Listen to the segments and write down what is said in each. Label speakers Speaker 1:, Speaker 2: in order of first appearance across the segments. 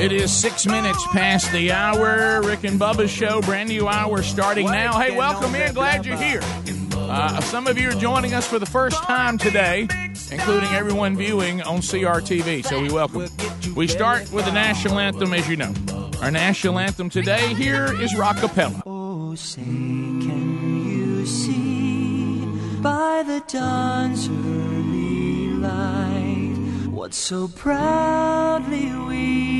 Speaker 1: It is six minutes past the hour. Rick and Bubba's show, brand new hour starting now. Hey, welcome in. Glad you're here. Uh, some of you are joining us for the first time today, including everyone viewing on CRTV. So we welcome. We start with the national anthem, as you know. Our national anthem today here is Rockapella.
Speaker 2: Oh, say, can you see by the dawn's early light what so proudly we hailed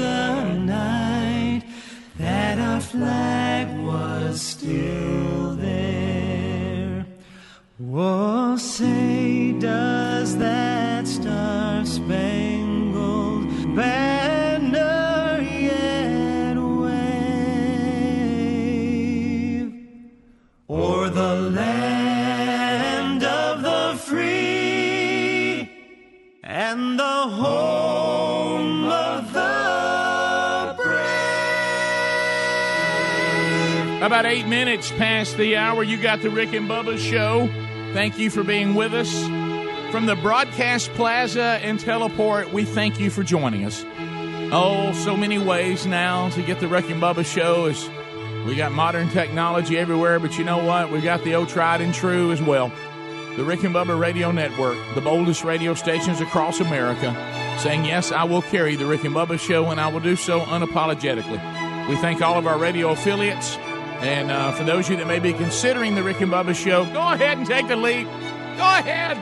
Speaker 2: the night that our flag was still there. Oh, say, does that star spangled banner yet wave o'er the land of the free and the home
Speaker 1: About eight minutes past the hour, you got the Rick and Bubba show. Thank you for being with us. From the Broadcast Plaza and Teleport, we thank you for joining us. Oh, so many ways now to get the Rick and Bubba show is we got modern technology everywhere, but you know what? We've got the old tried and true as well. The Rick and Bubba Radio Network, the boldest radio stations across America, saying, Yes, I will carry the Rick and Bubba show, and I will do so unapologetically. We thank all of our radio affiliates. And uh, for those of you that may be considering the Rick and Bubba show, go ahead and take the lead. Go ahead.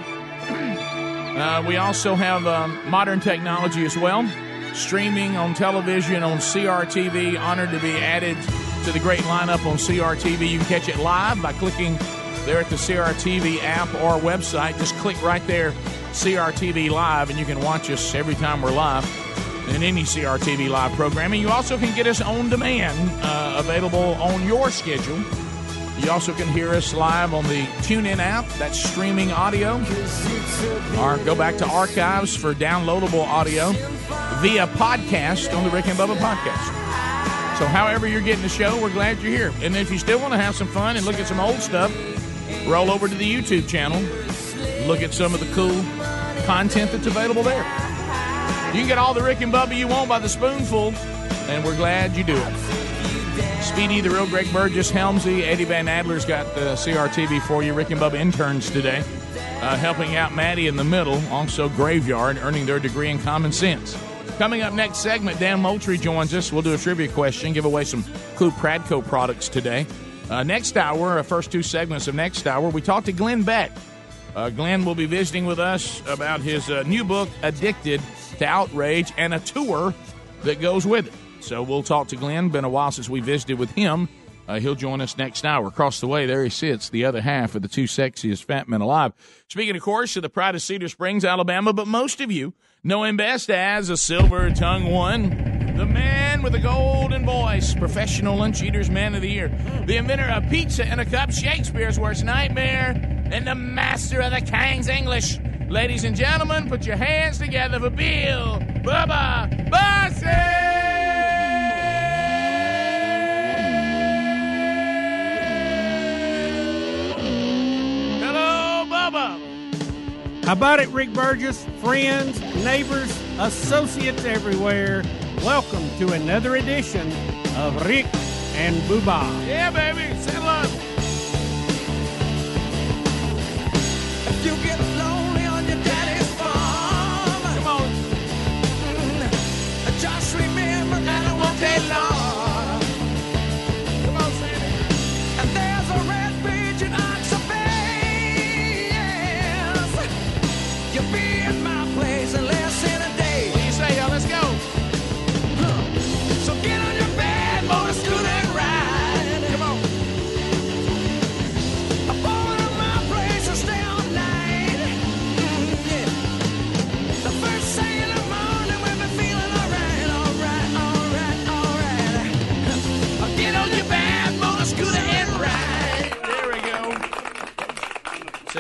Speaker 1: uh, we also have um, modern technology as well. Streaming on television on CRTV. Honored to be added to the great lineup on CRTV. You can catch it live by clicking there at the CRTV app or website. Just click right there, CRTV Live, and you can watch us every time we're live in any CRTV live programming. You also can get us on demand, uh, available on your schedule. You also can hear us live on the TuneIn app, that's streaming audio. Or go back to archives for downloadable audio via podcast on the Rick and Bubba podcast. So, however you're getting the show, we're glad you're here. And if you still want to have some fun and look at some old stuff, roll over to the YouTube channel, look at some of the cool content that's available there. You can get all the Rick and Bubba you want by the spoonful, and we're glad you do it. Speedy, the real Greg Burgess, Helmsy, Eddie Van Adler's got the CRTV for you. Rick and Bubba interns today, uh, helping out Maddie in the middle, also Graveyard, earning their degree in common sense. Coming up next segment, Dan Moultrie joins us. We'll do a trivia question, give away some cool Pradco products today. Uh, next hour, uh, first two segments of next hour, we talk to Glenn Beck. Uh, Glenn will be visiting with us about his uh, new book, Addicted to Outrage, and a tour that goes with it. So we'll talk to Glenn. Been a while since we visited with him. Uh, he'll join us next hour. Across the way, there he sits, the other half of the two sexiest fat men alive. Speaking, of course, of the pride of Cedar Springs, Alabama, but most of you know him best as a silver tongue one. The man with a golden voice, professional lunch eaters man of the year, the inventor of pizza in a cup, Shakespeare's worst nightmare, and the master of the King's English. Ladies and gentlemen, put your hands together for Bill Bubba Bussey! Hello, Bubba.
Speaker 3: How about it, Rick Burgess? Friends, neighbors, associates everywhere. Welcome to another edition of Rick and Booba.
Speaker 1: Yeah, baby. Say hello.
Speaker 2: If you get it long.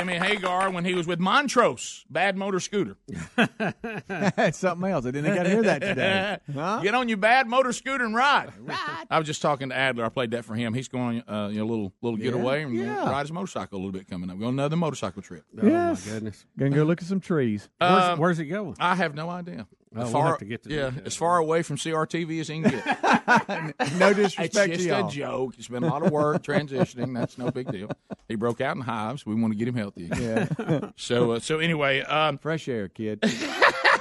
Speaker 1: Sammy Hagar when he was with Montrose, Bad Motor Scooter.
Speaker 4: That's something else. I didn't got to hear that today. Huh?
Speaker 1: Get on your bad motor scooter and ride. Ride. I was just talking to Adler. I played that for him. He's going, uh, you know, a little little getaway and
Speaker 4: yeah.
Speaker 1: ride his motorcycle a little bit coming up. Going another motorcycle trip.
Speaker 3: Oh
Speaker 4: Yes.
Speaker 3: my goodness.
Speaker 4: Gonna go look at some trees.
Speaker 3: Where's,
Speaker 1: Um,
Speaker 3: where's it going?
Speaker 1: I have no idea.
Speaker 3: Oh,
Speaker 1: As
Speaker 3: we'll
Speaker 1: far,
Speaker 3: have to get the
Speaker 1: yeah,
Speaker 3: details.
Speaker 1: as far away from CRTV as he can get.
Speaker 4: No
Speaker 1: it's
Speaker 4: disrespect
Speaker 1: just
Speaker 4: to
Speaker 1: a
Speaker 4: y'all.
Speaker 1: joke. It's been a lot of work transitioning. That's no big deal. He broke out in hives. We want to get him healthy. Again.
Speaker 4: Yeah.
Speaker 1: So, uh, so anyway, um,
Speaker 4: Fresh air, kid.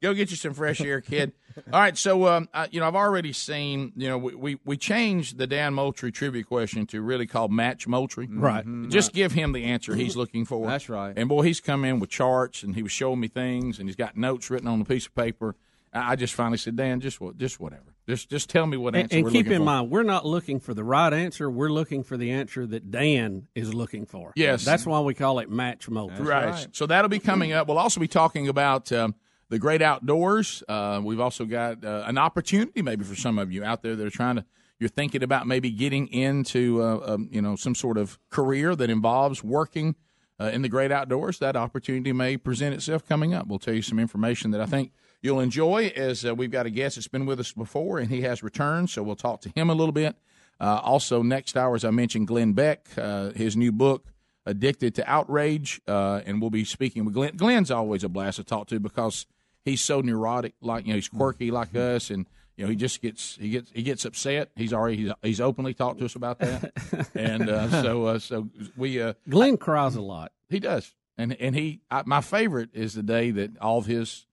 Speaker 1: Go get you some fresh air, kid. All right, so um, I, you know I've already seen. You know we, we we changed the Dan Moultrie trivia question to really called Match Moultrie.
Speaker 3: Right.
Speaker 1: Just give him the answer he's looking for.
Speaker 4: That's right.
Speaker 1: And boy, he's come in with charts and he was showing me things and he's got notes written on a piece of paper. I I just finally said, Dan, just what, just whatever. Just just tell me what answer
Speaker 3: and
Speaker 1: we're
Speaker 3: keep
Speaker 1: looking
Speaker 3: in
Speaker 1: for.
Speaker 3: mind, we're not looking for the right answer. We're looking for the answer that Dan is looking for.
Speaker 1: Yes.
Speaker 3: That's why we call it match mode.
Speaker 1: Right.
Speaker 4: right.
Speaker 1: So that'll be coming up. We'll also be talking about um, the great outdoors. Uh, we've also got uh, an opportunity maybe for some of you out there that are trying to. You're thinking about maybe getting into uh, um, you know some sort of career that involves working uh, in the great outdoors. That opportunity may present itself coming up. We'll tell you some information that I think you'll enjoy. As uh, we've got a guest that's been with us before and he has returned, so we'll talk to him a little bit. Uh, also, next hour, as I mentioned, Glenn Beck, uh, his new book addicted to outrage, uh, and we'll be speaking with Glenn. Glenn's always a blast to talk to because he's so neurotic, like you know, he's quirky like us, and you know, he just gets he gets he gets upset. He's already he's, he's openly talked to us about that, and uh, so uh, so we uh,
Speaker 3: Glenn cries a lot.
Speaker 1: he does, and and he I, my favorite is the day that all of his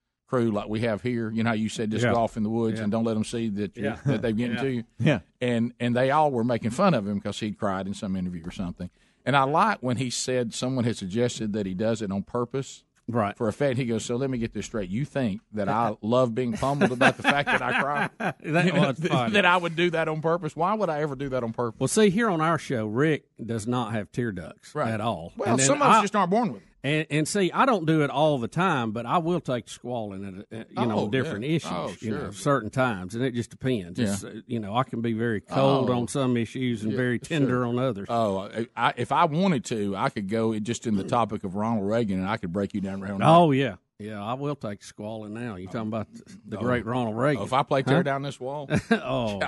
Speaker 1: crew, like we have here, you know, how you said just
Speaker 3: Yeah.
Speaker 1: go off in the woods
Speaker 3: Yeah.
Speaker 1: and don't let them see that you,
Speaker 3: Yeah.
Speaker 1: that they've getting to you
Speaker 4: Yeah.
Speaker 1: and and they all were making fun of him because he'd cried in some interview or something. And I like when he said someone had suggested that he does it on purpose
Speaker 3: Right.
Speaker 1: for effect. He goes, "So let me get this straight. You think that I love being pummeled about the fact that I cry?
Speaker 3: That
Speaker 1: that I would do that on purpose? Why would I ever do that on purpose?
Speaker 3: Well, see, here on our show, Rick does not have tear ducts
Speaker 1: Right.
Speaker 3: at all.
Speaker 1: Well, some of us
Speaker 3: I-
Speaker 1: just aren't born with it.
Speaker 3: And, and see, I don't do it all the time, but I will take squalling at you know
Speaker 1: Oh,
Speaker 3: different
Speaker 1: yeah.
Speaker 3: issues,
Speaker 1: Oh,
Speaker 3: you know, certain times, and it just depends.
Speaker 1: Yeah.
Speaker 3: you know, I can be very cold
Speaker 1: Oh.
Speaker 3: on some issues and very tender on others.
Speaker 1: Oh, I, I, if I wanted to, I could go just in the topic of Ronald Reagan, and I could break you down around.
Speaker 3: oh yeah, yeah, I will take squalling now. You talking about the, the great Ronald Reagan?
Speaker 1: if I play tear
Speaker 3: Huh?
Speaker 1: down this wall,
Speaker 3: oh, I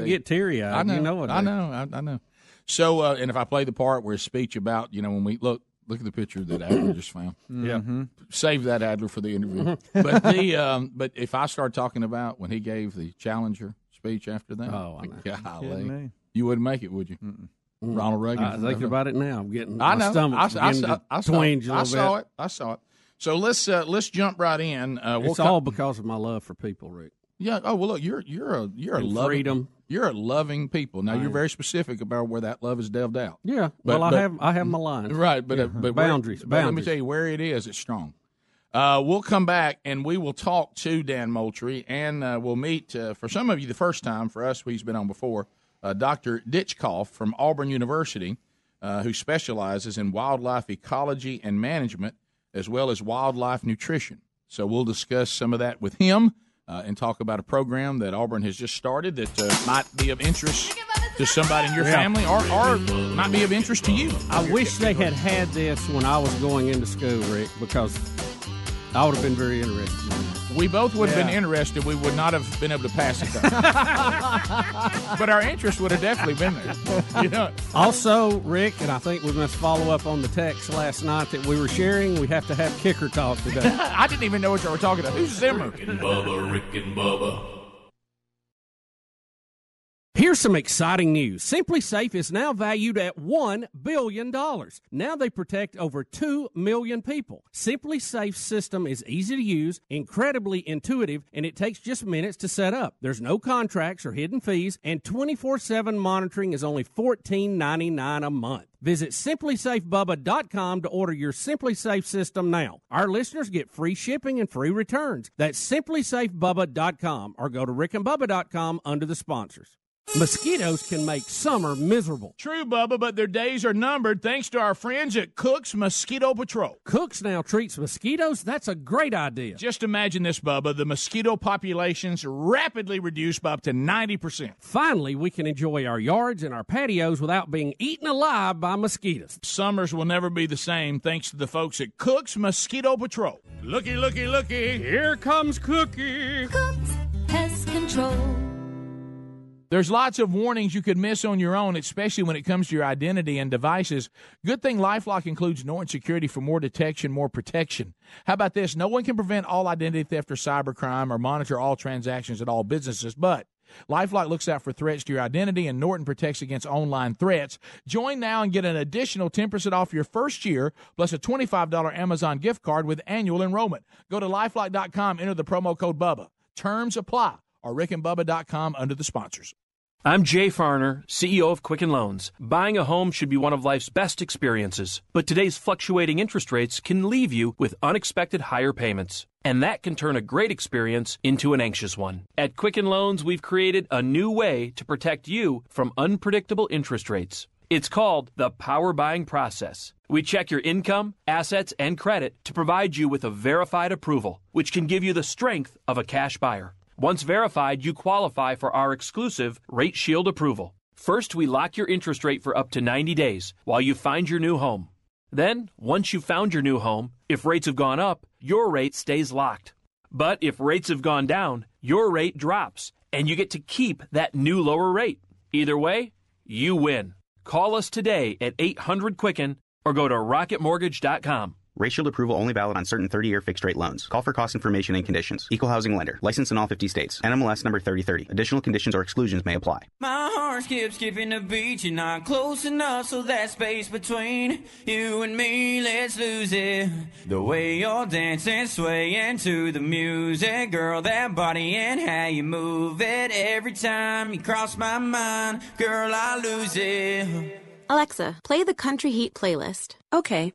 Speaker 1: Golly.
Speaker 3: get teary
Speaker 1: I know.
Speaker 3: You know what?
Speaker 1: I know. I, I know. So, uh, and if I play the part where his speech about, you know, when we look, look at the picture that Adler just found.
Speaker 3: Yeah.
Speaker 1: Save that Adler for the interview.
Speaker 3: Mm-hmm.
Speaker 1: but the, um, but if I start talking about when he gave the Challenger speech after that,
Speaker 3: Oh, I know.
Speaker 1: golly,
Speaker 4: me.
Speaker 1: you wouldn't make it, would you? Ronald Reagan.
Speaker 3: I was thinking about it now. I'm getting
Speaker 1: I
Speaker 3: my
Speaker 1: know.
Speaker 3: stomach's
Speaker 1: I, I,
Speaker 3: beginning
Speaker 1: saw, I, saw,
Speaker 3: twinge a
Speaker 1: I saw it. I saw it. So let's uh, let's jump right in. Uh, we'll
Speaker 3: It's
Speaker 1: co-
Speaker 3: all because of my love for people, Rick.
Speaker 1: Yeah. Oh well, look, you're you're a you're a
Speaker 3: And
Speaker 1: loving
Speaker 3: freedom.
Speaker 1: You're a loving people. Now you're very specific about where that love is delved out.
Speaker 3: Yeah.
Speaker 1: But-
Speaker 3: well,
Speaker 1: but-
Speaker 3: I have I have my lines.
Speaker 1: Right, but uh, but where-
Speaker 3: Boundaries,
Speaker 1: but let me tell you where it is. It's strong. Uh, we'll come back and we will talk to Dan Moultrie, and uh, we'll meet uh, for some of you the first time. For us, he's been on before. Uh, Dr. Ditchkoff from Auburn University, uh, who specializes in wildlife ecology and management, as well as wildlife nutrition. So we'll discuss some of that with him uh, and talk about a program that Auburn has just started that uh, might be of interest to somebody in your
Speaker 3: Yeah.
Speaker 1: family, or, or might be of interest to you.
Speaker 3: I wish they had had this when I was going into school, Rick, because I would have been very interested.
Speaker 1: We both would have been interested. We would not have been able to pass it, though. but our interest would have definitely been there. You know,
Speaker 3: Also, Rick, and I think we must follow up on the text last night that we were sharing. We have to have kicker talk today.
Speaker 1: I didn't even know what you were talking about. Who's Zimmer?
Speaker 5: Bubba, Rick and Bubba.
Speaker 3: Here's some exciting news. SimpliSafe is now valued at $1 billion. Now they protect over 2 million people. SimpliSafe's system is easy to use, incredibly intuitive, and it takes just minutes to set up. There's no contracts or hidden fees, and 24 7 monitoring is only $14.99 a month. Visit simplysafebubba.com to order your SimpliSafe system now. Our listeners get free shipping and free returns. That's simplysafebubba.com or go to rickandbubba.com under the sponsors. Mosquitoes can make summer miserable.
Speaker 1: True, Bubba, but their days are numbered thanks to our friends at Cook's Mosquito Patrol.
Speaker 3: Cooks now treats mosquitoes? That's a great idea.
Speaker 1: Just imagine this, Bubba. The mosquito populations rapidly reduced by up to 90%.
Speaker 3: Finally, we can enjoy our yards and our patios without being eaten alive by mosquitoes.
Speaker 1: Summers will never be the same thanks to the folks at Cook's Mosquito Patrol. Looky, looky, looky.
Speaker 3: Here comes Cookie.
Speaker 6: Cooks Pest Control.
Speaker 1: There's lots of warnings you could miss on your own, especially when it comes to your identity and devices. Good thing Lifelock includes Norton Security for more detection, more protection. How about this? No one can prevent all identity theft or cybercrime or monitor all transactions at all businesses, but Lifelock looks out for threats to your identity, and Norton protects against online threats. Join now and get an additional 10% off your first year, plus a $25 Amazon gift card with annual enrollment. Go to lifelock.com, enter the promo code BUBBA. Terms apply or rickandbubba.com under the sponsors.
Speaker 7: I'm Jay Farner, CEO of Quicken Loans. Buying a home should be one of life's best experiences, but today's fluctuating interest rates can leave you with unexpected higher payments. And that can turn a great experience into an anxious one. At Quicken Loans, we've created a new way to protect you from unpredictable interest rates. It's called the power buying process. We check your income, assets, and credit to provide you with a verified approval, which can give you the strength of a cash buyer. Once verified, you qualify for our exclusive Rate Shield approval. First, we lock your interest rate for up to 90 days while you find your new home. Then, once you've found your new home, if rates have gone up, your rate stays locked. But if rates have gone down, your rate drops, and you get to keep that new lower rate. Either way, you win. Call us today at 800 Quicken or go to rocketmortgage.com.
Speaker 8: Rate Shield approval only valid on certain 30 year fixed rate loans. Call for cost information and conditions. Equal housing lender. Licensed in all 50 states. NMLS number 3030. Additional conditions or exclusions may apply.
Speaker 2: My heart skips skipping the beat. You're not close enough, so that space between you and me, let's lose it. The way you're dancing, swaying to the music, girl, that body and how you move it. Every time you cross my mind, girl, I lose it.
Speaker 9: Alexa, play the Country Heat playlist.
Speaker 10: Okay.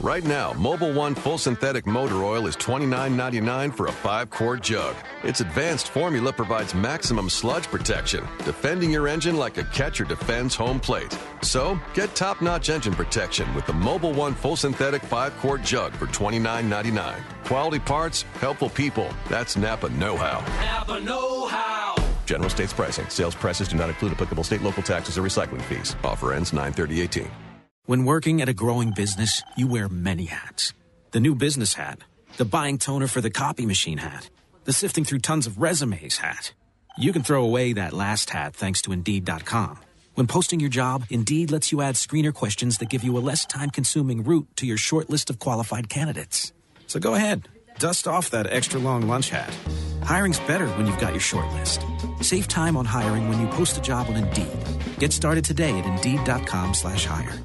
Speaker 11: Right now, Mobil One Full Synthetic Motor Oil is $29.99 for a 5 quart jug. Its advanced formula provides maximum sludge protection, defending your engine like a catcher defends home plate. So, get top notch engine protection with the Mobil One Full Synthetic 5 quart jug for $29.99. Quality parts, helpful people. That's Napa Know How.
Speaker 5: Napa Know How.
Speaker 11: General states pricing. Sales prices do not include applicable state, local taxes, or recycling fees. Offer ends 93018.
Speaker 12: When working at a growing business, you wear many hats. The new business hat, the buying toner for the copy machine hat, the sifting through tons of resumes hat. You can throw away that last hat thanks to Indeed.com. When posting your job, Indeed lets you add screener questions that give you a less time consuming route to your short list of qualified candidates. So go ahead, dust off that extra long lunch hat. Hiring's better when you've got your short list. Save time on hiring when you post a job on Indeed. Get started today at Indeed.com slash hire.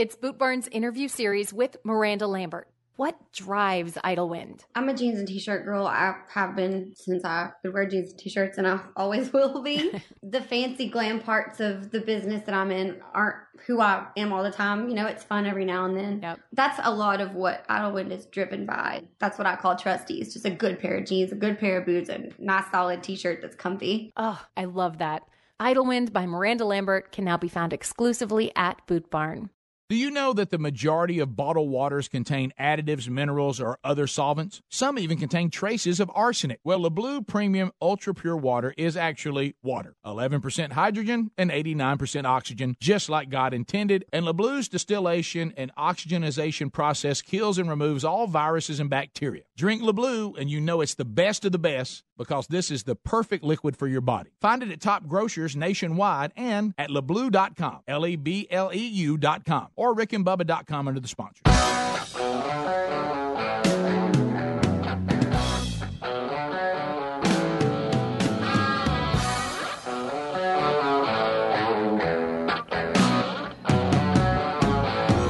Speaker 13: It's Boot Barn's interview series with Miranda Lambert. What drives Idyllwind?
Speaker 14: I'm a jeans and t-shirt girl. I have been since I could wear jeans and t-shirts, and I always will be. the fancy glam parts of the business that I'm in aren't who I am all the time. You know, it's fun every now and then.
Speaker 13: Yep.
Speaker 14: That's a lot of what Idyllwind is driven by. That's what I call trustees. Just a good pair of jeans, a good pair of boots, and a nice solid t-shirt that's comfy.
Speaker 13: Oh, I love that. Idyllwind by Miranda Lambert can now be found exclusively at Boot Barn.
Speaker 1: Do you know that the majority of bottled waters contain additives, minerals, or other solvents? Some even contain traces of arsenic. Well, LeBleu Premium Ultra Pure Water is actually water 11% hydrogen and 89% oxygen, just like God intended. And LeBleu's distillation and oxygenization process kills and removes all viruses and bacteria. Drink LeBleu, and you know it's the best of the best because this is the perfect liquid for your body. Find it at top grocers nationwide and at lebleu.com, L E B L E U.com, or rickandbubba.com under the sponsors.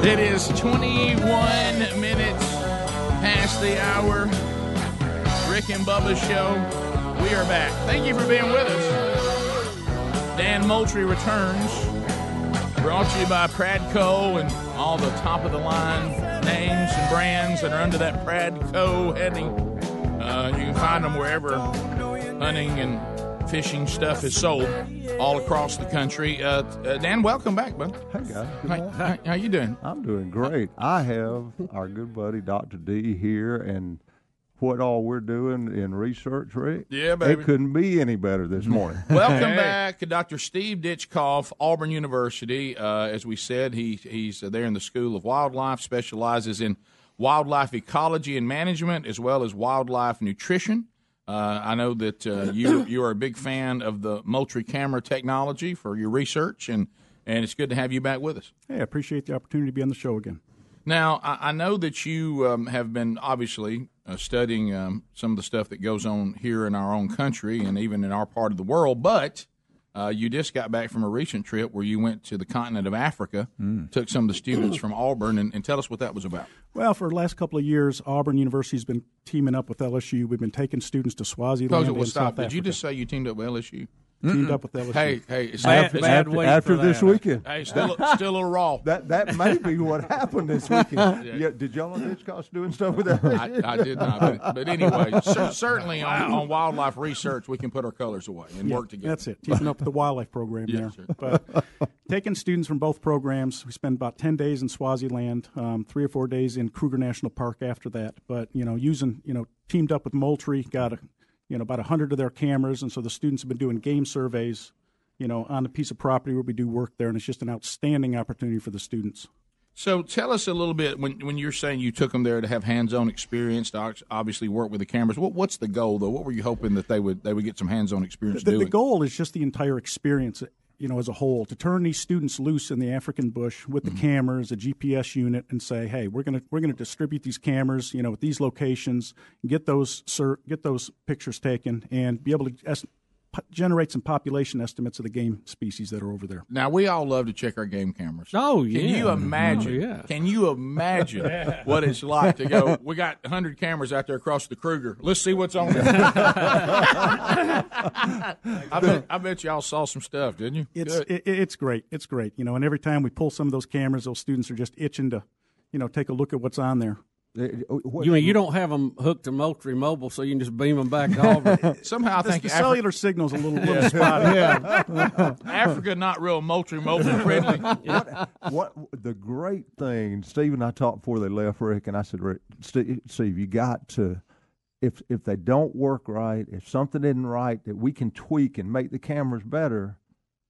Speaker 1: It is 21 minutes past the hour. Rick and Bubba's show. We are back. Thank you for being with us. Dan Moultrie returns. Brought to you by Pradco and all the top of the line names and brands that are under that Pradco heading. Uh, you can find them wherever hunting and fishing stuff is sold all across the country. Uh, uh, Dan, welcome back, bud.
Speaker 10: Hey guys,
Speaker 1: How, how, how you doing?
Speaker 10: I'm doing great. I have our good buddy Dr. D here, and what all we're doing in research, Rick.
Speaker 1: Yeah, baby.
Speaker 10: It couldn't be any better this morning.
Speaker 1: Welcome back, Dr. Steve Ditchkoff, Auburn University. Uh, as we said, he, he's there in the School of Wildlife, specializes in wildlife ecology and management, as well as wildlife nutrition. Uh, I know that uh, you you are a big fan of the Moultrie camera technology for your research, and, and it's good to have you back with us.
Speaker 15: Hey, I appreciate the opportunity to be on the show again.
Speaker 1: Now, I, I know that you um, have been obviously uh, studying um, some of the stuff that goes on here in our own country and even in our part of the world, but uh, you just got back from a recent trip where you went to the continent of Africa, took some of the students from Auburn, and, and tell us what that was about.
Speaker 15: Well, for the last couple of years, Auburn University's been teaming up with LSU. We've been taking students to Swaziland
Speaker 1: Close it, well, stop.
Speaker 15: South
Speaker 1: Did
Speaker 15: Africa.
Speaker 1: you just say you teamed up with LSU?
Speaker 15: Teamed up with LSU.
Speaker 1: Hey, hey, it's
Speaker 10: After-
Speaker 1: it's-
Speaker 10: after- after this weekend.
Speaker 1: Hey, still, still a little raw.
Speaker 10: That that may be what happened this weekend.
Speaker 1: Yeah.
Speaker 10: yeah. did y'all know Hitchcock's doing stuff with that?
Speaker 1: I, I did not, but, but anyway, cer- certainly on, on wildlife research, we can put our colors away and
Speaker 15: Yeah,
Speaker 1: work together.
Speaker 15: That's it. Teaming up with the wildlife program
Speaker 1: Yeah,
Speaker 15: there.
Speaker 1: sure.
Speaker 15: But taking students from both programs, we spend about ten days in Swaziland, um, three or four days in Kruger National Park after that. But you know, using you know, teamed up with Moultrie, got a, you know about a hundred of their cameras, and so the students have been doing game surveys, you know, on the piece of property where we do work there, and it's just an outstanding opportunity for the students.
Speaker 1: So tell us a little bit when when you're saying you took them there to have hands-on experience to obviously work with the cameras. What, what's the goal though? What were you hoping that they would they would get some hands-on experience
Speaker 15: the, the
Speaker 1: doing?
Speaker 15: goal is just the entire experience you know as a whole to turn these students loose in the african bush with the mm-hmm. cameras a gps unit and say hey we're going to we're to distribute these cameras you know at these locations get those sir, get those pictures taken and be able to po- generate some population estimates of the game species that are over there
Speaker 1: Now we all love to check our game cameras.
Speaker 15: Oh,
Speaker 1: oh
Speaker 15: yeah!
Speaker 1: Can you imagine?
Speaker 15: Oh, yeah.
Speaker 1: Can you imagine what it's like to go? We got hundred cameras out there across the Kruger. Let's see what's on there. I bet I bet y'all saw some stuff, didn't you?
Speaker 15: it's it, it's great it's great you know and every time we pull some of those cameras those students are just itching to you know take a look at what's on there Oh,
Speaker 3: you mean you don't have them hooked to Moultrie Mobile, so you can just beam them back to Auburn?
Speaker 1: Somehow I
Speaker 15: The-
Speaker 1: think
Speaker 15: the
Speaker 1: Afri-
Speaker 15: cellular signal's a little, little spotty.
Speaker 1: Africa not real Moultrie mobile friendly.
Speaker 10: what, what the great thing Steve and I talked before they left Rick and I said Rick Steve, Steve you got to if if they don't work right if something isn't right that we can tweak and make the cameras better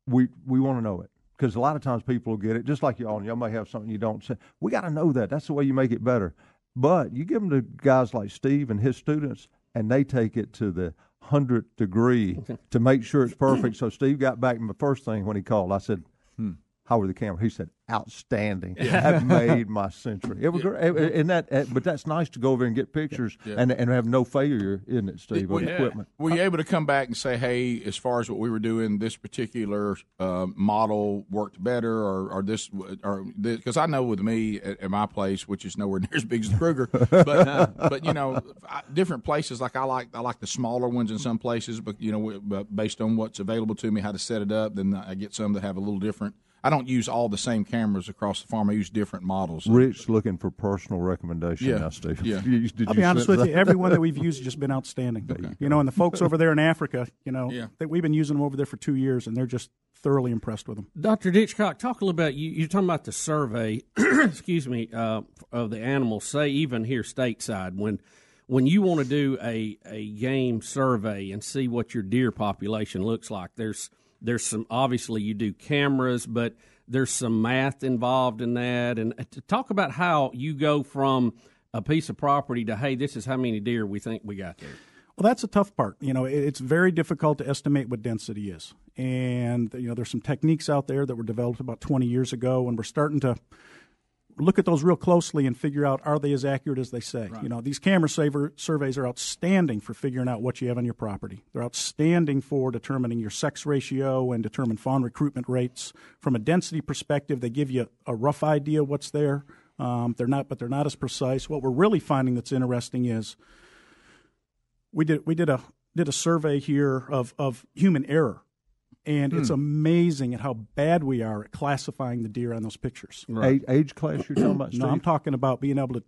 Speaker 10: we we want to know it. Because a lot of times people will get it just like y'all and y'all may have something you don't say we got to know that. That's the way you make it better but you give them to guys like Steve and his students and they take it to the hundredth degree to make sure it's perfect. So Steve got back and the first thing when he called. I said hmm. How were the cameras? He said, "Outstanding." That made my century. It was, great. and that, but that's nice to go over and get pictures
Speaker 1: Yeah.
Speaker 10: and and have no failure, isn't it, Steve?
Speaker 1: Well, yeah.
Speaker 10: equipment.
Speaker 1: Were you able to come back and say, "Hey, as far as what we were doing, this particular uh, model worked better, or, or this, or because I know with me at, at my place, which is nowhere near as big as the Kruger, but uh, but you know, I, different places like I like I like the smaller ones in some places, but you know, but based on what's available to me, how to set it up, then I get some that have a little different. I don't use all the same cameras across the farm. I use different models.
Speaker 10: Rich looking for personal recommendation
Speaker 1: Yeah.
Speaker 10: now, Steve.
Speaker 1: Yeah.
Speaker 10: You- did
Speaker 15: I'll be honest with you.
Speaker 10: that?
Speaker 15: Every one that we've used has just been outstanding. You know, and the folks over there in Africa, you know,
Speaker 1: Yeah.
Speaker 15: that we've been using them over there for two years, and they're just thoroughly impressed with them.
Speaker 3: Dr. Ditchkoff, talk a little about you. You're talking about the survey, excuse me, uh, of the animals. Say even here stateside, when when you want to do a a game survey and see what your deer population looks like, there's there's some obviously you do cameras, but there's some math involved in that. And uh, to talk about how you go from a piece of property to hey, this is how many deer we think we got there.
Speaker 15: Well, that's a tough part. You know, it's very difficult to estimate what density is, and you know, there's some techniques out there that were developed about 20 years ago, and we're starting to look at those real closely and figure out are they as accurate as they say. You know, these camera saver surveys are outstanding for figuring out what you have on your property. They're outstanding for determining your sex ratio and determine fawn recruitment rates. From a density perspective, they give you a rough idea what's there. Um, they're not, but they're not as precise. What we're really finding that's interesting is we did we did a did a survey here of of human error And it's
Speaker 10: Hmm.
Speaker 15: amazing at how bad we are at classifying the deer on those pictures.
Speaker 10: Age, age class you're talking about,
Speaker 15: No, I'm talking about being able to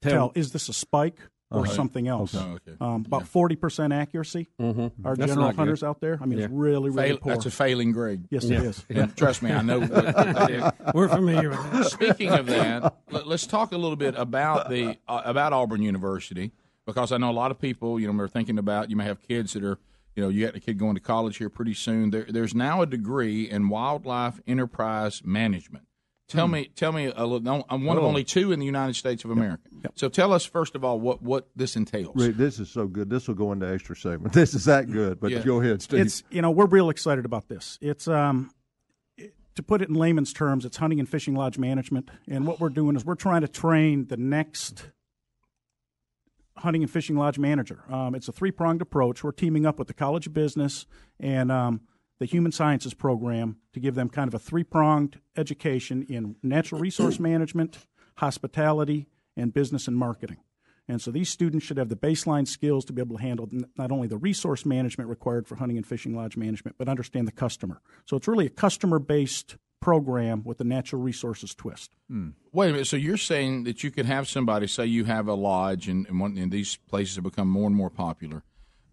Speaker 10: Tell-
Speaker 15: tell, is this a spike or
Speaker 10: Okay.
Speaker 15: something else?
Speaker 10: Okay. Oh, okay.
Speaker 15: Um, about forty percent accuracy.
Speaker 3: Mm-hmm.
Speaker 15: Our
Speaker 1: That's
Speaker 15: general
Speaker 1: not good.
Speaker 15: hunters out there. I mean,
Speaker 1: Yeah.
Speaker 15: it's really, really
Speaker 1: Fail-
Speaker 15: poor.
Speaker 1: That's a failing grade.
Speaker 15: Yes, it is.
Speaker 1: And trust me, I know.
Speaker 3: We're familiar with that.
Speaker 1: Speaking of that, let, us talk a little bit about the uh, about Auburn University because I know a lot of people. You know, are thinking about you may have kids that are. You know, you got a kid going to college here pretty soon. There, there's now a degree in wildlife enterprise management. Tell
Speaker 10: Hmm.
Speaker 1: me, tell me a little. I'm one of
Speaker 10: Oh.
Speaker 1: only two in the United States of America. So tell us first of all what what this entails.
Speaker 10: Rick, this is so good. This will go into extra segment. This is that good. But
Speaker 15: Yeah.
Speaker 10: go ahead, Steve.
Speaker 15: It's you know we're real excited about this. It's um it- to put it in layman's terms, it's hunting and fishing lodge management. And what we're doing is we're trying to train the next hunting and fishing lodge manager. Um, it's a three pronged approach. We're teaming up with the College of Business and um, the Human Sciences program to give them kind of a three pronged education in natural resource management, hospitality, and business and marketing. And so these students should have the baseline skills to be able to handle not only the resource management required for hunting and fishing lodge management, but understand the customer. So it's really a customer based program with a natural resources twist.
Speaker 1: Wait a minute. So you're saying that you could have somebody say you have a lodge, and, and, one, and these places have become more and more popular,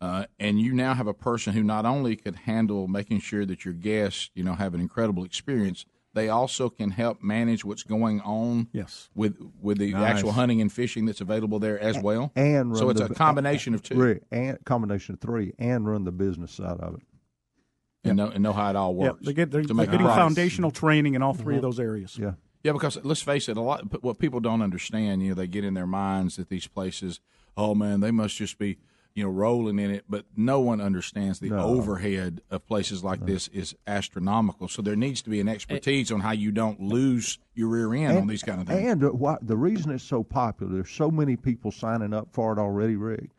Speaker 1: uh, and you now have a person who not only could handle making sure that your guests, you know, have an incredible experience, they also can help manage what's going on.
Speaker 15: Yes.
Speaker 1: With with the
Speaker 10: Nice.
Speaker 1: actual hunting and fishing that's available there as well.
Speaker 10: and
Speaker 1: so it's
Speaker 10: the-
Speaker 1: a combination of two,
Speaker 10: and combination of three, and run the business side of it.
Speaker 1: And know and know how it all
Speaker 15: Yeah,
Speaker 1: works.
Speaker 15: they get, they're, they're getting foundational training in all 3
Speaker 1: Mhm.
Speaker 15: of those areas.
Speaker 10: Yeah.
Speaker 1: Yeah, because let's face it, a lot. What people don't understand, you know, they get in their minds that these places, oh man, they must just be, you know, rolling in it. But no one understands the
Speaker 10: No.
Speaker 1: overhead of places like this is astronomical. So there needs to be an expertise on how you don't lose your rear end on these kind of things.
Speaker 10: And uh, why, the reason it's so popular, there's so many people signing up for it already, Rick,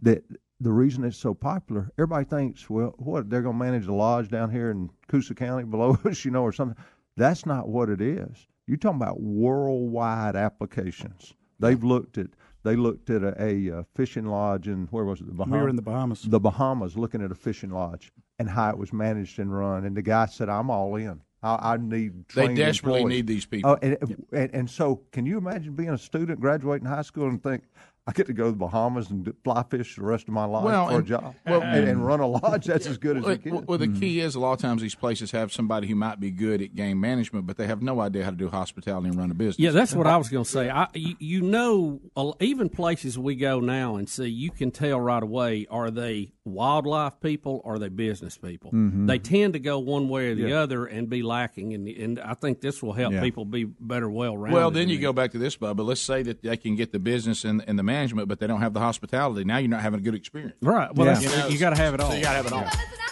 Speaker 10: that the reason it's so popular, everybody thinks, well, what, they're going to manage the lodge down here in Coosa County below us, you know, or something. That's not what it is. You're talking about worldwide applications. They've looked at, they looked at a, a, uh fishing lodge in, where was it, the Bahamas?
Speaker 15: We were in the Bahamas.
Speaker 10: The Bahamas, looking at a fishing lodge and how it was managed and run. And the guy said, I'm all in. I, I need
Speaker 1: They desperately
Speaker 10: employees."
Speaker 1: need these people.
Speaker 10: Oh, and, and and so, can you imagine being a student graduating high school and think I get to go to the Bahamas and fly fish the rest of my life
Speaker 1: Well,
Speaker 10: for
Speaker 1: and-
Speaker 10: a job
Speaker 1: well-
Speaker 10: and, and run a lodge? That's as good as
Speaker 1: Well,
Speaker 10: it gets.
Speaker 1: well, the key is a lot of times these places have somebody who might be good at game management, but they have no idea how to do hospitality and run a business.
Speaker 3: Yeah, that's what I was going to say. I, you, you know, uh, even places we go now and see, you can tell right away are they wildlife people or are they business people?
Speaker 4: Mhm.
Speaker 3: They tend to go one way or the
Speaker 1: Yeah.
Speaker 3: other and be lacking, and and I think this will help
Speaker 1: Yeah.
Speaker 3: people be better well rounded.
Speaker 1: Well, then you go back to this, Bubba. Let's say that they can get the business and, and the management, but they don't have the hospitality. Now you're not having a good experience.
Speaker 3: Right. Well,
Speaker 1: You
Speaker 3: that's,
Speaker 1: know,
Speaker 3: you got to have it all.
Speaker 1: So you got to have it all.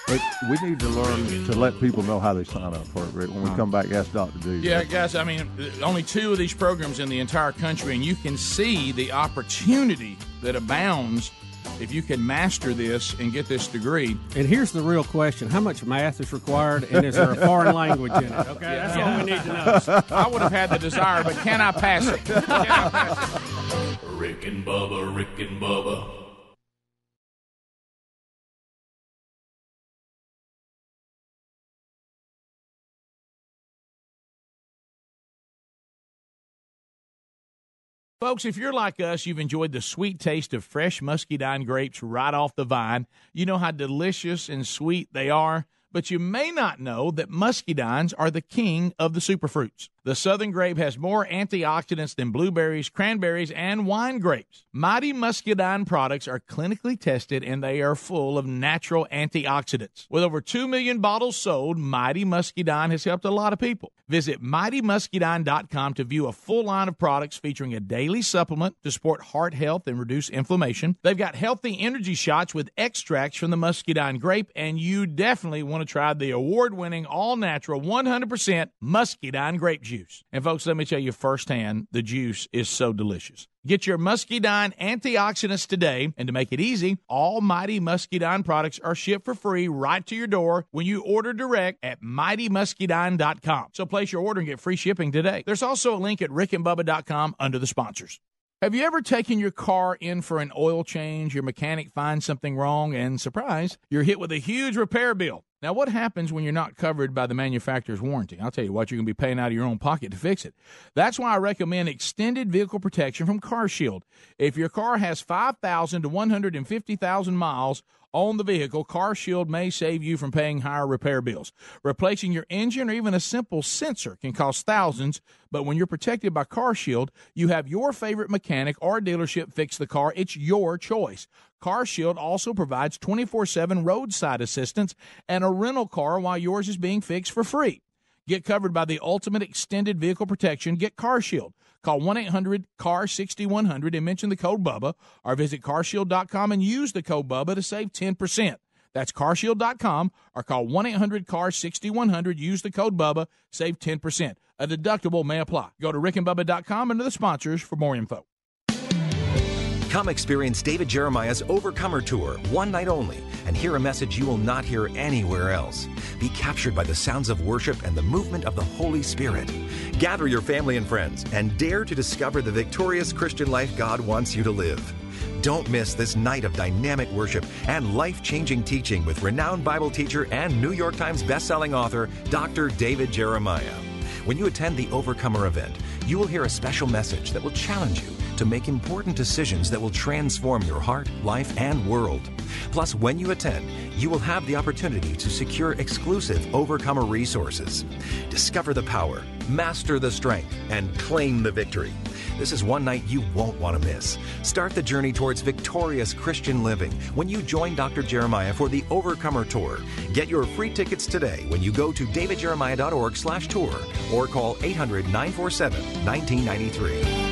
Speaker 10: But we need to learn to let people know how they sign up for it, Rick. When we uh-huh. come back, ask Doctor D.
Speaker 1: Yeah, guys, I mean, uh, only two of these programs in the entire country, and you can see the opportunity that abounds if you can master this and get this degree.
Speaker 3: And here's the real question: How much math is required, and is there a foreign language in it? Okay, that's all we need to know.
Speaker 1: I would have had the desire, but can I pass it? Can I pass it?
Speaker 5: Rick and Bubba, Rick and Bubba.
Speaker 1: Folks, if you're like us, you've enjoyed the sweet taste of fresh muscadine grapes right off the vine. You know how delicious and sweet they are, but you may not know that muscadines are the king of the superfruits. The southern grape has more antioxidants than blueberries, cranberries, and wine grapes. Mighty Muscadine products are clinically tested and they are full of natural antioxidants. With over 2 million bottles sold, Mighty Muscadine has helped a lot of people. Visit mightymuscadine.com to view a full line of products featuring a daily supplement to support heart health and reduce inflammation. They've got healthy energy shots with extracts from the muscadine grape, and you definitely want to try the award winning, all natural, 100% muscadine grape juice. And folks, let me tell you firsthand, the juice is so delicious. Get your muscadine antioxidants today, and to make it easy, all Mighty Muscadine products are shipped for free right to your door when you order direct at mightymuscadine.com. So place your order and get free shipping today. There's also a link at rickandbubba.com under the sponsors. Have you ever taken your car in for an oil change? Your mechanic finds something wrong, and surprise, you're hit with a huge repair bill. Now, what happens when you're not covered by the manufacturer's warranty? I'll tell you what, you're going to be paying out of your own pocket to fix it. That's why I recommend extended vehicle protection from CarShield. If your car has 5,000 to 150,000 miles on the vehicle, CarShield may save you from paying higher repair bills. Replacing your engine or even a simple sensor can cost thousands, but when you're protected by CarShield, you have your favorite mechanic or dealership fix the car. It's your choice. CarShield also provides 24/7 roadside assistance and a rental car while yours is being fixed for free. Get covered by the ultimate extended vehicle protection. Get CarShield. Call 1 800 CAR 6100 and mention the code BUBBA or visit carshield.com and use the code BUBBA to save 10%. That's carshield.com or call 1 800 CAR 6100. Use the code BUBBA, save 10%. A deductible may apply. Go to rickandbubba.com under the sponsors for more info.
Speaker 16: Come experience David Jeremiah's Overcomer Tour, one night only, and hear a message you will not hear anywhere else. Be captured by the sounds of worship and the movement of the Holy Spirit. Gather your family and friends and dare to discover the victorious Christian life God wants you to live. Don't miss this night of dynamic worship and life changing teaching with renowned Bible teacher and New York Times bestselling author, Dr. David Jeremiah. When you attend the Overcomer event, you will hear a special message that will challenge you to make important decisions that will transform your heart, life, and world. Plus, when you attend, you will have the opportunity to secure exclusive Overcomer resources. Discover the power, master the strength, and claim the victory. This is one night you won't want to miss. Start the journey towards victorious Christian living when you join Dr. Jeremiah for the Overcomer Tour. Get your free tickets today when you go to davidjeremiah.org slash tour or call 800-947-1993.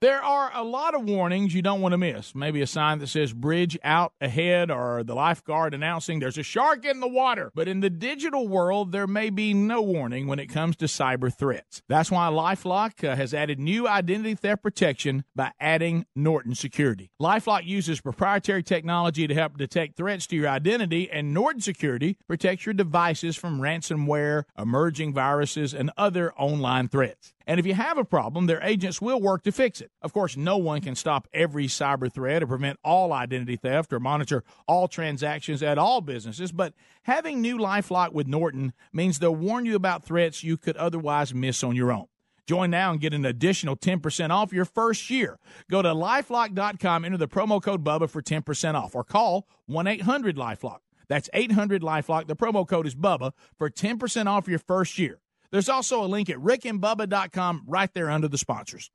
Speaker 1: There are a lot of warnings you don't want to miss. Maybe a sign that says bridge out ahead or the lifeguard announcing there's a shark in the water. But in the digital world, there may be no warning when it comes to cyber threats. That's why Lifelock uh, has added new identity theft protection by adding Norton Security. Lifelock uses proprietary technology to help detect threats to your identity, and Norton Security protects your devices from ransomware, emerging viruses, and other online threats. And if you have a problem, their agents will work to fix it. Of course, no one can stop every cyber threat or prevent all identity theft or monitor all transactions at all businesses, but having new Lifelock with Norton means they'll warn you about threats you could otherwise miss on your own. Join now and get an additional 10% off your first year. Go to lifelock.com, enter the promo code BUBBA for 10% off, or call 1 800 Lifelock. That's 800 Lifelock. The promo code is BUBBA for 10% off your first year. There's also a link at rickandbubba.com right there under the sponsors.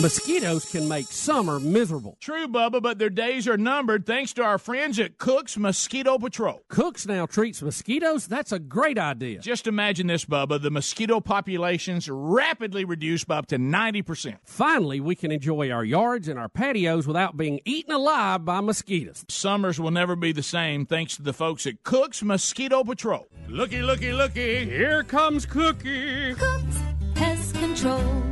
Speaker 3: Mosquitoes can make summer miserable.
Speaker 1: True, Bubba, but their days are numbered thanks to our friends at Cook's Mosquito Patrol.
Speaker 3: Cook's now treats mosquitoes? That's a great idea.
Speaker 1: Just imagine this, Bubba. The mosquito populations rapidly reduced by up to 90%.
Speaker 3: Finally, we can enjoy our yards and our patios without being eaten alive by mosquitoes.
Speaker 1: Summers will never be the same thanks to the folks at Cook's Mosquito Patrol. Looky, looky, looky. Here comes Cookie.
Speaker 6: Cooks Pest Control.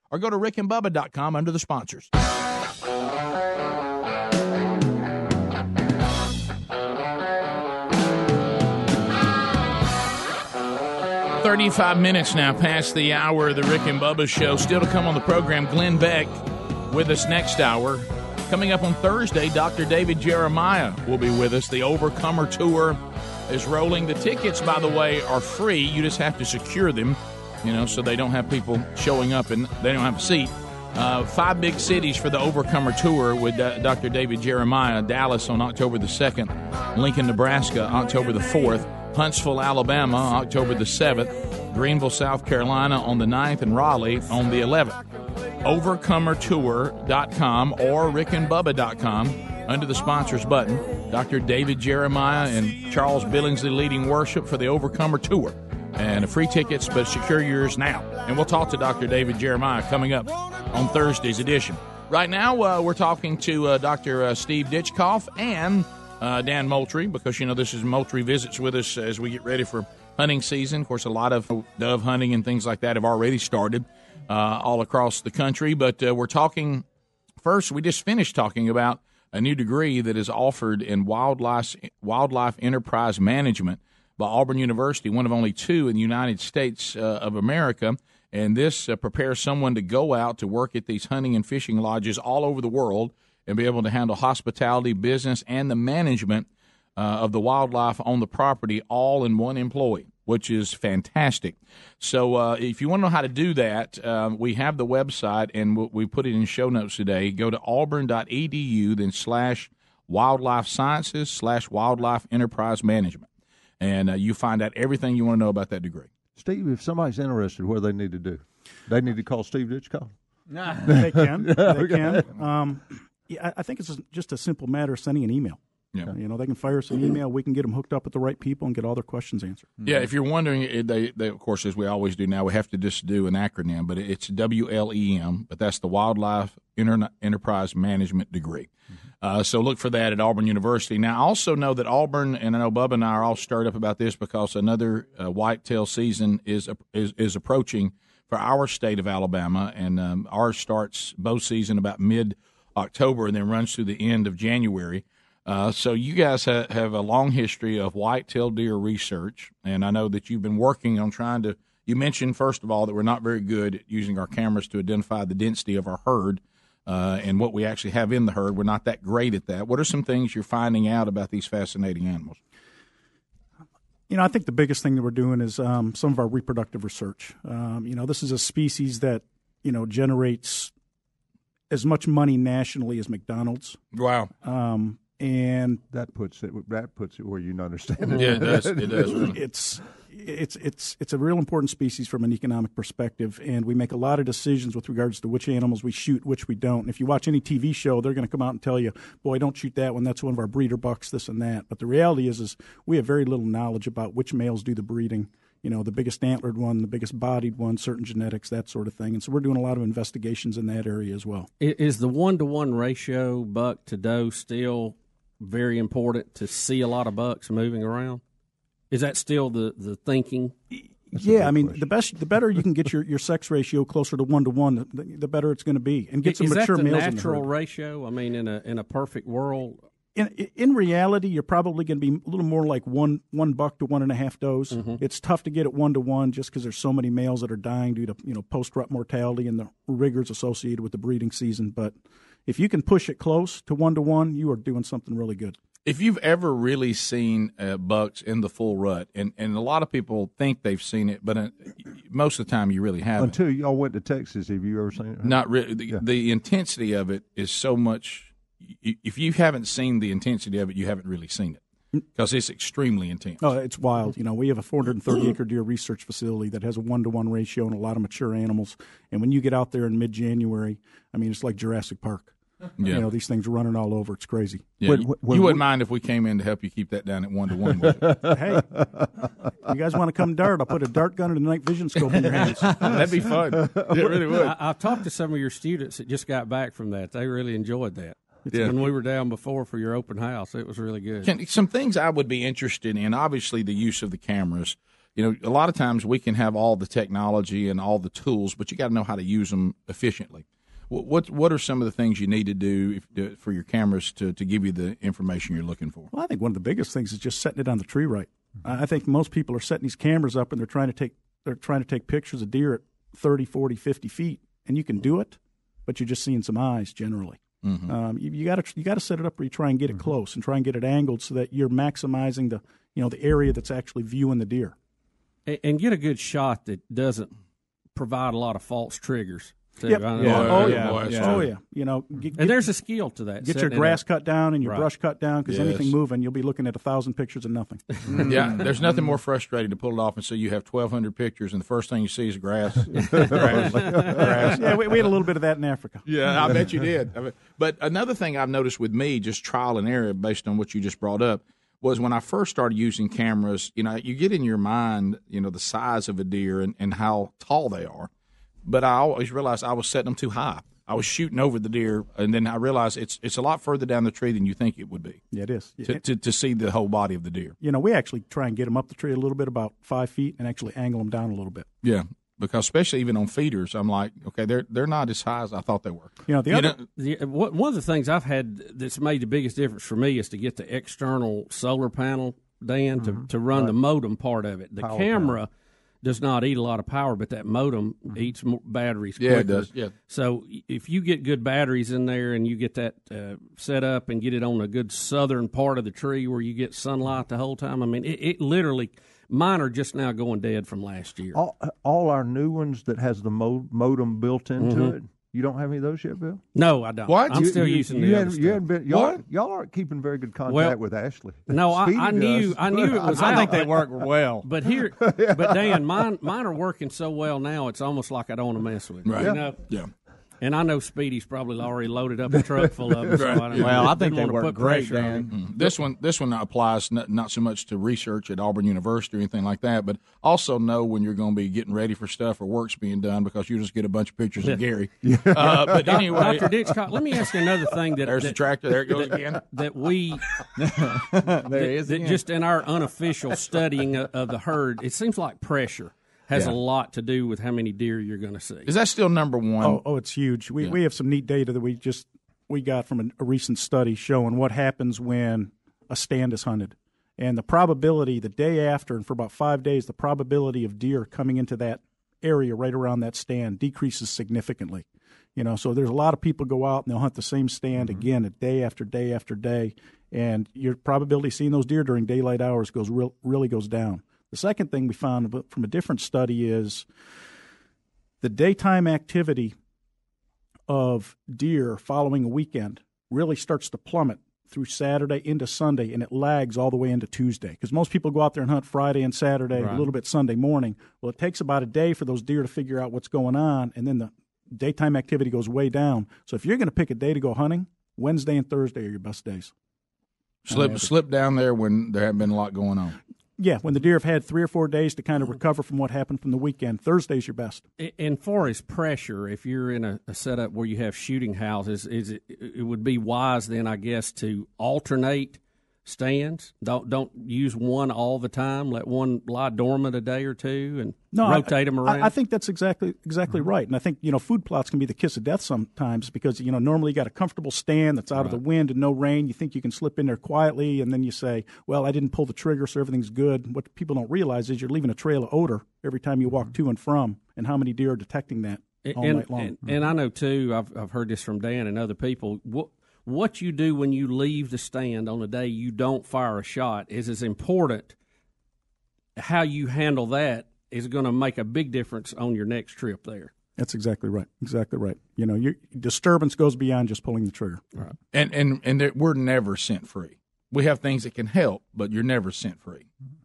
Speaker 1: or go to rickandbubba.com under the sponsors. Thirty-five minutes now past the hour of the Rick and Bubba show. Still to come on the program, Glenn Beck with us next hour. Coming up on Thursday, Dr. David Jeremiah will be with us. The Overcomer Tour is rolling. The tickets, by the way, are free. You just have to secure them you know, so they don't have people showing up and they don't have a seat. Uh, five big cities for the Overcomer Tour with uh, Dr. David Jeremiah. Dallas on October the 2nd, Lincoln, Nebraska, October the 4th, Huntsville, Alabama, October the 7th, Greenville, South Carolina on the 9th, and Raleigh on the 11th. OvercomerTour.com or rickandbubba.com under the sponsors button. Dr. David Jeremiah and Charles Billingsley leading worship for the Overcomer Tour and free tickets, but secure yours now. And we'll talk to Dr. David Jeremiah coming up on Thursday's edition. Right now, uh, we're talking to uh, Dr. Uh, Steve Ditchkoff and uh, Dan Moultrie, because you know this is Moultrie visits with us as we get ready for hunting season. Of course, a lot of dove hunting and things like that have already started uh, all across the country. But uh, we're talking first. We just finished talking about a new degree that is offered in wildlife wildlife enterprise management by Auburn University, one of only two in the United States uh, of America. And this uh, prepares someone to go out to work at these hunting and fishing lodges all over the world and be able to handle hospitality, business, and the management uh, of the wildlife on the property all in one employee, which is fantastic. So, uh, if you want to know how to do that, um, we have the website and we put it in show notes today. Go to auburn.edu, then slash wildlife sciences slash wildlife enterprise management. And uh, you find out everything you want to know about that degree.
Speaker 10: Steve, if somebody's interested, what do they need to do? They need to call Steve Ditchkoff.
Speaker 15: they can. They can. Um, yeah, I think it's just a simple matter of sending an email.
Speaker 1: Yeah.
Speaker 15: You know, they can fire us an email. We can get them hooked up with the right people and get all their questions answered.
Speaker 1: Yeah, if you're wondering, they, they of course, as we always do now, we have to just do an acronym, but it's WLEM, but that's the Wildlife Inter- Enterprise Management degree. Uh, so look for that at Auburn University. Now, I also know that Auburn, and I know Bubba and I are all stirred up about this because another uh, whitetail season is, is is approaching for our state of Alabama, and um, ours starts bow season about mid October and then runs through the end of January. Uh, so you guys ha- have a long history of whitetail deer research, and I know that you've been working on trying to. You mentioned first of all that we're not very good at using our cameras to identify the density of our herd uh, and what we actually have in the herd. We're not that great at that. What are some things you're finding out about these fascinating animals?
Speaker 15: You know, I think the biggest thing that we're doing is um, some of our reproductive research. Um, you know, this is a species that you know generates as much money nationally as McDonald's.
Speaker 1: Wow.
Speaker 15: Um, and
Speaker 10: that puts it that puts it where you understand it.
Speaker 1: Yeah, it does. It does.
Speaker 15: It's it's it's it's a real important species from an economic perspective, and we make a lot of decisions with regards to which animals we shoot, which we don't. And if you watch any TV show, they're going to come out and tell you, "Boy, don't shoot that one. That's one of our breeder bucks. This and that." But the reality is, is we have very little knowledge about which males do the breeding you know, the biggest antlered one, the biggest bodied one, certain genetics, that sort of thing. And so we're doing a lot of investigations in that area as well.
Speaker 3: Is the one to one ratio buck to doe still very important to see a lot of bucks moving around? Is that still the, the thinking?
Speaker 15: That's yeah, I mean, question. the best, the better you can get your, your sex ratio closer to one to one, the, the better it's going to be, and get some
Speaker 3: Is
Speaker 15: mature
Speaker 3: that the
Speaker 15: males.
Speaker 3: natural
Speaker 15: in the
Speaker 3: ratio? I mean, in a in a perfect world,
Speaker 15: in in reality, you're probably going to be a little more like one one buck to one and a half does.
Speaker 3: Mm-hmm.
Speaker 15: It's tough to get it one to one just because there's so many males that are dying due to you know post rut mortality and the rigors associated with the breeding season. But if you can push it close to one to one, you are doing something really good.
Speaker 1: If you've ever really seen uh, bucks in the full rut, and, and a lot of people think they've seen it, but uh, most of the time you really haven't.
Speaker 10: Until y'all went to Texas, have you ever seen it?
Speaker 1: Not really. The,
Speaker 10: Yeah.
Speaker 1: the intensity of it is so much. If you haven't seen the intensity of it, you haven't really seen it because it's extremely intense.
Speaker 15: Oh, it's wild. You know, we have a 430 acre deer research facility that has a one to one ratio and a lot of mature animals. And when you get out there in mid January, I mean, it's like Jurassic Park.
Speaker 1: Yeah.
Speaker 15: You know, these things are running all over. It's crazy.
Speaker 1: Yeah, you, you wouldn't mind if we came in to help you keep that down at one to one.
Speaker 15: hey, you guys want to come dart? I'll put a dart gun and a night vision scope in your hands.
Speaker 1: That'd be fun. It really would.
Speaker 3: I, I've talked to some of your students that just got back from that. They really enjoyed that.
Speaker 1: Yeah.
Speaker 3: When we were down before for your open house, it was really good.
Speaker 1: Can, some things I would be interested in, obviously the use of the cameras. You know, a lot of times we can have all the technology and all the tools, but you got to know how to use them efficiently. What, what what are some of the things you need to do if, for your cameras to, to give you the information you're looking for?
Speaker 15: Well, I think one of the biggest things is just setting it on the tree right. I I think most people are setting these cameras up and they're trying to take they're trying to take pictures of deer at 30, 40, 50 feet, and you can do it, but you're just seeing some eyes generally.
Speaker 1: Mhm.
Speaker 15: Um, you got to you got to set it up where you try and get it close and try and get it angled so that you're maximizing the you know the area that's actually viewing the deer.
Speaker 3: and, and get a good shot that doesn't provide a lot of false triggers. Too.
Speaker 15: Yep.
Speaker 3: I know-
Speaker 15: Yeah. Oh, yeah. Yeah. Oh, yeah. You know, get-
Speaker 3: and there's a skill to that.
Speaker 15: Get your grass
Speaker 3: up.
Speaker 15: cut down and your
Speaker 3: Right.
Speaker 15: brush cut down because
Speaker 1: Yes.
Speaker 15: anything moving, you'll be looking at a thousand pictures of nothing. Mm.
Speaker 1: yeah, there's nothing more frustrating to pull it off and see you have 1,200 pictures, and the first thing you see is grass. grass. grass.
Speaker 15: yeah, we, we had a little bit of that in Africa.
Speaker 1: Yeah, I bet you did. I bet- But another thing I've noticed with me, just trial and error based on what you just brought up, was when I first started using cameras, you know, you get in your mind, you know, the size of a deer and, and how tall they are. But I always realized I was setting them too high. I was shooting over the deer, and then I realized it's it's a lot further down the tree than you think it would be.
Speaker 15: Yeah, it is.
Speaker 1: To, to, to see the whole body of the deer.
Speaker 15: You know, we actually try and get them up the tree a little bit, about five feet, and actually angle them down a little bit.
Speaker 1: Yeah, because especially even on feeders, I'm like, okay, they're they're not as high as I thought they were.
Speaker 15: You know, the other
Speaker 3: The, one of the things I've had that's made the biggest difference for me is to get the external solar panel, Dan, to, mm-hmm. to run the modem part of it. The
Speaker 1: Power
Speaker 3: camera does not eat a lot of power, but that modem eats more batteries
Speaker 1: Yeah, it
Speaker 3: quicker.
Speaker 1: does, yeah.
Speaker 3: So if you get good batteries in there and you get that uh, set up and get it on a good southern part of the tree where you get sunlight the whole time, I mean, it, it literally, mine are just now going dead from last year.
Speaker 10: All, all our new ones that has the mo- modem built into
Speaker 3: Mhm.
Speaker 10: it. You don't have any of those yet, Bill?
Speaker 3: No, I don't. What? I'm
Speaker 10: You-
Speaker 3: still
Speaker 10: you-
Speaker 3: using
Speaker 10: you
Speaker 3: the
Speaker 10: hadn't-
Speaker 3: other
Speaker 10: You
Speaker 3: stuff.
Speaker 10: hadn't been, y'all,
Speaker 3: What?
Speaker 10: y'all aren't keeping very good contact
Speaker 3: Well,
Speaker 10: with Ashley.
Speaker 3: No, I, I knew
Speaker 10: does.
Speaker 3: I knew it was.
Speaker 4: I
Speaker 3: out,
Speaker 4: think they work well.
Speaker 3: But here, but Dan, mine mine are working so well now. It's almost like I don't want to mess with. it,
Speaker 1: Right.
Speaker 3: You
Speaker 1: Yeah.
Speaker 3: know?
Speaker 1: Yeah.
Speaker 3: And I know Speedy's probably already loaded up a truck full of them. So I don't,
Speaker 4: Well, I think they
Speaker 3: wanna
Speaker 4: work
Speaker 3: put
Speaker 4: great,
Speaker 3: pressure on
Speaker 4: Dan.
Speaker 3: him.
Speaker 1: Mm. This one, this one applies not, not so much to research at Auburn University or anything like that, but also know when you're going to be getting ready for stuff or work's being done because you just get a bunch of pictures of Gary. Uh, but anyway,
Speaker 3: Dr. Ditchkoff, let me ask you another thing that
Speaker 1: There's
Speaker 3: that,
Speaker 1: the tractor. There it goes
Speaker 3: that,
Speaker 1: again.
Speaker 3: That we
Speaker 4: There
Speaker 3: that,
Speaker 4: he is
Speaker 3: that
Speaker 4: again.
Speaker 3: just in our unofficial studying of, of the herd, it seems like pressure has
Speaker 1: Yeah.
Speaker 3: a lot to do with how many deer you're going to see.
Speaker 1: Is that still number one?
Speaker 15: Oh, oh, it's huge. We we have some neat data that we just we got from a, a recent study showing what happens when a stand is hunted, and the probability the day after, and for about five days, the probability of deer coming into that area right around that stand decreases significantly. You know, so there's a lot of people go out and they'll hunt the same stand mm-hmm. again, a day after day after day, and your probability of seeing those deer during daylight hours goes real, really goes down. The second thing we found from a different study is the daytime activity of deer following a weekend really starts to plummet through Saturday into Sunday, and it lags all the way into Tuesday. Because most people go out there and hunt Friday and Saturday,
Speaker 3: Right.
Speaker 15: a little bit Sunday morning. Well, it takes about a day for those deer to figure out what's going on, and then the daytime activity goes way down. So if you're going to pick a day to go hunting, Wednesday and Thursday are your best days.
Speaker 1: slip slip down there when there hadn't been a lot going on.
Speaker 15: Yeah, when the deer have had three or four days to kind of recover from what happened from the weekend, Thursday's your best.
Speaker 3: And far as pressure, if you're in a, a setup where you have shooting houses, is it, it would be wise then, I guess, to alternate stands. Don't don't use one all the time. Let one lie dormant a day or two and
Speaker 15: I-
Speaker 3: rotate them around.
Speaker 15: I think that's exactly exactly mm-hmm. right, and I think you know food plots can be the kiss of death sometimes because you know normally you got a comfortable stand that's out of the wind and no rain. You think you can slip in there quietly, and then you say, "Well, I didn't pull the trigger, so everything's good." What people don't realize is you're leaving a trail of odor every time you walk mm-hmm. to and from, and how many deer are detecting that all
Speaker 3: and,
Speaker 15: night long.
Speaker 3: And, and I know too. I've I've heard this from Dan and other people. What what you do when you leave the stand on the day you don't fire a shot is as important. How you handle that is going to make a big difference on your next trip there.
Speaker 15: That's exactly right. Exactly right. You know, your disturbance goes beyond just pulling the trigger.
Speaker 3: Right.
Speaker 1: And and and there- we're never scent free. We have things that can help, but you're never scent free. Mm-hmm.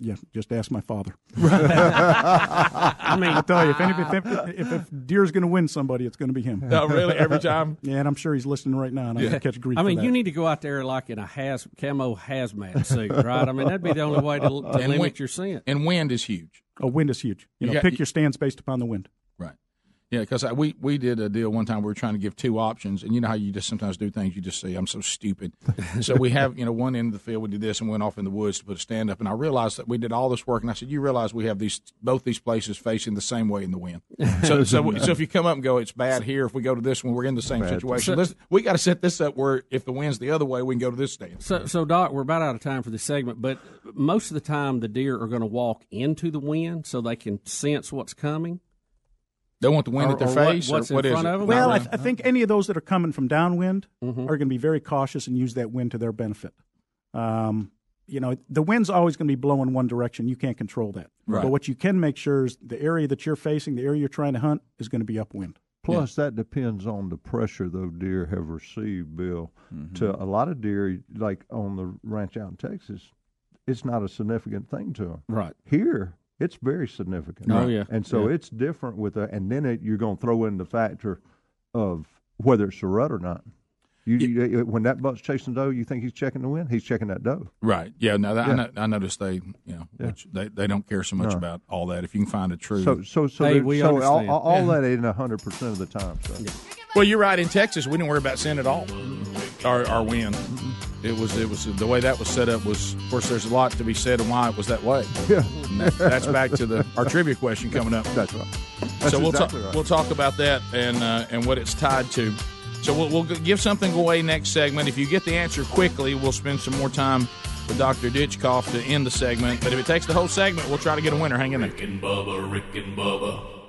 Speaker 15: Yeah, just ask my father.
Speaker 3: I mean,
Speaker 15: I tell you, if, any, if, if, if deer's going to win somebody, it's going to be him.
Speaker 1: Oh, really? Every time?
Speaker 15: Yeah, and I'm sure he's listening right now, and I'm going to catch grief.
Speaker 3: I mean,
Speaker 15: for that.
Speaker 3: you need to go out there like in a has camo hazmat suit, right? I mean, that'd be the only way to, to
Speaker 1: And
Speaker 3: limit
Speaker 1: wind-
Speaker 3: your scent.
Speaker 1: And wind is huge.
Speaker 15: Oh, wind is huge. You,
Speaker 1: You
Speaker 15: know,
Speaker 1: got-
Speaker 15: pick your stands based upon the wind.
Speaker 1: Right. Yeah, because we we did a deal one time. We were trying to give two options, and you know how you just sometimes do things. You just say, "I'm so stupid." so we have you know one end of the field. We did this and went off in the woods to put a stand up. And I realized that we did all this work, and I said, "You realize we have these both these places facing the same way in the wind." So so so if you come up and go, "It's bad here," if we go to this one, we're in the same
Speaker 3: Bad.
Speaker 1: situation.
Speaker 3: So-
Speaker 1: we got to set this up where if the wind's the other way, we can go to this stand.
Speaker 3: So, so Doc, we're about out of time for this segment, but most of the time the deer are going to walk into the wind so they can sense what's coming.
Speaker 1: They want the wind
Speaker 3: Or-
Speaker 1: at their
Speaker 3: or what-
Speaker 1: face. or
Speaker 3: what's in
Speaker 1: what is
Speaker 3: front
Speaker 1: it?
Speaker 3: of 'em?
Speaker 15: Well, I, th- I think any of those that are coming from downwind
Speaker 3: Mm-hmm.
Speaker 15: are going to be very cautious and use that wind to their benefit. Um, you know, the wind's always going to be blowing one direction. You can't control that.
Speaker 10: Right.
Speaker 15: But what you can make sure is the area that you're facing, the area you're trying to hunt, is going to be upwind.
Speaker 10: Plus, that depends on the pressure those deer have received, Bill.
Speaker 15: Mm-hmm.
Speaker 10: To a lot of deer, like on the ranch out in Texas, it's not a significant thing to them.
Speaker 3: Right.
Speaker 10: Here, it's very significant.
Speaker 3: Oh, yeah.
Speaker 10: And so
Speaker 3: Yeah.
Speaker 10: it's different with a, and then it, you're going to throw in the factor of whether it's a rut or not. You, you when that buck's chasing doe, you think he's checking the wind? He's checking that doe.
Speaker 1: Right. Yeah. No, that, I,
Speaker 10: Yeah.
Speaker 1: know, I noticed they, you know,
Speaker 10: Yeah.
Speaker 1: which they, they don't care so much
Speaker 10: No.
Speaker 1: about all that. If you can find a true.
Speaker 10: So, so, so,
Speaker 1: Hey, we
Speaker 10: so all,
Speaker 1: understand.
Speaker 10: all
Speaker 1: Yeah.
Speaker 10: that ain't hundred percent of the time. So.
Speaker 1: Well, you're right. In Texas, we didn't worry about sin at all, our, our wind. It was it was the way that was set up was. Of course, there's a lot to be said on why it was that way.
Speaker 10: Yeah,
Speaker 1: that, that's back to the our trivia question coming up.
Speaker 10: That's right. That's
Speaker 1: so we'll talk
Speaker 10: right.
Speaker 1: we'll talk about that and uh, and what it's tied to. So we'll, we'll give something away next segment. If you get the answer quickly, we'll spend some more time with Dr. Ditchkoff to end the segment. But if it takes the whole segment, we'll try to get a winner. Hang in there.
Speaker 5: Rick and Bubba, Rick and Bubba.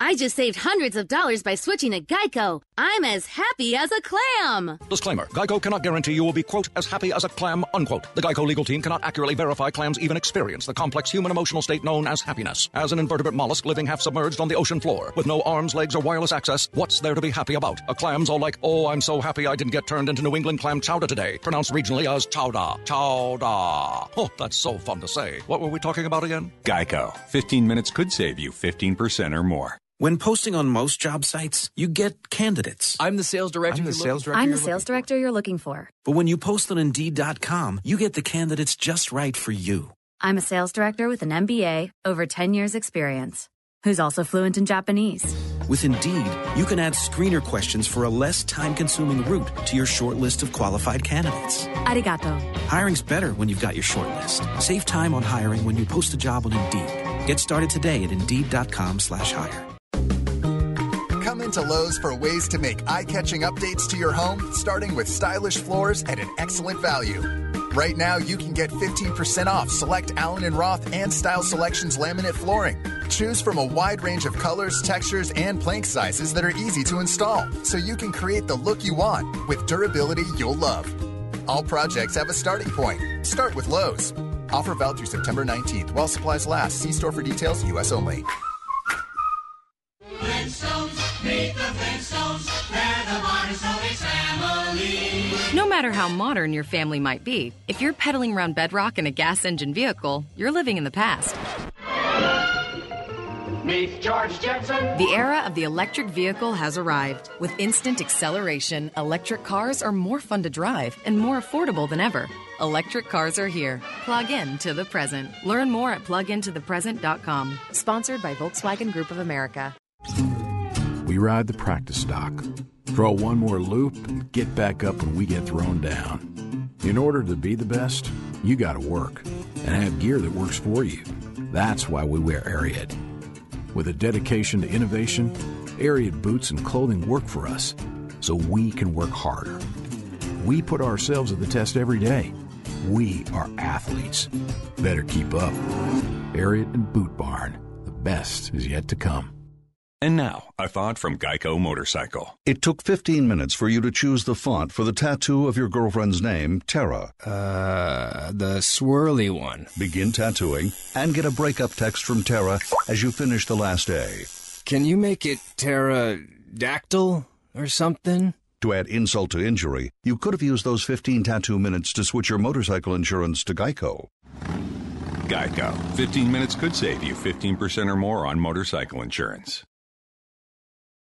Speaker 17: I just saved hundreds of dollars by switching to Geico. I'm as happy as a clam.
Speaker 18: Disclaimer Geico cannot guarantee you will be, quote, as happy as a clam, unquote. The Geico legal team cannot accurately verify clams even experience the complex human emotional state known as happiness. As an invertebrate mollusk living half submerged on the ocean floor, with no arms, legs, or wireless access, what's there to be happy about? A clam's all like, oh, I'm so happy I didn't get turned into New England clam chowder today, pronounced regionally as chowda. Chowda. Oh, that's so fun to say. What were we talking about again?
Speaker 19: Geico. 15 minutes could save you 15% or more.
Speaker 12: When posting on most job sites, you get candidates.
Speaker 20: I'm the sales director.
Speaker 12: I'm the sales director.
Speaker 17: I'm the sales director you're looking for.
Speaker 12: But when you post on Indeed.com, you get the candidates just right for you.
Speaker 17: I'm a sales director with an MBA, over 10 years experience, who's also fluent in Japanese.
Speaker 12: With Indeed, you can add screener questions for a less time consuming route to your short list of qualified candidates.
Speaker 17: Arigato.
Speaker 12: Hiring's better when you've got your short list. Save time on hiring when you post a job on Indeed. Get started today at Indeed.com
Speaker 21: into Lowe's for ways to make eye catching updates to your home, starting with stylish floors at an excellent value. Right now, you can get 15% off select Allen Roth and Style Selections laminate flooring. Choose from a wide range of colors, textures, and plank sizes that are easy to install, so you can create the look you want with durability you'll love. All projects have a starting point. Start with Lowe's. Offer valid through September 19th while supplies last. See store for details, U.S. only.
Speaker 22: Matter how modern your family might be, if you're pedaling around bedrock in a gas engine vehicle, you're living in the past.
Speaker 23: Meet George Jetson.
Speaker 22: The era of the electric vehicle has arrived. With instant acceleration, electric cars are more fun to drive and more affordable than ever. Electric cars are here. Plug in to the present. Learn more at plugintothepresent.com. Sponsored by Volkswagen Group of America.
Speaker 24: We ride the practice stock, throw one more loop, and get back up when we get thrown down. In order to be the best, you gotta work and have gear that works for you. That's why we wear Ariat. With a dedication to innovation, Ariat boots and clothing work for us so we can work harder. We put ourselves at the test every day. We are athletes. Better keep up. Ariat and Boot Barn. The best is yet to come.
Speaker 19: And now, a thought from Geico Motorcycle.
Speaker 25: It took 15 minutes for you to choose the font for the tattoo of your girlfriend's name, Tara.
Speaker 20: Uh, the swirly one.
Speaker 25: Begin tattooing and get a breakup text from Tara as you finish the last A.
Speaker 20: Can you make it pterodactyl or something?
Speaker 25: To add insult to injury, you could have used those 15 tattoo minutes to switch your motorcycle insurance to Geico.
Speaker 19: Geico. 15 minutes could save you 15% or more on motorcycle insurance.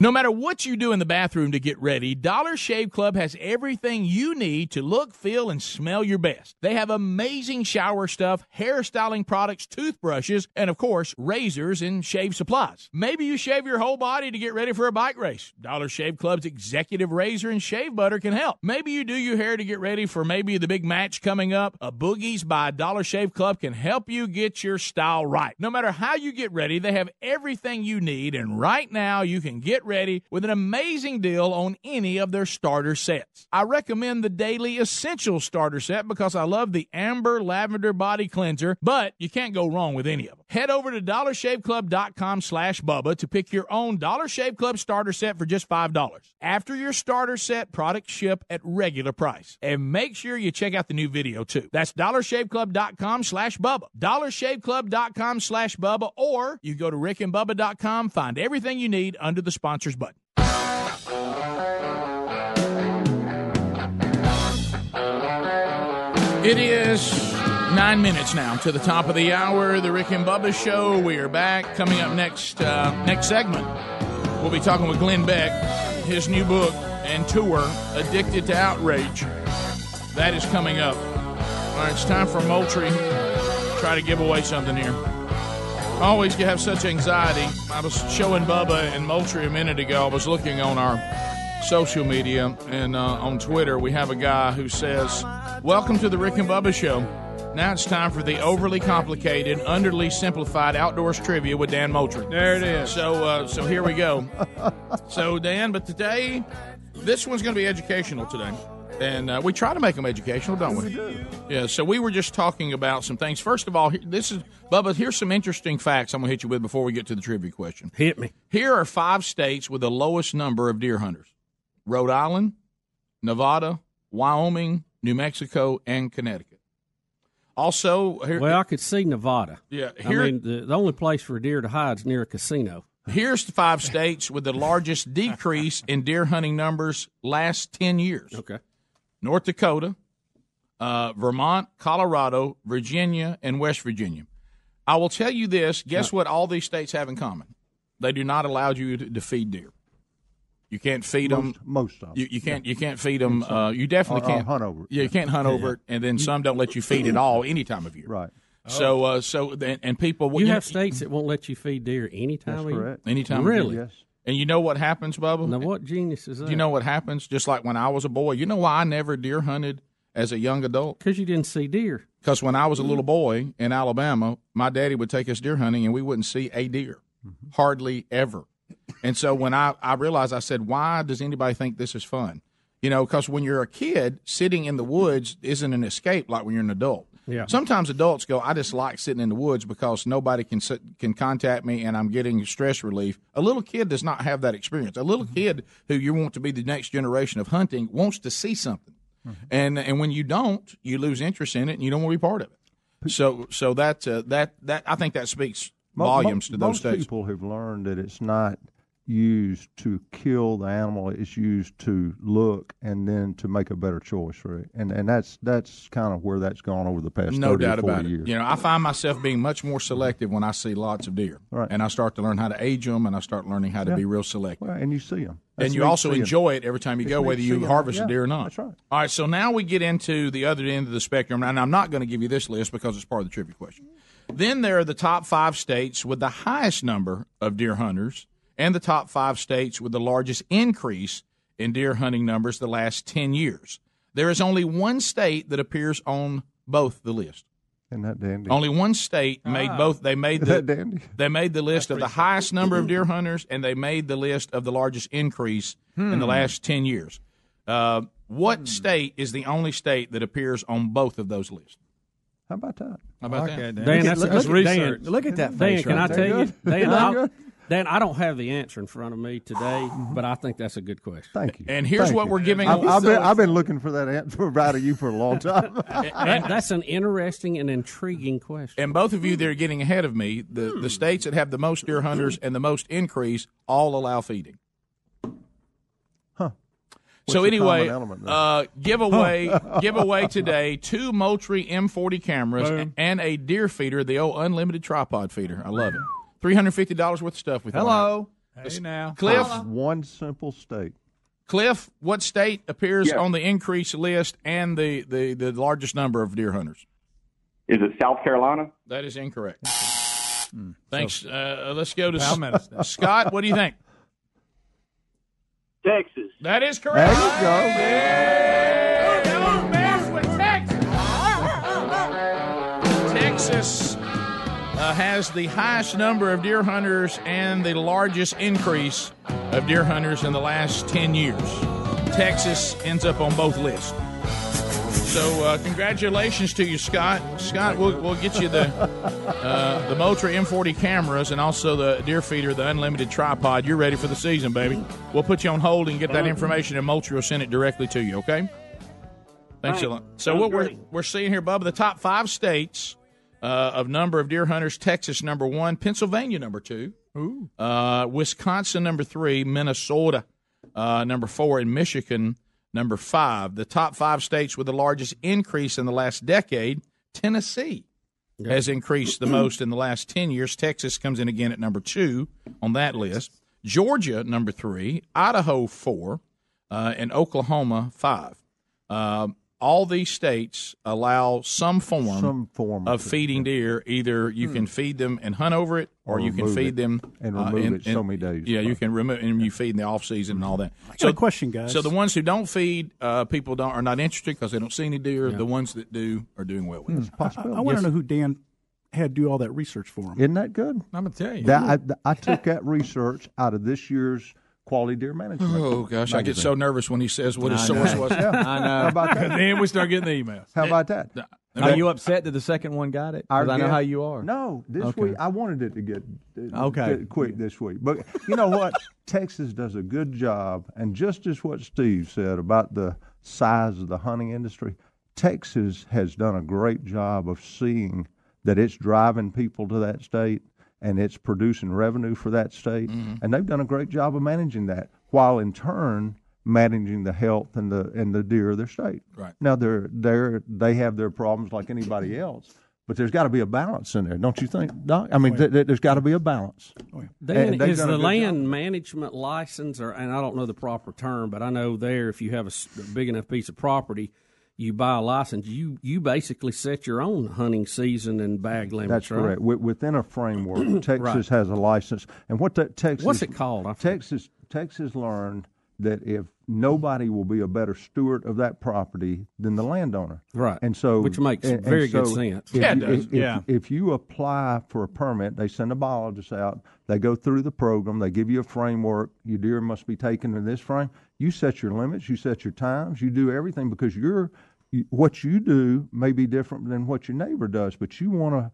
Speaker 1: No matter what you do in the bathroom to get ready, Dollar Shave Club has everything you need to look, feel, and smell your best. They have amazing shower stuff, hairstyling products, toothbrushes, and of course, razors and shave supplies. Maybe you shave your whole body to get ready for a bike race. Dollar Shave Club's executive razor and shave butter can help. Maybe you do your hair to get ready for maybe the big match coming up. A Boogies by Dollar Shave Club can help you get your style right. No matter how you get ready, they have everything you need, and right now you can get ready with an amazing deal on any of their starter sets. I recommend the Daily Essential Starter Set because I love the Amber Lavender Body Cleanser, but you can't go wrong with any of them. Head over to dollarshaveclub.com slash Bubba to pick your own Dollar Shave Club starter set for just $5. After your starter set, products ship at regular price. And make sure you check out the new video too. That's dollarshaveclub.com slash Bubba. dollarshaveclub.com slash Bubba or you go to rickandbubba.com, find everything you need under the sponsors button. It is nine minutes now to the top of the hour. The Rick and Bubba Show. We are back. Coming up next, uh, next segment, we'll be talking with Glenn Beck, his new book and tour, "Addicted to Outrage." That is coming up. All right, it's time for Moultrie. Try to give away something here. I always have such anxiety. I was showing Bubba and Moultrie a minute ago. I was looking on our social media and uh, on Twitter. We have a guy who says, Welcome to the Rick and Bubba Show. Now it's time for the overly complicated, underly simplified outdoors trivia with Dan Moultrie.
Speaker 4: There it is.
Speaker 1: So, uh, so here we go. so, Dan, but today, this one's going to be educational today. And uh, we try to make them educational, don't we?
Speaker 10: We do.
Speaker 1: Yeah, so we were just talking about some things. First of all, here- this is Bubba. Here's some interesting facts I'm going to hit you with before we get to the trivia question.
Speaker 3: Hit me.
Speaker 1: Here are five states with the lowest number of deer hunters: Rhode Island, Nevada, Wyoming, New Mexico, and Connecticut. Also, here,
Speaker 3: Well, I could see Nevada.
Speaker 1: Yeah,
Speaker 3: I mean, the, the only place for deer to hide is near a casino.
Speaker 1: here's the five states with the largest decrease in deer hunting numbers last ten years.
Speaker 3: Okay.
Speaker 1: North Dakota, uh, Vermont, Colorado, Virginia, and West Virginia. I will tell you this guess what all these states have in common? They do not allow you to, to feed deer. You can't feed them.
Speaker 10: Most, most of them.
Speaker 1: You, you can't. You can't feed them. Uh, you definitely
Speaker 10: Or- or
Speaker 1: can't
Speaker 10: hunt over it.
Speaker 1: Yeah, you can't hunt over it, and then some don't let you feed it all any time of year.
Speaker 10: Right.
Speaker 1: So, uh, so and, and people.
Speaker 3: You have states that won't let you feed deer any time
Speaker 10: That's
Speaker 3: of year?
Speaker 10: correct.
Speaker 1: Anytime. of
Speaker 3: Really?
Speaker 1: year. And you know what happens, Bubba?
Speaker 3: Now, what genius is that?
Speaker 1: Do you know what happens? Just like when I was a boy. You know why I never deer hunted as a young adult?
Speaker 3: Because you didn't see deer.
Speaker 1: Because when I was a little boy in Alabama, my daddy would take us deer hunting, and we wouldn't see a deer, hardly ever. And so when I, I realized, I said, why does anybody think this is fun? You know, because when you're a kid, sitting in the woods isn't an escape like when you're an adult.
Speaker 3: Yeah.
Speaker 1: Sometimes adults go, I just like sitting in the woods because nobody can sit, can contact me and I'm getting stress relief. A little kid does not have that experience. A little kid who you want to be the next generation of hunting wants to see something. And and when you don't, you lose interest in it and you don't want to be part of it. So so that uh, that that I think that speaks Volumes to those
Speaker 10: most
Speaker 1: states.
Speaker 10: people have learned that it's not used to kill the animal; it's used to look and then to make a better choice for it. And and that's that's kind of where that's gone over the past
Speaker 1: No
Speaker 10: 30
Speaker 1: doubt
Speaker 10: or 40
Speaker 1: about
Speaker 10: years.
Speaker 1: it. You know, I find myself being much more selective when I see lots of deer,
Speaker 10: Right.
Speaker 1: and I start to learn how to age them, and I start learning how to
Speaker 10: Yeah.
Speaker 1: be real selective.
Speaker 10: Well, and you see them,
Speaker 1: and you also enjoy it every time you go, whether you harvest a deer or not.
Speaker 10: That's right.
Speaker 1: All right, so now we get into the other end of the spectrum, and I'm not going to give you this list because it's part of the trivia question. Then there are the top five states with the highest number of deer hunters, and the top five states with the largest increase in deer hunting numbers the last 10 years. There is only one state that appears on both the list.
Speaker 10: Isn't that dandy?
Speaker 1: Only one state made
Speaker 10: Ah.
Speaker 1: both. They made the
Speaker 10: that dandy?
Speaker 1: they made the list of the highest number of deer hunters, and they made the list of the largest increase in the
Speaker 10: Hmm.
Speaker 1: last ten years. Uh, what state is the only state that appears on both of those lists?
Speaker 10: How about that?
Speaker 1: How about
Speaker 4: Okay,
Speaker 1: that?
Speaker 4: Dan.
Speaker 3: Dan,
Speaker 4: Look
Speaker 3: that's,
Speaker 4: at-
Speaker 3: that's
Speaker 4: look at-
Speaker 3: research.
Speaker 4: Dan, look at that
Speaker 3: Dan,
Speaker 4: face
Speaker 3: can
Speaker 4: right
Speaker 3: I tell you? Dan, I'll- Dan, I don't have the answer in front of me today, but I think that's a good question.
Speaker 10: Thank you.
Speaker 1: And here's
Speaker 10: Thank
Speaker 1: what
Speaker 10: you.
Speaker 1: we're giving.
Speaker 10: I've, I've been I've been looking for that answer out of you for a long time.
Speaker 3: That- that's an interesting and intriguing question.
Speaker 1: and both of you that are getting ahead of me, the,
Speaker 10: Hmm.
Speaker 1: the states that have the most deer hunters and the most increase all allow feeding.
Speaker 10: Huh.
Speaker 1: So
Speaker 10: What's the common
Speaker 1: anyway,
Speaker 10: element
Speaker 1: uh, giveaway giveaway today two Moultrie M40 cameras
Speaker 4: Boom.
Speaker 1: and a deer feeder, the old unlimited tripod feeder. I love it. Three hundred fifty dollars worth of stuff. We throw
Speaker 4: Hello.
Speaker 1: out. Hey
Speaker 4: now.
Speaker 1: Cliff,
Speaker 10: One simple state.
Speaker 1: Cliff, what state appears
Speaker 26: Yes.
Speaker 1: on the increase list and the, the, the largest number of deer hunters?
Speaker 26: Is it South Carolina?
Speaker 1: That is incorrect. Thanks. Uh, let's go to S- Scott. What do you think?
Speaker 26: Texas.
Speaker 1: That is correct.
Speaker 10: There you go.
Speaker 1: Don't mess with Texas. Texas uh, has the highest number of deer hunters and the largest increase of deer hunters in the last 10 years. Texas ends up on both lists. So, uh, congratulations to you, Scott. Scott, we'll, we'll get you the uh, the Moultrie M40 cameras and also the deer feeder, the unlimited tripod. You're ready for the season, baby. We'll put you on hold and get that information, and Moultrie will send it directly to you. Okay? Thanks a lot. So
Speaker 26: Sounds
Speaker 1: what we're we're seeing here, Bubba, the top five states uh, of number of deer hunters: Texas number one, Pennsylvania number two,
Speaker 4: Ooh.
Speaker 1: uh, Wisconsin number three, Minnesota uh, number four, and Michigan number five. The top five states with the largest increase in the last decade: Tennessee has increased the most in the last 10 years. Texas comes in again at number two on that list. Georgia, number three. Idaho, four. Uh, and Oklahoma, five. Um, all these states allow some form,
Speaker 10: Some form
Speaker 1: of feeding deer. Either you can feed them and hunt over it, or,
Speaker 10: Or
Speaker 1: you can feed them
Speaker 10: and
Speaker 1: uh,
Speaker 10: remove it so
Speaker 1: in-
Speaker 10: many days.
Speaker 1: Yeah, you can remove and you feed in the off season and all that.
Speaker 15: got a question, guys.
Speaker 1: So the ones who don't feed, uh, people don't are not interested because they don't see any deer. The ones that do are doing well with it.
Speaker 10: It's possible.
Speaker 15: I, want to know who Dan had to do all that research for him.
Speaker 10: Isn't that good?
Speaker 4: I'm gonna tell you.
Speaker 10: That I, I took that research out of this year's quality deer management.
Speaker 1: Oh gosh, I get so nervous when he says what his
Speaker 4: I
Speaker 1: source
Speaker 4: know.
Speaker 1: was.
Speaker 10: Yeah.
Speaker 4: I know.
Speaker 10: How about that?
Speaker 4: then we start getting the emails.
Speaker 10: How about that?
Speaker 4: Are you upset that the second one got it? 'Cause I know how you are.
Speaker 10: No, this
Speaker 4: Okay.
Speaker 10: week I wanted it to get uh,
Speaker 4: Okay.
Speaker 10: get quick this week, but you know what? Texas does a good job, and just as what Steve said about the size of the hunting industry, Texas has done a great job of seeing that it's driving people to that state and it's producing revenue for that state, mm-hmm. and they've done a great job of managing that, while in turn managing the health and the and the deer of their state.
Speaker 1: Right.
Speaker 10: Now they're they're they have their problems like anybody else, but there's got to be a balance in there, don't you think, Doc? I mean, oh, th- th- there's got to be a balance.
Speaker 3: Oh, Dan,
Speaker 10: And they've
Speaker 3: is the
Speaker 10: good
Speaker 3: land management license, or and I don't know the proper term, but I know there if you have a big enough piece of property, you buy a license. You you basically set your own hunting season and bag limits.
Speaker 10: That's
Speaker 3: right?
Speaker 10: correct. Wi- Within a framework, Texas has a license, and what that Texas
Speaker 3: What's it called? I forget.
Speaker 10: Texas Texas learned that if nobody will be a better steward of that property than the landowner,
Speaker 3: Right.
Speaker 10: And so,
Speaker 3: Which makes
Speaker 10: and- and
Speaker 3: very good sense.
Speaker 10: If
Speaker 1: Yeah, it does.
Speaker 10: If,
Speaker 4: Yeah.
Speaker 10: If, if you apply for a permit, they send a biologist out. They go through the program. They give you a framework. Your deer must be taken in this frame. You set your limits. You set your times. You do everything because you're you, what you do may be different than what your neighbor does. But you want to,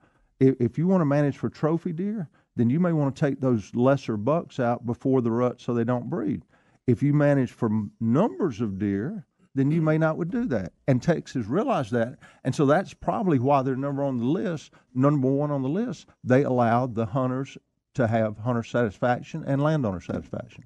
Speaker 10: if, if you want to manage for trophy deer, then you may want to take those lesser bucks out before the rut so they don't breed. If you manage for numbers of deer, then you may not would do that. And Texas realized that, and so that's probably why they're number on the list, number one on the list. They allowed the hunters to have hunter satisfaction and landowner satisfaction.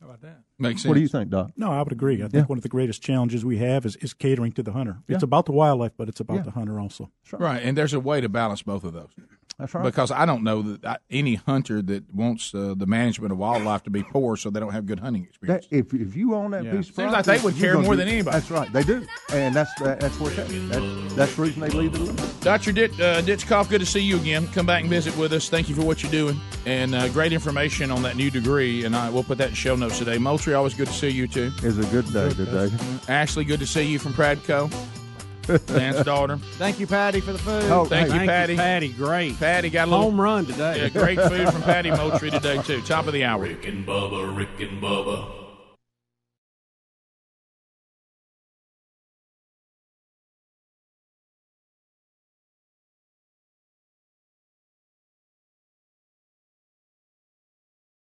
Speaker 4: How about that?
Speaker 1: Makes sense.
Speaker 10: What do you think, Doc?
Speaker 15: No, I would agree. I think
Speaker 10: Yeah.
Speaker 15: one of the greatest challenges we have is, is catering to the hunter. It's about the wildlife, but it's about
Speaker 10: Yeah.
Speaker 15: the hunter also.
Speaker 1: Right, and there's a way to balance both of those.
Speaker 10: That's right.
Speaker 1: Because I don't know that I, any hunter that wants uh, the management of wildlife to be poor, so they don't have good hunting experience.
Speaker 10: That, if if you own that
Speaker 1: Yeah.
Speaker 10: piece of
Speaker 1: Seems
Speaker 10: property,
Speaker 1: like they would care more
Speaker 10: do-
Speaker 1: than anybody.
Speaker 10: That's right, they do, and that's that, that's where it's at. That's, that's the reason they lead the list.
Speaker 1: Dr. Dit, uh, Ditchkoff, good to see you again. Come back and visit with us. Thank you for what you're doing. And uh, great information on that new degree. And I, we'll put that in show notes today. Moultrie, always good to see you, too.
Speaker 10: It's a good day today.
Speaker 1: Ashley, good to see you from Pradco. Dan's daughter.
Speaker 4: Thank you, Patty, for the food.
Speaker 10: Oh,
Speaker 1: Thank you,
Speaker 3: Thank
Speaker 1: Patty.
Speaker 3: you, Patty. Great.
Speaker 1: Patty got a little
Speaker 3: Home run today.
Speaker 1: yeah, great food from Patty Moultrie today, too. Top of the hour.
Speaker 5: Rick and Bubba, Rick and Bubba.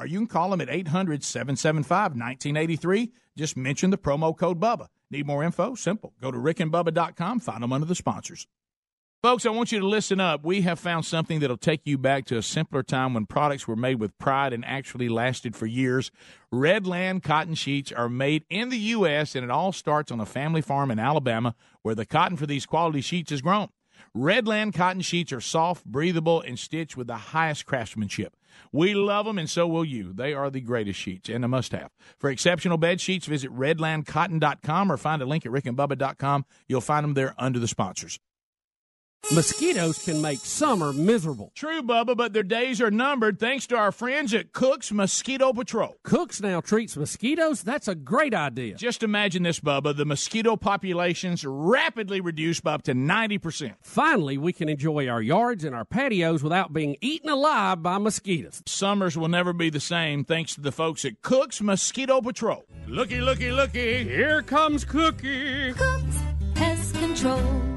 Speaker 1: Or you can call them at 800 775 1983. Just mention the promo code BUBBA. Need more info? Simple. Go to rickandbubba.com, find them under the sponsors. Folks, I want you to listen up. We have found something that'll take you back to a simpler time when products were made with pride and actually lasted for years. Redland cotton sheets are made in the U.S., and it all starts on a family farm in Alabama where the cotton for these quality sheets is grown. Redland cotton sheets are soft, breathable, and stitched with the highest craftsmanship. We love them, and so will you. They are the greatest sheets and a must have. For exceptional bed sheets, visit redlandcotton.com or find a link at rickandbubba.com. You'll find them there under the sponsors.
Speaker 3: Mosquitoes can make summer miserable.
Speaker 1: True, Bubba, but their days are numbered thanks to our friends at Cook's Mosquito Patrol.
Speaker 3: Cooks now treats mosquitoes? That's a great idea.
Speaker 1: Just imagine this, Bubba. The mosquito population's rapidly reduced by up to 90%.
Speaker 3: Finally, we can enjoy our yards and our patios without being eaten alive by mosquitoes.
Speaker 1: Summers will never be the same thanks to the folks at Cook's Mosquito Patrol. Looky, looky, looky.
Speaker 3: Here comes Cookie.
Speaker 6: Cooks Pest Control.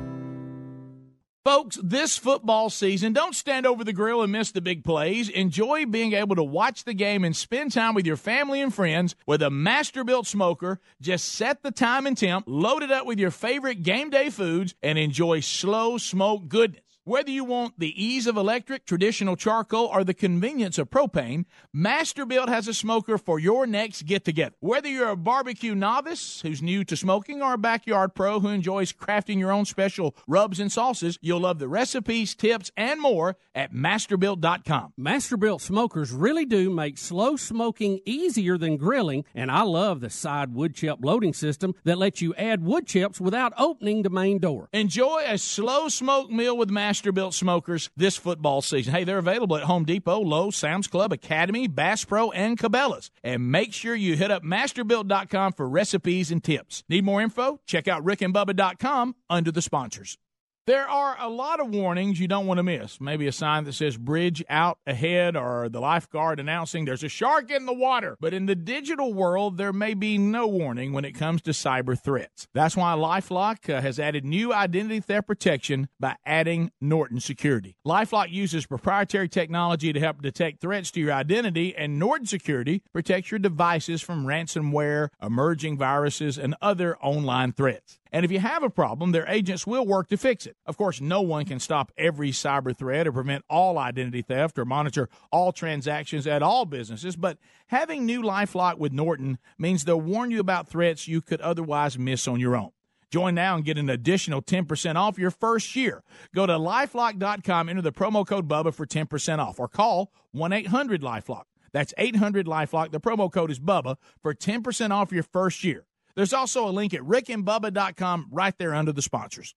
Speaker 1: Folks, this football season, don't stand over the grill and miss the big plays. Enjoy being able to watch the game and spend time with your family and friends with a Masterbuilt smoker. Just set the time and temp, load it up with your favorite game day foods, and enjoy slow smoke goodness. Whether you want the ease of electric, traditional charcoal, or the convenience of propane, Masterbuilt has a smoker for your next get together. Whether you're a barbecue novice who's new to smoking or a backyard pro who enjoys crafting your own special rubs and sauces, you'll love the recipes, tips, and more at masterbuilt.com.
Speaker 3: Masterbuilt smokers really do make slow smoking easier than grilling, and I love the side wood chip loading system that lets you add wood chips without opening the main door.
Speaker 1: Enjoy a slow smoke meal with Masterbuilt smokers this football season. Hey, they're available at Home Depot, Lowe's, Sam's Club, Academy, Bass Pro, and Cabela's. And make sure you hit up masterbuilt.com for recipes and tips. Need more info? Check out rickandbubba.com under the sponsors. There are a lot of warnings you don't want to miss. Maybe a sign that says bridge out ahead or the lifeguard announcing there's a shark in the water. But in the digital world, there may be no warning when it comes to cyber threats. That's why Lifelock uh, has added new identity theft protection by adding Norton Security. Lifelock uses proprietary technology to help detect threats to your identity, and Norton Security protects your devices from ransomware, emerging viruses, and other online threats. And if you have a problem, their agents will work to fix it. Of course, no one can stop every cyber threat or prevent all identity theft or monitor all transactions at all businesses, but having new Lifelock with Norton means they'll warn you about threats you could otherwise miss on your own. Join now and get an additional 10% off your first year. Go to lifelock.com, enter the promo code BUBBA for 10% off, or call 1 800 Lifelock. That's 800 Lifelock. The promo code is BUBBA for 10% off your first year. There's also a link at rickandbubba.com right there under the sponsors.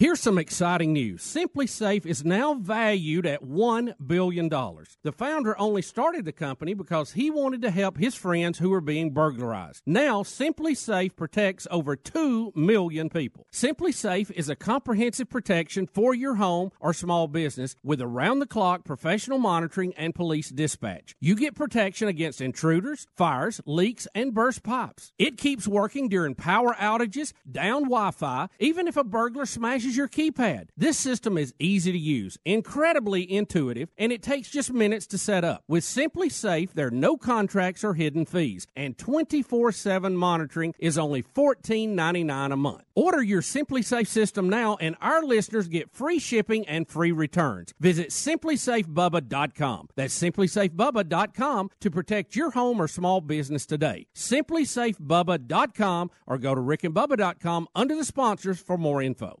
Speaker 3: Here's some exciting news. SimpliSafe is now valued at $1 billion. The founder only started the company because he wanted to help his friends who were being burglarized. Now, SimpliSafe protects over 2 million people. SimpliSafe is a comprehensive protection for your home or small business with around the clock professional monitoring and police dispatch. You get protection against intruders, fires, leaks, and burst pipes. It keeps working during power outages, down Wi Fi, even if a burglar smashes your keypad. This system is easy to use, incredibly intuitive, and it takes just minutes to set up. With SimpliSafe, there are no contracts or hidden fees, and 24 7 monitoring is only $14.99 a month. Order your SimpliSafe system now, and our listeners get free shipping and free returns. Visit simplisafebubba.com. That's simplisafebubba.com to protect your home or small business today. Simplisafebubba.com or go to rickandbubba.com under the sponsors for more info.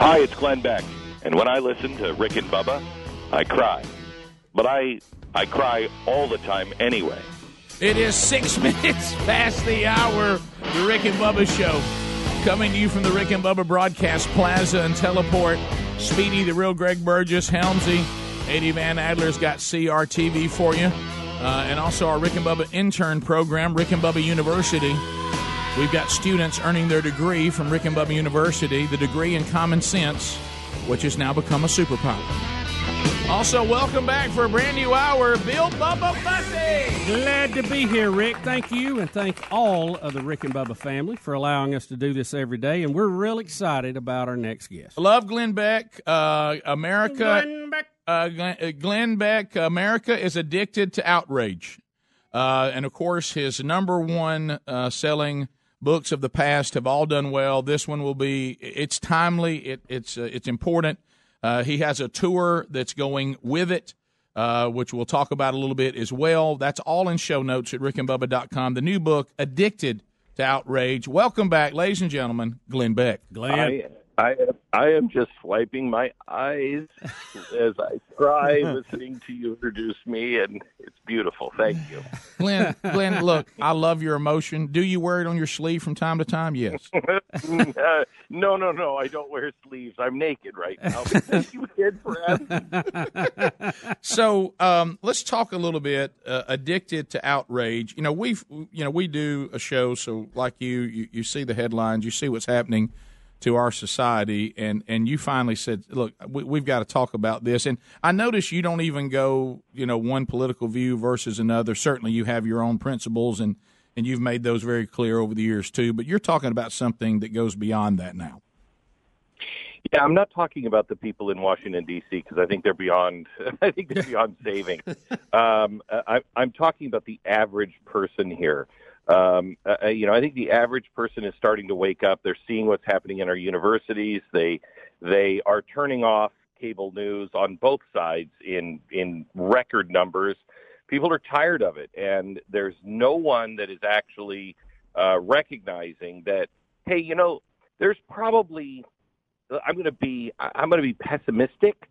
Speaker 27: Hi, it's Glenn Beck, and when I listen to Rick and Bubba, I cry. But I I cry all the time anyway.
Speaker 1: It is six minutes past the hour. The Rick and Bubba Show. Coming to you from the Rick and Bubba Broadcast Plaza and Teleport. Speedy, the real Greg Burgess, Helmsy, Eddie Van Adler's got CRTV for you. Uh, and also our Rick and Bubba intern program, Rick and Bubba University. We've got students earning their degree from Rick and Bubba University, the degree in common sense, which has now become a superpower. Also, welcome back for a brand new hour, Bill Bubba Bussey.
Speaker 3: Glad to be here, Rick. Thank you, and thank all of the Rick and Bubba family for allowing us to do this every day. And we're real excited about our next guest.
Speaker 1: Love Glenn Beck, uh, America.
Speaker 3: Glenn Beck.
Speaker 1: Uh, Glenn, uh, Beck, America is addicted to outrage. Uh, and of course, his number one uh, selling books of the past have all done well. This one will be. It's timely. It, it's uh, it's important. Uh, he has a tour that's going with it, uh, which we'll talk about a little bit as well. That's all in show notes at rickandbubba.com. The new book, Addicted to Outrage. Welcome back, ladies and gentlemen, Glenn Beck.
Speaker 27: I, I, I am just wiping my eyes as I cry listening to you introduce me, and it's beautiful. Thank you.
Speaker 1: Glenn, Glenn, look, I love your emotion. Do you wear it on your sleeve from time to time? Yes.
Speaker 27: Uh, no, no, no. I don't wear sleeves. I'm naked right now. Thank you, kid, for asking.
Speaker 1: so um, let's talk a little bit. Uh, addicted to outrage. You know, we've you know we do a show, so like you, you, you see the headlines, you see what's happening to our society, and and you finally said, look, we, we've got to talk about this. And I notice you don't even go, you know, one political view versus another. Certainly, you have your own principles, and and you've made those very clear over the years too. But you're talking about something that goes beyond that now.
Speaker 27: Yeah, I'm not talking about the people in Washington D.C. because I think they're beyond. I think they're beyond saving. Um, I, I'm talking about the average person here. Um, uh, you know, I think the average person is starting to wake up. They're seeing what's happening in our universities. They they are turning off cable news on both sides in in record numbers. People are tired of it, and there's no one that is actually uh, recognizing that. Hey, you know, there's probably I'm going to be I'm going to be pessimistic,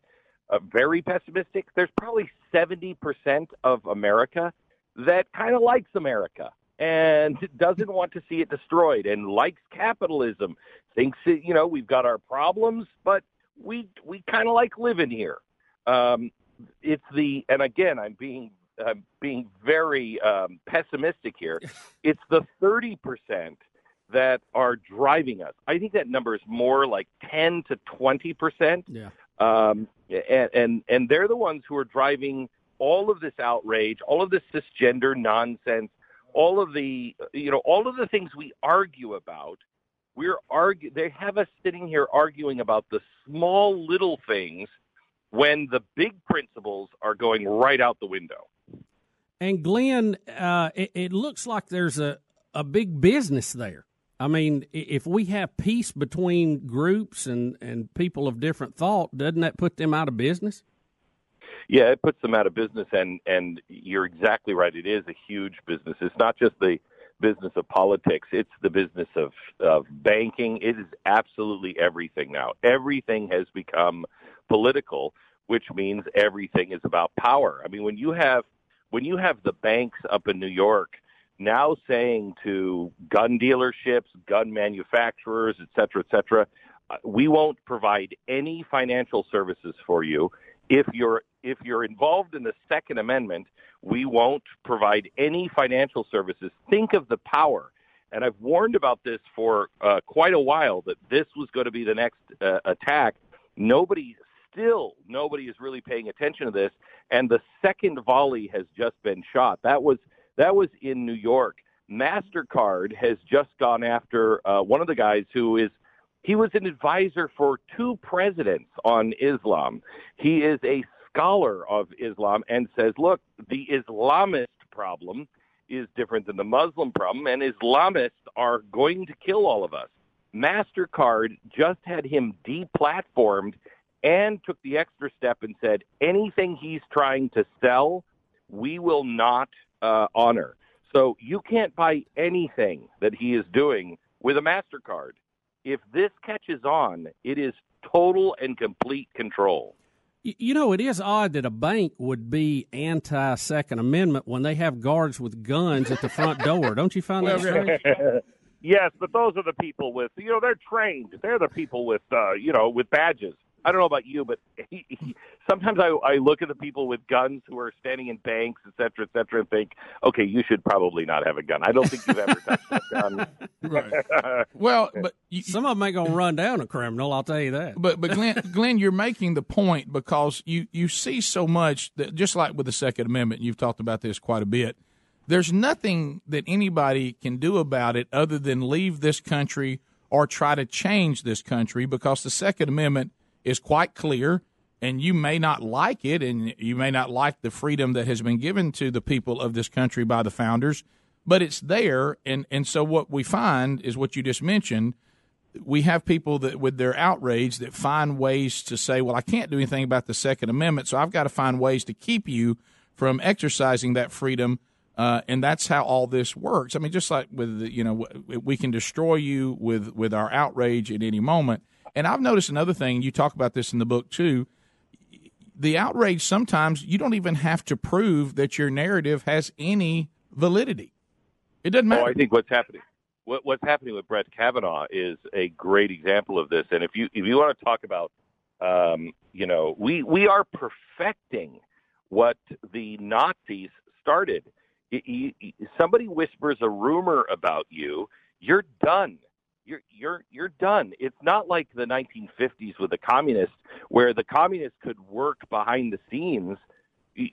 Speaker 27: uh, very pessimistic. There's probably 70% of America that kind of likes America and doesn't want to see it destroyed and likes capitalism. Thinks that, you know we've got our problems, but we we kind of like living here. Um, it's the and again I'm being I'm being very um, pessimistic here. It's the 30 percent that are driving us. I think that number is more like 10 to 20 percent.
Speaker 3: Yeah.
Speaker 27: Um, and, and and they're the ones who are driving all of this outrage, all of this cisgender nonsense, all of the you know all of the things we argue about. We're argue. They have us sitting here arguing about the small little things when the big principles are going right out the window.
Speaker 3: And Glenn, uh, it, it looks like there's a, a big business there. I mean, if we have peace between groups and, and people of different thought, doesn't that put them out of business?
Speaker 27: Yeah, it puts them out of business, and and you're exactly right. It is a huge business. It's not just the business of politics; it's the business of of banking. It is absolutely everything now. Everything has become political. which means everything is about power. I mean, when you have when you have the banks up in New York now saying to gun dealerships, gun manufacturers, et cetera, et cetera, we won't provide any financial services for you if you're if you're involved in the Second Amendment. We won't provide any financial services. Think of the power. And I've warned about this for uh, quite a while that this was going to be the next uh, attack. Nobody, still, nobody is really paying attention to this. And the second volley has just been shot. That was that was in New York. Mastercard has just gone after uh, one of the guys who is he was an advisor for two presidents on Islam. He is a scholar of Islam and says, look, the Islamist problem is different than the Muslim problem, and Islamists are going to kill all of us. MasterCard just had him deplatformed and took the extra step and said, anything he's trying to sell, we will not uh, honor. So you can't buy anything that he is doing with a MasterCard. If this catches on, it is total and complete control.
Speaker 3: You know, it is odd that a bank would be anti Second Amendment when they have guards with guns at the front door. Don't you find that strange?
Speaker 27: yes, but those are the people with you know they're trained. They're the people with uh, you know with badges. I don't know about you, but he, he, sometimes I, I look at the people with guns who are standing in banks, et cetera, et cetera, and think, okay, you should probably not have a gun. I don't think you've ever touched a gun.
Speaker 1: right. Well, but you,
Speaker 3: some of them ain't gonna run down a criminal. I'll tell you that.
Speaker 1: But but Glenn, Glenn, you're making the point because you you see so much that just like with the Second Amendment, you've talked about this quite a bit. There's nothing that anybody can do about it other than leave this country or try to change this country because the Second Amendment is quite clear, and you may not like it, and you may not like the freedom that has been given to the people of this country by the founders, but it's there. And, and so what we find is what you just mentioned. We have people that, with their outrage, that find ways to say, "Well, I can't do anything about the Second Amendment, so I've got to find ways to keep you from exercising that freedom." Uh, and that's how all this works. I mean, just like with you know, we can destroy you with with our outrage at any moment. And I've noticed another thing. You talk about this in the book too. The outrage sometimes you don't even have to prove that your narrative has any validity. It doesn't matter.
Speaker 27: Oh, I think what's happening. What, what's happening with Brett Kavanaugh is a great example of this. And if you if you want to talk about, um, you know, we we are perfecting what the Nazis started. somebody whispers a rumor about you, you're done you're you're you're done. It's not like the 1950s with the communists, where the communists could work behind the scenes.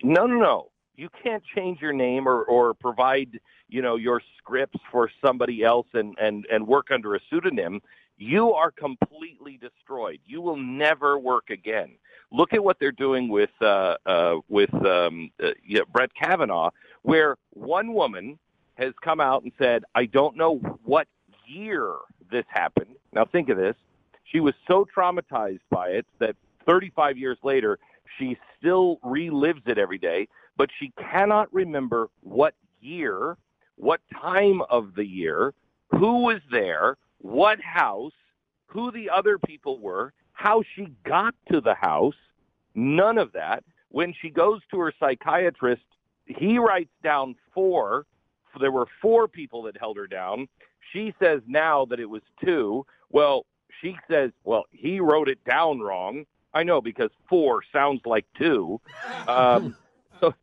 Speaker 27: No, no, no. You can't change your name or or provide you know your scripts for somebody else and and and work under a pseudonym. You are completely destroyed. You will never work again. Look at what they're doing with uh, uh, with um, uh, yeah, Brett Kavanaugh, where one woman has come out and said, "I don't know what year this happened. Now think of this. She was so traumatized by it that 35 years later, she still relives it every day, but she cannot remember what year, what time of the year, who was there, what house, who the other people were, how she got to the house. None of that. When she goes to her psychiatrist, he writes down four. There were four people that held her down. She says now that it was two. Well, she says, well, he wrote it down wrong. I know because four sounds like two. Um, so,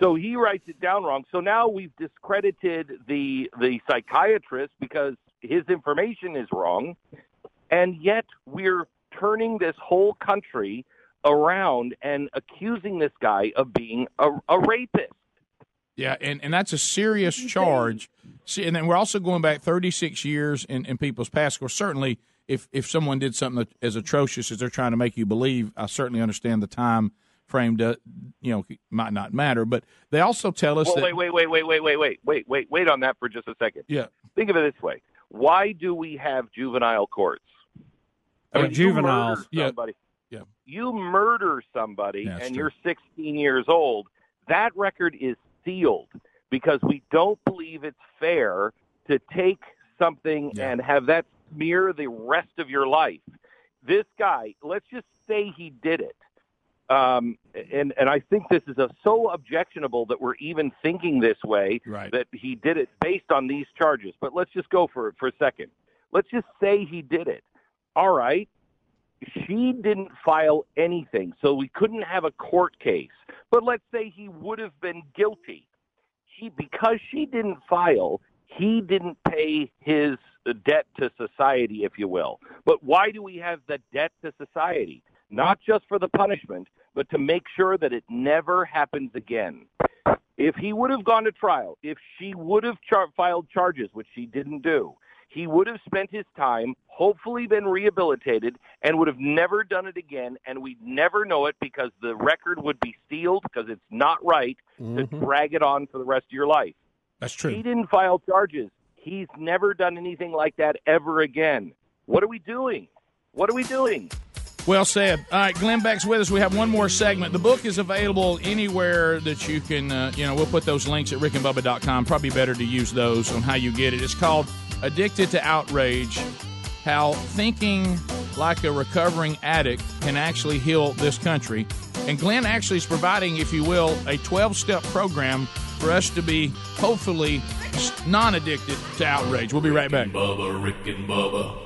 Speaker 27: so he writes it down wrong. So now we've discredited the the psychiatrist because his information is wrong, and yet we're turning this whole country around and accusing this guy of being a, a rapist.
Speaker 1: Yeah, and, and that's a serious charge. See, and then we're also going back 36 years in, in people's past. Of course, certainly, if if someone did something as atrocious as they're trying to make you believe, I certainly understand the time frame. To, you know, might not matter, but they also tell us
Speaker 27: well,
Speaker 1: that.
Speaker 27: Wait, wait, wait, wait, wait, wait, wait, wait, wait, wait on that for just a second.
Speaker 1: Yeah.
Speaker 27: Think of it this way: Why do we have juvenile courts?
Speaker 3: I mean, juveniles.
Speaker 1: Yeah. Yeah.
Speaker 27: You murder somebody,
Speaker 1: Yeah,
Speaker 27: and
Speaker 1: true.
Speaker 27: you're 16 years old. That record is sealed because we don't believe it's fair to take something and have that smear the rest of your life. This guy, let's just say he did it. Um, and and I think this is a, so objectionable that we're even thinking this way.
Speaker 1: Right.
Speaker 27: That he did it based on these charges. But let's just go for it for a second. Let's just say he did it. All right. She didn't file anything, so we couldn't have a court case. But let's say he would have been guilty. He because she didn't file, he didn't pay his uh, debt to society, if you will. But why do we have the debt to society? Not just for the punishment, but to make sure that it never happens again. If he would have gone to trial, if she would have char- filed charges, which she didn't do, he would have spent his time, hopefully been rehabilitated, and would have never done it again. And we'd never know it because the record would be sealed because it's not right to drag it on for the rest of your life.
Speaker 1: That's true.
Speaker 27: He didn't file charges. He's never done anything like that ever again. What are we doing? What are we doing?
Speaker 1: Well said. All right, Glenn Beck's with us. We have one more segment. The book is available anywhere that you can, uh, you know, we'll put those links at rickandbubba.com. Probably better to use those on how you get it. It's called Addicted to Outrage How Thinking Like a Recovering Addict Can Actually Heal This Country. And Glenn actually is providing, if you will, a 12 step program for us to be hopefully non addicted to outrage. We'll be right back.
Speaker 5: Bubba, Rick and Bubba.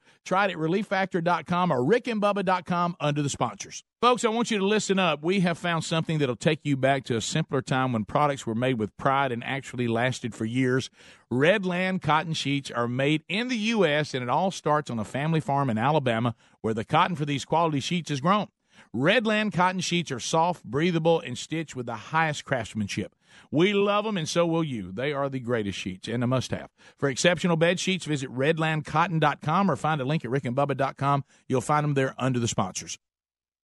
Speaker 1: Try it at relieffactor.com or rickandbubba.com under the sponsors. Folks, I want you to listen up. We have found something that'll take you back to a simpler time when products were made with pride and actually lasted for years. Redland cotton sheets are made in the U.S., and it all starts on a family farm in Alabama where the cotton for these quality sheets is grown. Redland cotton sheets are soft, breathable, and stitched with the highest craftsmanship. We love them, and so will you. They are the greatest sheets and a must have. For exceptional bed sheets, visit redlandcotton.com or find a link at rickandbubba.com. You'll find them there under the sponsors.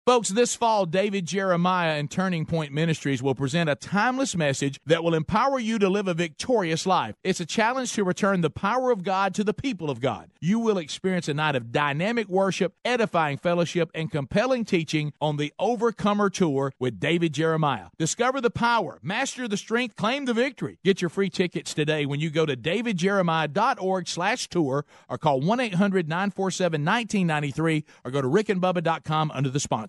Speaker 1: Folks, this fall, David Jeremiah and Turning Point Ministries will present a timeless message that will empower you to live a victorious life. It's a challenge to return the power of God to the people of God. You will experience a night of dynamic worship, edifying fellowship, and compelling teaching on the Overcomer Tour with David Jeremiah. Discover the power, master the strength, claim the victory. Get your free tickets today when you go to davidjeremiah.org slash tour or call 1-800-947-1993 or go to rickandbubba.com under the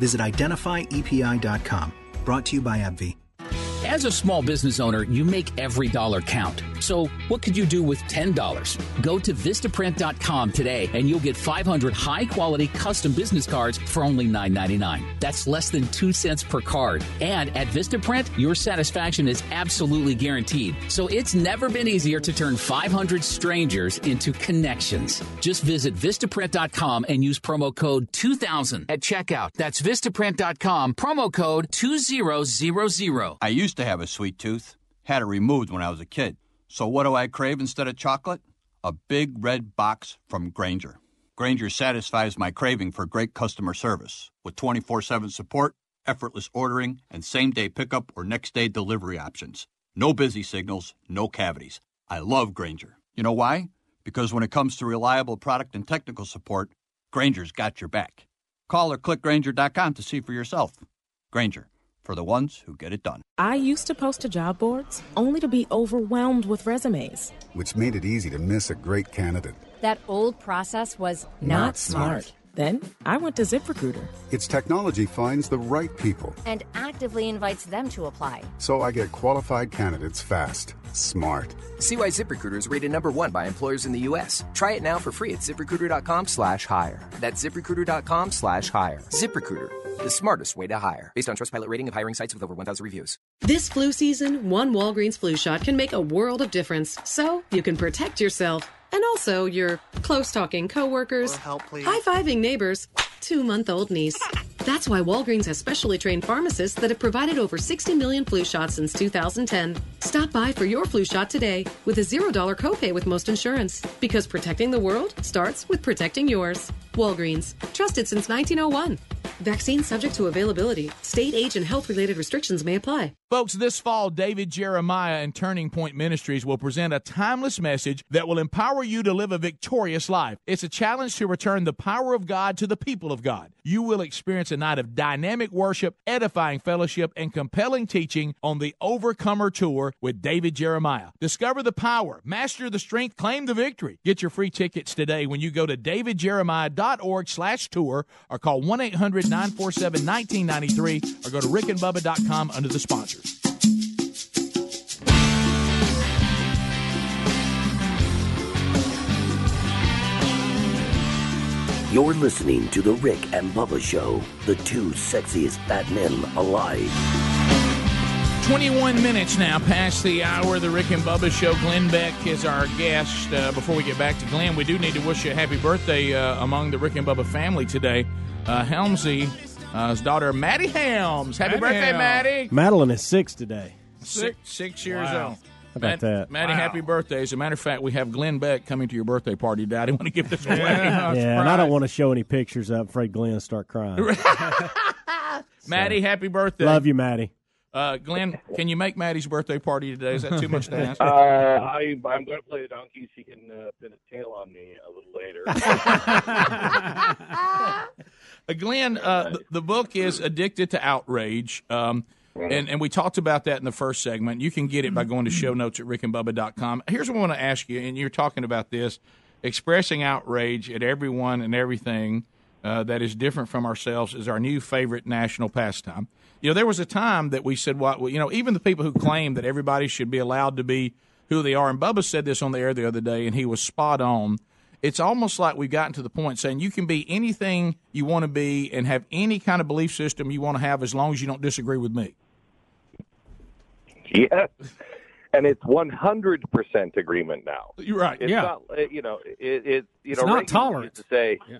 Speaker 28: Visit identifyepi.com. Brought to you by AbbVie.
Speaker 29: As a small business owner, you make every dollar count. So, what could you do with $10? Go to Vistaprint.com today and you'll get 500 high quality custom business cards for only $9.99. That's less than 2 cents per card. And at Vistaprint, your satisfaction is absolutely guaranteed. So, it's never been easier to turn 500 strangers into connections. Just visit Vistaprint.com and use promo code 2000 at checkout. That's Vistaprint.com, promo code 2000.
Speaker 30: I used to have a sweet tooth, had it removed when I was a kid. So what do I crave instead of chocolate? A big red box from Grainger. Grainger satisfies my craving for great customer service with 24 7 support, effortless ordering, and same day pickup or next day delivery options. No busy signals, no cavities. I love Grainger. You know why? Because when it comes to reliable product and technical support, Grainger's got your back. Call or click Grainger.com to see for yourself. Grainger, for the ones who get it done.
Speaker 31: I used to post to job boards only to be overwhelmed with resumes.
Speaker 32: Which made it easy to miss a great candidate.
Speaker 33: That old process was
Speaker 31: not, not smart. smart. Then I went to ZipRecruiter.
Speaker 32: Its technology finds the right people
Speaker 33: and actively invites them to apply.
Speaker 32: So I get qualified candidates fast, smart.
Speaker 20: See why ZipRecruiter is rated number one by employers in the U.S. Try it now for free at ziprecruiter.com slash hire. That's ziprecruiter.com slash hire. ZipRecruiter, the smartest way to hire. Based on Trustpilot rating of hiring sites with over 1,000 reviews.
Speaker 34: This flu season, one Walgreens flu shot can make a world of difference. So you can protect yourself and also your close talking coworkers, high fiving neighbors, two month old niece. That's why Walgreens has specially trained pharmacists that have provided over 60 million flu shots since 2010. Stop by for your flu shot today with a $0 copay with most insurance. Because protecting the world starts with protecting yours. Walgreens, trusted since 1901. Vaccine subject to availability. State age and health related restrictions may apply.
Speaker 1: Folks, this fall, David Jeremiah and Turning Point Ministries will present a timeless message that will empower you to live a victorious life. It's a challenge to return the power of God to the people of God. You will experience a night of dynamic worship, edifying fellowship, and compelling teaching on the Overcomer Tour with David Jeremiah. Discover the power, master the strength, claim the victory. Get your free tickets today when you go to davidjeremiah.org slash tour or call 1-800-947-1993 or go to rickandbubba.com under the sponsors.
Speaker 35: You're listening to The Rick and Bubba Show, the two sexiest fat men alive.
Speaker 1: 21 minutes now past the hour. The Rick and Bubba Show. Glenn Beck is our guest. Uh, before we get back to Glenn, we do need to wish you a happy birthday uh, among the Rick and Bubba family today. Uh, Helmsy, uh, his daughter Maddie Helms. Happy
Speaker 4: Maddie
Speaker 1: birthday,
Speaker 4: Helms.
Speaker 1: Maddie.
Speaker 4: Madeline is six today.
Speaker 1: Six, six years
Speaker 4: Wow.
Speaker 1: old.
Speaker 4: How about
Speaker 1: Matt-
Speaker 4: that?
Speaker 1: Maddie,
Speaker 4: Wow.
Speaker 1: happy birthday. As a matter of fact, we have Glenn Beck coming to your birthday party today. I didn't want to give this away.
Speaker 4: yeah, and I don't want to show any pictures. I'm afraid Glenn will start crying.
Speaker 1: Maddie, happy birthday.
Speaker 4: Love you, Maddie.
Speaker 1: Uh, Glenn, can you make Maddie's birthday party today? Is that too much to ask?
Speaker 27: Uh, I, I'm going to play the donkey. She can uh, pin a tail on me a little later.
Speaker 1: Uh, Glenn, uh, the, the book is Addicted to Outrage. Um, and, and we talked about that in the first segment. You can get it by going to show notes at rickandbubba.com. Here's what I want to ask you, and you're talking about this expressing outrage at everyone and everything uh, that is different from ourselves is our new favorite national pastime. You know, there was a time that we said, well, you know, even the people who claim that everybody should be allowed to be who they are, and Bubba said this on the air the other day, and he was spot on it's almost like we've gotten to the point saying you can be anything you want to be and have any kind of belief system you want to have as long as you don't disagree with me.
Speaker 27: Yes. And it's 100% agreement now.
Speaker 1: You're right.
Speaker 27: It's
Speaker 1: yeah.
Speaker 27: not, you know, it, it you
Speaker 1: It's
Speaker 27: know,
Speaker 1: not
Speaker 27: Reagan
Speaker 1: tolerance.
Speaker 27: Used to say, yeah.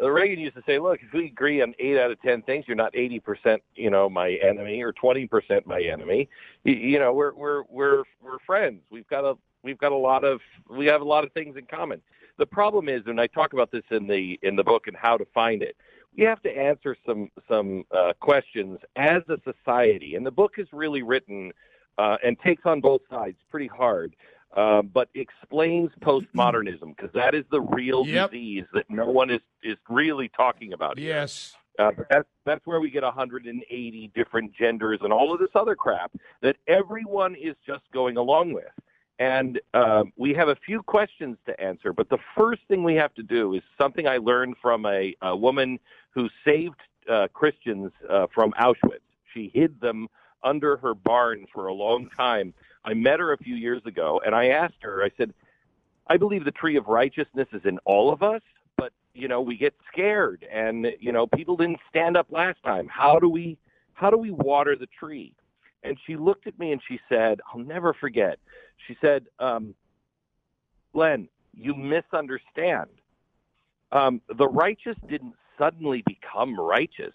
Speaker 27: Reagan used to say, look, if we agree on eight out of 10 things, you're not 80%, you know, my enemy or 20% my enemy. You, you know, we're, we're, we're, we're friends. We've got a, we've got a lot of, we have a lot of things in common. The problem is, and I talk about this in the, in the book and how to find it, we have to answer some, some uh, questions as a society. And the book is really written uh, and takes on both sides pretty hard, uh, but explains postmodernism because that is the real
Speaker 1: Yep.
Speaker 27: disease that no one is is really talking about. here.
Speaker 1: Yes.
Speaker 27: Uh, that's that's where we get 180 different genders and all of this other crap that everyone is just going along with. And um, we have a few questions to answer, but the first thing we have to do is something I learned from a, a woman who saved uh, Christians uh, from Auschwitz. She hid them under her barn for a long time. I met her a few years ago, and I asked her. I said, "I believe the tree of righteousness is in all of us, but you know we get scared, and you know people didn't stand up last time. How do we how do we water the tree?" And she looked at me and she said, "I'll never forget." She said, um, "Glenn, you misunderstand. Um, the righteous didn't suddenly become righteous."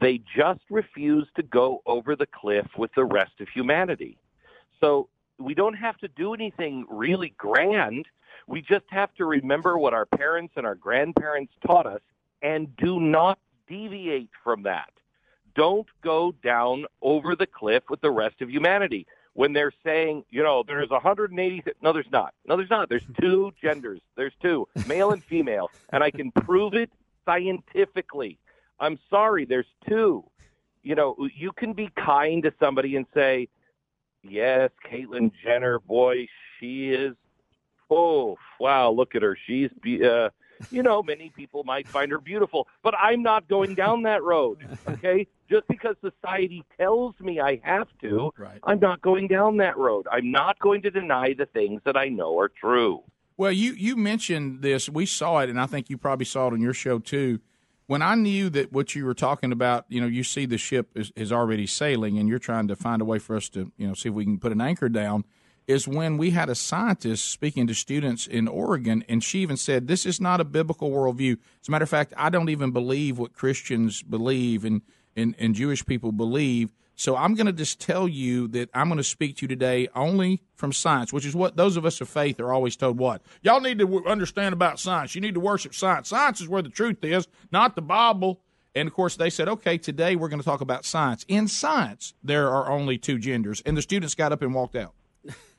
Speaker 27: They just refused to go over the cliff with the rest of humanity. So we don't have to do anything really grand. We just have to remember what our parents and our grandparents taught us and do not deviate from that. Don't go down over the cliff with the rest of humanity. When they're saying, you know, there's 180, th- no, there's not. No, there's not. There's two genders. There's two, male and female. And I can prove it scientifically. I'm sorry, there's two. you know, you can be kind to somebody and say, yes, Caitlyn Jenner, boy, she is. Oh, wow, look at her. She's, be- uh, you know, many people might find her beautiful, but I'm not going down that road. Okay, just because society tells me I have to,
Speaker 1: Right.
Speaker 27: I'm not going down that road. I'm not going to deny the things that I know are true.
Speaker 1: Well, you you mentioned this. We saw it, and I think you probably saw it on your show too. When I knew that what you were talking about, you know, you see the ship is, is already sailing, and you're trying to find a way for us to, you know, see if we can put an anchor down. Is when we had a scientist speaking to students in Oregon, and she even said, "This is not a biblical worldview." As a matter of fact, I don't even believe what Christians believe and and, and Jewish people believe. So I'm going to just tell you that I'm going to speak to you today only from science, which is what those of us of faith are always told. What y'all need to w- understand about science. You need to worship science. Science is where the truth is, not the Bible. And of course, they said, okay, today we're going to talk about science. In science, there are only two genders, and the students got up and walked out.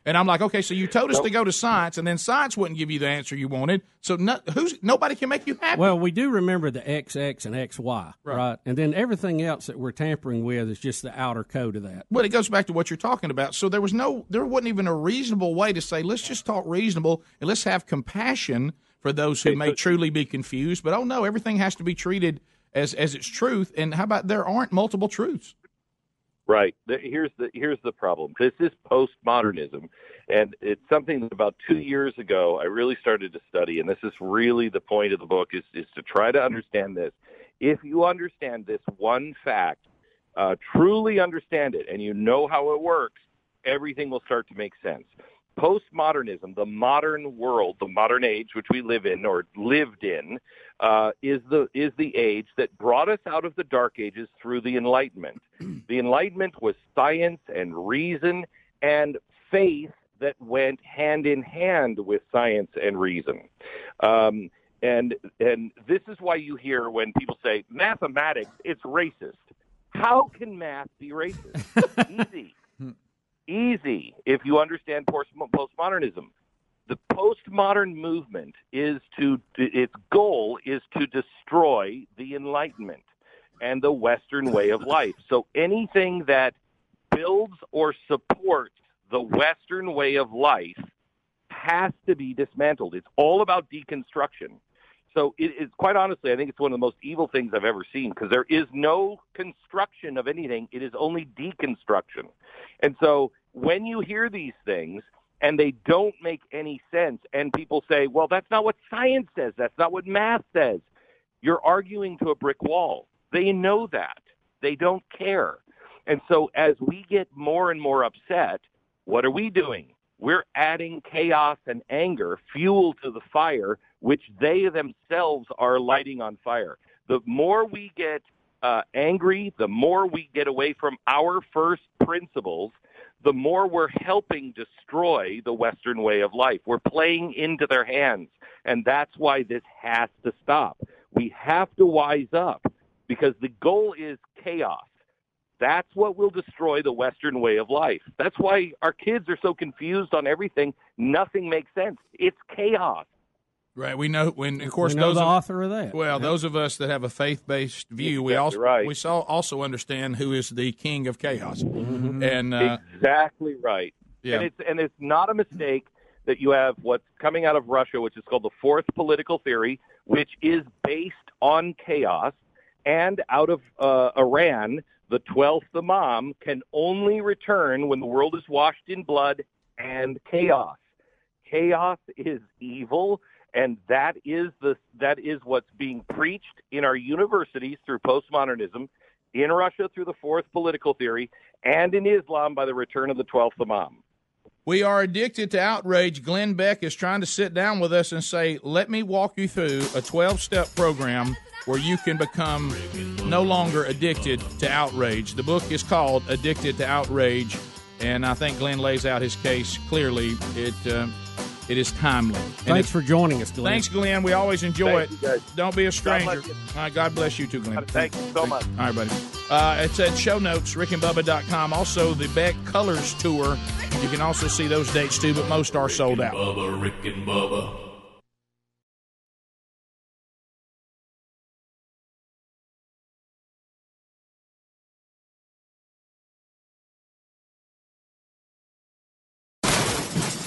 Speaker 1: And I'm like, okay, so you told us to go to science, and then science wouldn't give you the answer you wanted. So no, who's nobody can make you happy.
Speaker 3: Well, we do remember the XX and XY, right. And then everything else that we're tampering with is just the outer code of that.
Speaker 1: Well, it goes back to what you're talking about. So there was no, there wasn't even a reasonable way to say, let's just talk reasonable and let's have compassion for those who may truly be confused. But oh no, everything has to be treated as as its truth. And how about there aren't multiple truths?
Speaker 27: Right. Here's the here's the problem. This is postmodernism, and it's something that about two years ago I really started to study. And this is really the point of the book is is to try to understand this. If you understand this one fact, uh, truly understand it, and you know how it works, everything will start to make sense. Postmodernism, the modern world, the modern age which we live in or lived in, uh, is the is the age that brought us out of the dark ages through the Enlightenment. the Enlightenment was science and reason and faith that went hand in hand with science and reason. Um, and and this is why you hear when people say mathematics, it's racist. How can math be racist? Easy easy if you understand post- postmodernism. The postmodern movement is to its goal is to destroy the Enlightenment and the Western way of life. So anything that builds or supports the Western way of life has to be dismantled. It's all about deconstruction. So it is quite honestly, I think it's one of the most evil things I've ever seen because there is no construction of anything. It is only deconstruction. And so when you hear these things and they don't make any sense and people say, well, that's not what science says. That's not what math says. You're arguing to a brick wall. They know that. They don't care. And so as we get more and more upset, what are we doing? We're adding chaos and anger, fuel to the fire, which they themselves are lighting on fire. The more we get uh, angry, the more we get away from our first principles, the more we're helping destroy the Western way of life. We're playing into their hands. And that's why this has to stop. We have to wise up because the goal is chaos. That's what will destroy the Western way of life. That's why our kids are so confused on everything. Nothing makes sense. It's chaos.
Speaker 1: Right. We know when, of course,
Speaker 3: we know
Speaker 1: those
Speaker 3: the
Speaker 1: of,
Speaker 3: author of that.
Speaker 1: Well, those of us that have a faith-based view, we also
Speaker 27: right.
Speaker 1: we saw, also understand who is the king of chaos,
Speaker 3: Mm-hmm.
Speaker 1: and uh,
Speaker 27: exactly right.
Speaker 1: Yeah.
Speaker 27: And it's and it's not a mistake that you have what's coming out of Russia, which is called the fourth political theory, which is based on chaos, and out of uh, Iran, the twelfth Imam can only return when the world is washed in blood and chaos. Chaos is evil, and that is the that is what's being preached in our universities through postmodernism, in Russia through the fourth political theory, and in Islam by the return of the twelfth Imam.
Speaker 1: we are addicted to outrage. Glenn Beck is trying to sit down with us and say, "Let me walk you through a 12-step program where you can become no longer addicted to outrage." The book is called "Addicted to Outrage," and I think Glenn lays out his case clearly. It uh, it is timely. And
Speaker 3: Thanks
Speaker 1: it's-
Speaker 3: for joining us, Glenn.
Speaker 1: Thanks, Glenn. We always enjoy
Speaker 27: Thank
Speaker 1: it.
Speaker 27: you, guys.
Speaker 1: Don't be a
Speaker 27: God
Speaker 1: stranger.
Speaker 27: bless you.
Speaker 1: All right, God bless you too, Glenn.
Speaker 27: Thank you so much.
Speaker 1: All right, buddy. Uh, it's at show notes, rickandbubba.com. Also, the Beck Colors Tour. You can also see those dates too, but most are sold out.
Speaker 5: Bubba, Rick and Bubba.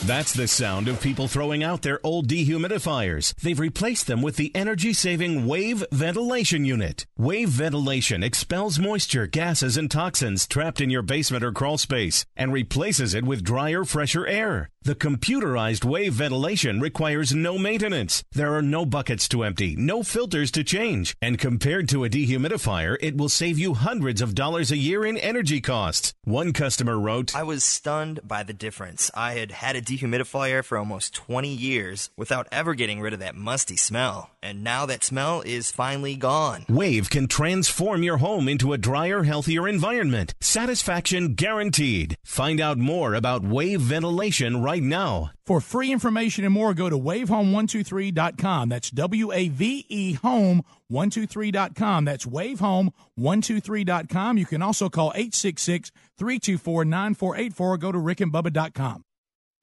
Speaker 36: That's the sound of people throwing out their old dehumidifiers. They've replaced them with the energy saving Wave Ventilation Unit. Wave Ventilation expels moisture, gases, and toxins trapped in your basement or crawl space and replaces it with drier, fresher air. The computerized wave ventilation requires no maintenance. There are no buckets to empty, no filters to change, and compared to a dehumidifier, it will save you hundreds of dollars a year in energy costs. One customer wrote,
Speaker 37: I was stunned by the difference. I had had a dehumidifier for almost 20 years without ever getting rid of that musty smell, and now that smell is finally gone.
Speaker 36: Wave can transform your home into a drier, healthier environment. Satisfaction guaranteed. Find out more about wave ventilation right now.
Speaker 1: For free information and more, go to wavehome123.com. That's W A V E home123.com. That's wavehome123.com. You can also call 866 324 9484 go to rickandbubba.com.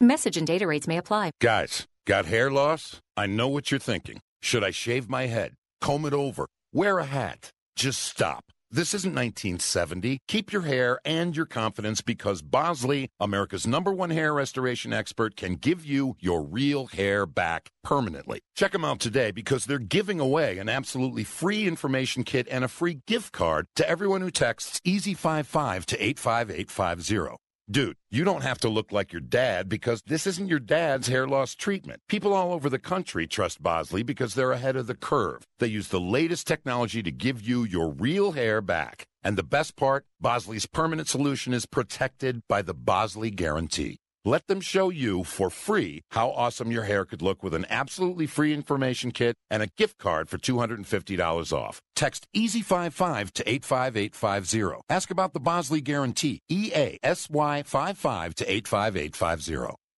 Speaker 38: Message and data rates may apply.
Speaker 39: Guys, got hair loss? I know what you're thinking. Should I shave my head? Comb it over? Wear a hat? Just stop. This isn't 1970. Keep your hair and your confidence because Bosley, America's number one hair restoration expert, can give you your real hair back permanently. Check them out today because they're giving away an absolutely free information kit and a free gift card to everyone who texts EASY55 to 85850. Dude, you don't have to look like your dad because this isn't your dad's hair loss treatment. People all over the country trust Bosley because they're ahead of the curve. They use the latest technology to give you your real hair back. And the best part, Bosley's permanent solution is protected by the Bosley Guarantee. Let them show you for free how awesome your hair could look with an absolutely free information kit and a gift card for $250 off. Text EASY55 to 85850. Ask about the Bosley Guarantee. E A S Y 55 to 85850.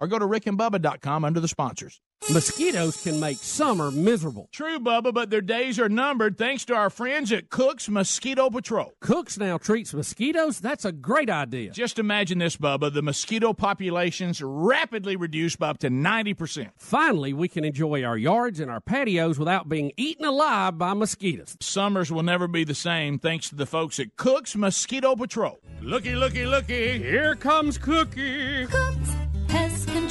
Speaker 1: Or go to rickandbubba.com under the sponsors.
Speaker 3: Mosquitoes can make summer miserable.
Speaker 1: True, Bubba, but their days are numbered thanks to our friends at Cook's Mosquito Patrol.
Speaker 3: Cooks now treats mosquitoes? That's a great idea.
Speaker 1: Just imagine this, Bubba. The mosquito population's rapidly reduced by up to 90%.
Speaker 3: Finally, we can enjoy our yards and our patios without being eaten alive by mosquitoes.
Speaker 1: Summers will never be the same thanks to the folks at Cook's Mosquito Patrol. Looky, looky, looky.
Speaker 3: Here comes Cookie.
Speaker 6: Cooks Pest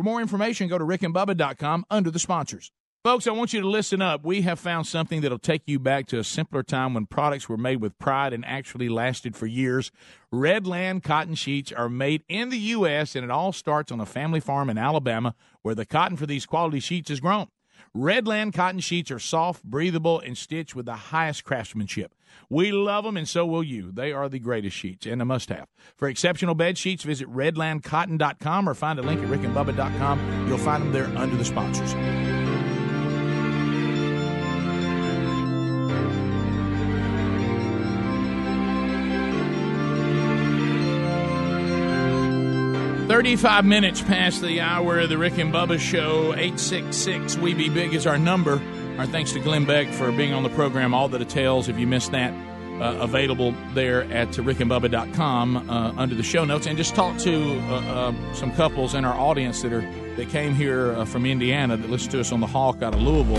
Speaker 1: For more information, go to rickandbubba.com under the sponsors. Folks, I want you to listen up. We have found something that'll take you back to a simpler time when products were made with pride and actually lasted for years. Redland cotton sheets are made in the U.S., and it all starts on a family farm in Alabama where the cotton for these quality sheets is grown. Redland cotton sheets are soft, breathable, and stitched with the highest craftsmanship. We love them, and so will you. They are the greatest sheets and a must have. For exceptional bed sheets, visit redlandcotton.com or find a link at rickandbubba.com. You'll find them there under the sponsors. 35 minutes past the hour of the Rick and Bubba Show. 866 We Be Big is our number. Our thanks to Glenn Beck for being on the program. All the details, if you missed that, uh, available there at rickandbubba.com uh, under the show notes. And just talk to uh, uh, some couples in our audience that are that came here uh, from Indiana that listen to us on the Hawk out of Louisville.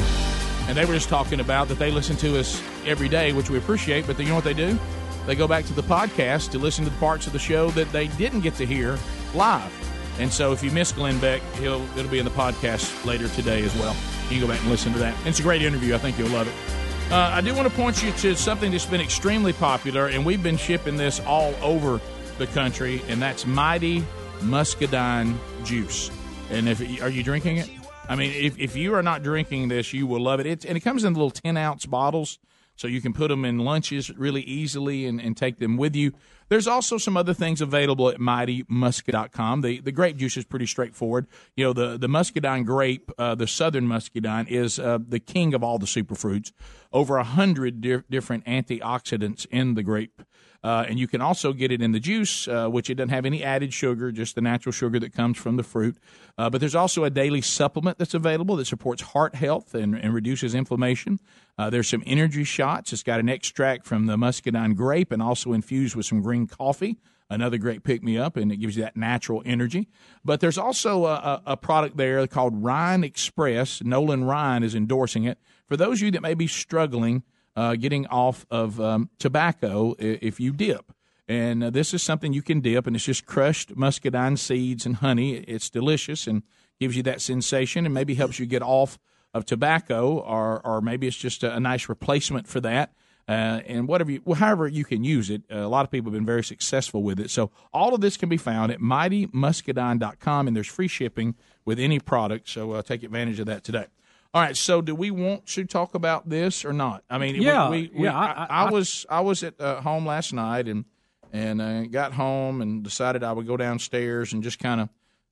Speaker 1: And they were just talking about that they listen to us every day, which we appreciate. But you know what they do? They go back to the podcast to listen to the parts of the show that they didn't get to hear live. And so if you miss Glenn Beck, he'll it'll be in the podcast later today as well. You can go back and listen to that. It's a great interview. I think you'll love it. Uh, I do want to point you to something that's been extremely popular, and we've been shipping this all over the country, and that's Mighty Muscadine Juice. And if are you drinking it? I mean, if, if you are not drinking this, you will love it. It's, and it comes in little ten ounce bottles, so you can put them in lunches really easily and, and take them with you. There's also some other things available at mightymuscadine.com. The the grape juice is pretty straightforward. You know, the the muscadine grape, uh, the southern muscadine, is uh, the king of all the superfruits. Over a hundred di- different antioxidants in the grape. Uh, and you can also get it in the juice, uh, which it doesn't have any added sugar, just the natural sugar that comes from the fruit. Uh, but there's also a daily supplement that's available that supports heart health and, and reduces inflammation. Uh, there's some energy shots. It's got an extract from the muscadine grape and also infused with some green coffee. Another great pick me up, and it gives you that natural energy. But there's also a, a, product there called Ryan Express. Nolan Ryan is endorsing it. For those of you that may be struggling uh, getting off of um, tobacco if you dip. And uh, this is something you can dip, and it's just crushed muscadine seeds and honey. It's delicious and gives you that sensation and maybe helps you get off of tobacco, or, or maybe it's just a, a nice replacement for that. Uh, and whatever you, well, however you can use it. Uh, a lot of people have been very successful with it. So all of this can be found at mightymuscadine.com, and there's free shipping with any product. So uh, take advantage of that today. All right. So, do we want to talk about this or not? I mean,
Speaker 3: yeah,
Speaker 1: we, we,
Speaker 3: yeah.
Speaker 1: I,
Speaker 3: I,
Speaker 1: I, I, was I was at uh, home last night and and uh, got home and decided I would go downstairs and just kind of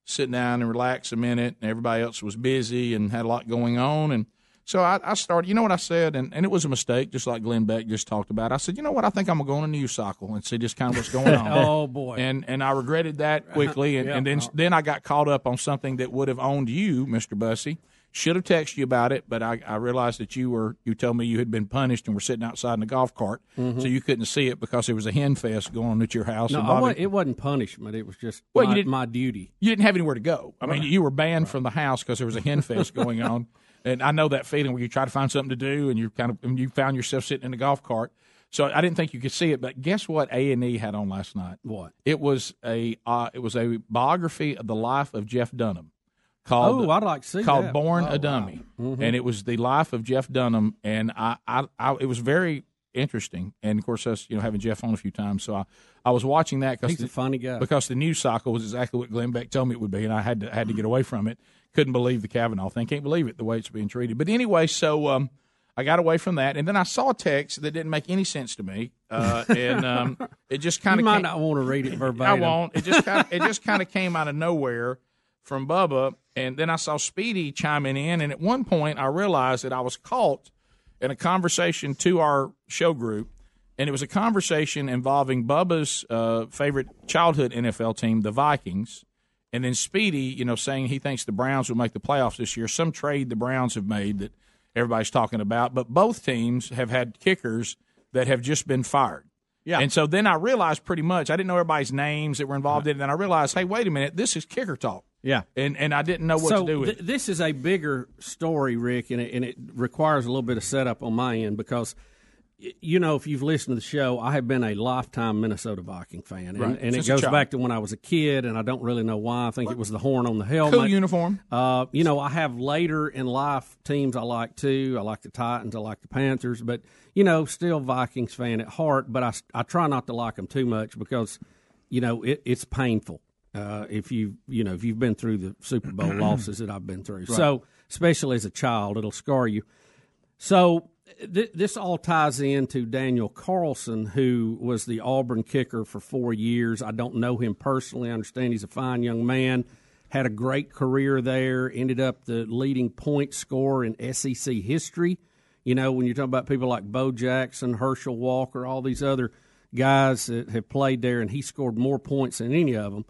Speaker 1: sit down and relax a minute. And everybody else was busy and had a lot going on. And so I, I started. You know what I said? And, and it was a mistake, just like Glenn Beck just talked about. I said, you know what? I think I'm gonna go on a news cycle and see just kind of what's going on.
Speaker 3: oh boy!
Speaker 1: And and I regretted that quickly. And,
Speaker 3: Yeah.
Speaker 1: and then uh-huh. then I got caught up on something that would have owned you, Mister Bussey. Should have texted you about it, but I, I realized that you were you told me you had been punished and were sitting outside in a golf cart,
Speaker 3: Mhm.
Speaker 1: so you couldn't see it because there was a hen fest going on at your house.
Speaker 3: No, it wasn't punishment. It was just
Speaker 1: Well,
Speaker 3: my,
Speaker 1: you didn't-
Speaker 3: my duty.
Speaker 1: you didn't have anywhere to go. I mean,
Speaker 3: Right.
Speaker 1: you were banned from the house because there was a hen fest going on. And I know that feeling where you try to find something to do and you kind of and you found yourself sitting in a golf cart. So I didn't think you could see it, but guess what? A and E had on last night.
Speaker 3: What?
Speaker 1: It was a uh, it was a biography of the life of Jeff Dunham called
Speaker 3: Oh, I'd like to see
Speaker 1: called
Speaker 3: that.
Speaker 1: Born
Speaker 3: Oh,
Speaker 1: a Dummy,
Speaker 3: wow. Mhm.
Speaker 1: and it was the life of Jeff Dunham, and I, I, I it was very interesting, and of course us you know having Jeff on a few times, so I, I was watching that because
Speaker 3: He's a funny guy.
Speaker 1: because the news cycle was exactly what Glenn Beck told me it would be, and I had to had to get away from it. Couldn't believe the Kavanaugh thing. Can't believe it the way it's being treated. But anyway, so um, I got away from that, and then I saw a text that didn't make any sense to me, uh, and um, it just kind of
Speaker 3: might not want to read it verbatim.
Speaker 1: I won't. It just kind of, it just kind of came out of nowhere from Bubba, and then I saw Speedy chiming in, and at one point I realized that I was caught in a conversation to our show group, and it was a conversation involving Bubba's uh, favorite childhood NFL team, the Vikings, and then Speedy, you know, saying he thinks the Browns will make the playoffs this year. Some trade the Browns have made that everybody's talking about, but both teams have had kickers that have just been fired.
Speaker 4: Yeah.
Speaker 1: And so then I realized pretty much I didn't know everybody's names that were involved in it. And then I realized, hey, wait a minute, this is kicker talk.
Speaker 4: Yeah.
Speaker 1: And and I didn't know what
Speaker 3: so
Speaker 1: to do with
Speaker 3: th- this is a bigger story, Rick, and it, and it requires a little bit of setup on my end because, you know, if you've listened to the show, I have been a lifetime Minnesota Viking fan, and,
Speaker 1: Right.
Speaker 3: and it goes back to when I was a kid, and I don't really know why. I think it was the horn on the helmet,
Speaker 1: Cool uniform.
Speaker 3: Uh, you know, I have later in life teams I like too. I like the Titans, I like the Panthers, but you know, still Vikings fan at heart. But I, I try not to like them too much because, you know, it, it's painful. Uh, if you you know if you've been through the Super Bowl losses that I've been through,
Speaker 4: Right.
Speaker 3: so especially as a child, it'll scar you. So th- this all ties into Daniel Carlson, who was the Auburn kicker for four years. I don't know him personally. I understand he's a fine young man. Had a great career there. Ended up the leading point scorer in SEC history. You know, when you're talking about people like Bo Jackson, Herschel Walker, all these other guys that have played there, and he scored more points than any of them.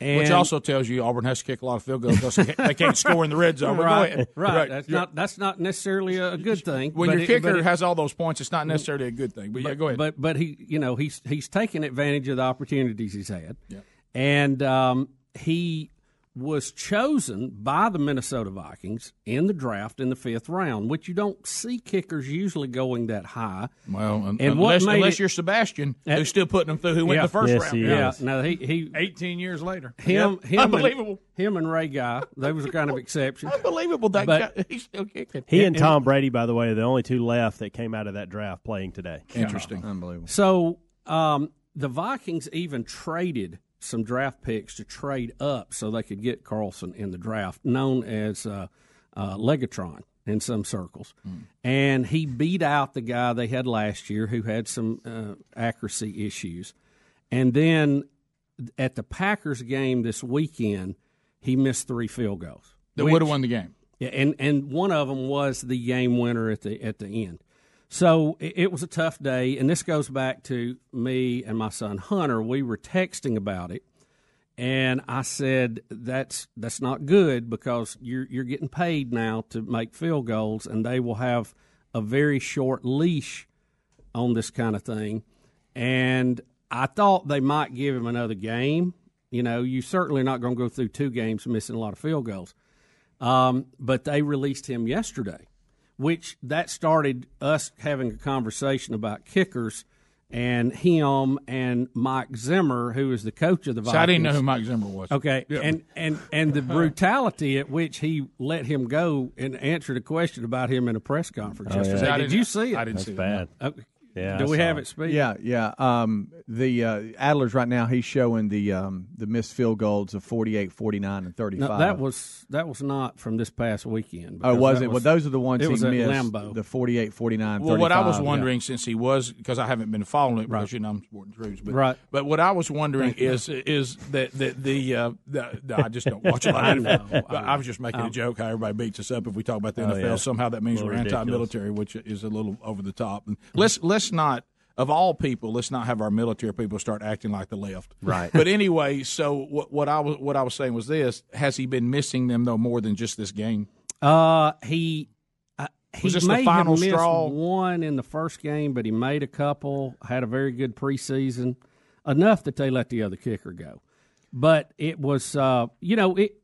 Speaker 3: And,
Speaker 1: Which also tells you Auburn has to kick a lot of field goals because they can't score in the red zone. But
Speaker 3: right,
Speaker 1: ahead.
Speaker 3: right. That's not that's not necessarily a good thing.
Speaker 1: When your
Speaker 3: it-
Speaker 1: kicker
Speaker 3: it-
Speaker 1: has all those points, it's not necessarily a good thing. But, yeah, go ahead.
Speaker 3: But but he you know he's he's taken advantage of the opportunities he's had,
Speaker 1: Yeah.
Speaker 3: and um, he was chosen by the Minnesota Vikings in the draft in the fifth round, which you don't see kickers usually going that high.
Speaker 1: well, un-
Speaker 3: and
Speaker 1: unless, unless
Speaker 3: it-
Speaker 1: you're Sebastian,
Speaker 3: Uh,
Speaker 1: who's still putting them through, who went
Speaker 3: Yeah.
Speaker 1: in the first
Speaker 3: Yes,
Speaker 1: round.
Speaker 3: he Yeah, is. no, he, he
Speaker 1: 18 years later.
Speaker 3: him
Speaker 1: Yep.
Speaker 3: him
Speaker 1: Unbelievable.
Speaker 3: And, him and Ray Guy, they was a kind of exception.
Speaker 1: Unbelievable. That
Speaker 3: But-
Speaker 1: guy, he's still kicking.
Speaker 40: He and Tom Brady, by the way, are the only two left that came out of that draft playing today.
Speaker 1: Interesting.
Speaker 4: Unbelievable.
Speaker 3: So um, the Vikings even traded some draft picks to trade up so they could get Carlson in the draft, known as uh, uh, Legatron in some circles. And he beat out the guy they had last year who had some uh, accuracy issues. And then at the Packers game this weekend, he missed three field goals.
Speaker 1: That would have won the game.
Speaker 3: yeah, and and one of them was the game winner at the at the end. So it, was a tough day, and this goes back to me and my son Hunter. We were texting about it, and I said that's that's not good because you're you're getting paid now to make field goals, and they will have a very short leash on this kind of thing. And I thought they might give him another game. You know, you certainly not going to go through two games missing a lot of field goals. Um, but they released him yesterday, which that started us having a conversation about kickers and him and Mike Zimmer, who is the coach of the
Speaker 1: So I didn't know who Mike Zimmer was.
Speaker 3: Okay,
Speaker 1: Yeah.
Speaker 3: and and and the brutality at which he let him go and answered a question about him in a press conference
Speaker 4: Oh, yeah.
Speaker 3: yesterday.
Speaker 4: I
Speaker 3: Did you see it?
Speaker 1: I didn't
Speaker 4: That's
Speaker 1: see it,
Speaker 4: bad.
Speaker 1: no.
Speaker 3: Okay.
Speaker 4: Yeah,
Speaker 3: Do
Speaker 4: I
Speaker 3: we have
Speaker 4: it.
Speaker 3: it speak?
Speaker 4: Yeah, yeah. Um, the uh, Adler's right now. He's showing the um, the missed field goals of 48, 49, and thirty five.
Speaker 3: No, that was that was not from this past weekend.
Speaker 4: Oh, was
Speaker 3: that
Speaker 4: it? Well, those are the ones
Speaker 3: it
Speaker 4: he
Speaker 3: was at
Speaker 4: missed.
Speaker 3: Lambeau.
Speaker 4: The 48, 49,
Speaker 1: Well, what I was
Speaker 4: 35, yeah.
Speaker 1: wondering, since he was, because I haven't been following it, because you know I'm sporting troops, but
Speaker 3: Right.
Speaker 1: But what I was wondering is is that that the, uh, the, the I just don't watch a lot
Speaker 3: I
Speaker 1: of
Speaker 3: know, I
Speaker 1: I, was just making
Speaker 3: Um,
Speaker 1: a joke how everybody beats us up if we talk about the
Speaker 40: Oh,
Speaker 1: NFL.
Speaker 40: yeah.
Speaker 1: Somehow that means we're
Speaker 40: little ridiculous.
Speaker 1: anti-military, which is a little over the top. And let's let's let's not. Of all people, let's not have our military people start acting like the left.
Speaker 40: Right.
Speaker 1: But anyway, so what, what I was what I was saying was this: Has he been missing them though more than just this game?
Speaker 3: Uh, he uh, he
Speaker 1: Was this the final
Speaker 3: have missed
Speaker 1: straw?
Speaker 3: one in the first game, but he made a couple. Had a very good preseason, enough that they let the other kicker go. But it was, uh, you know, it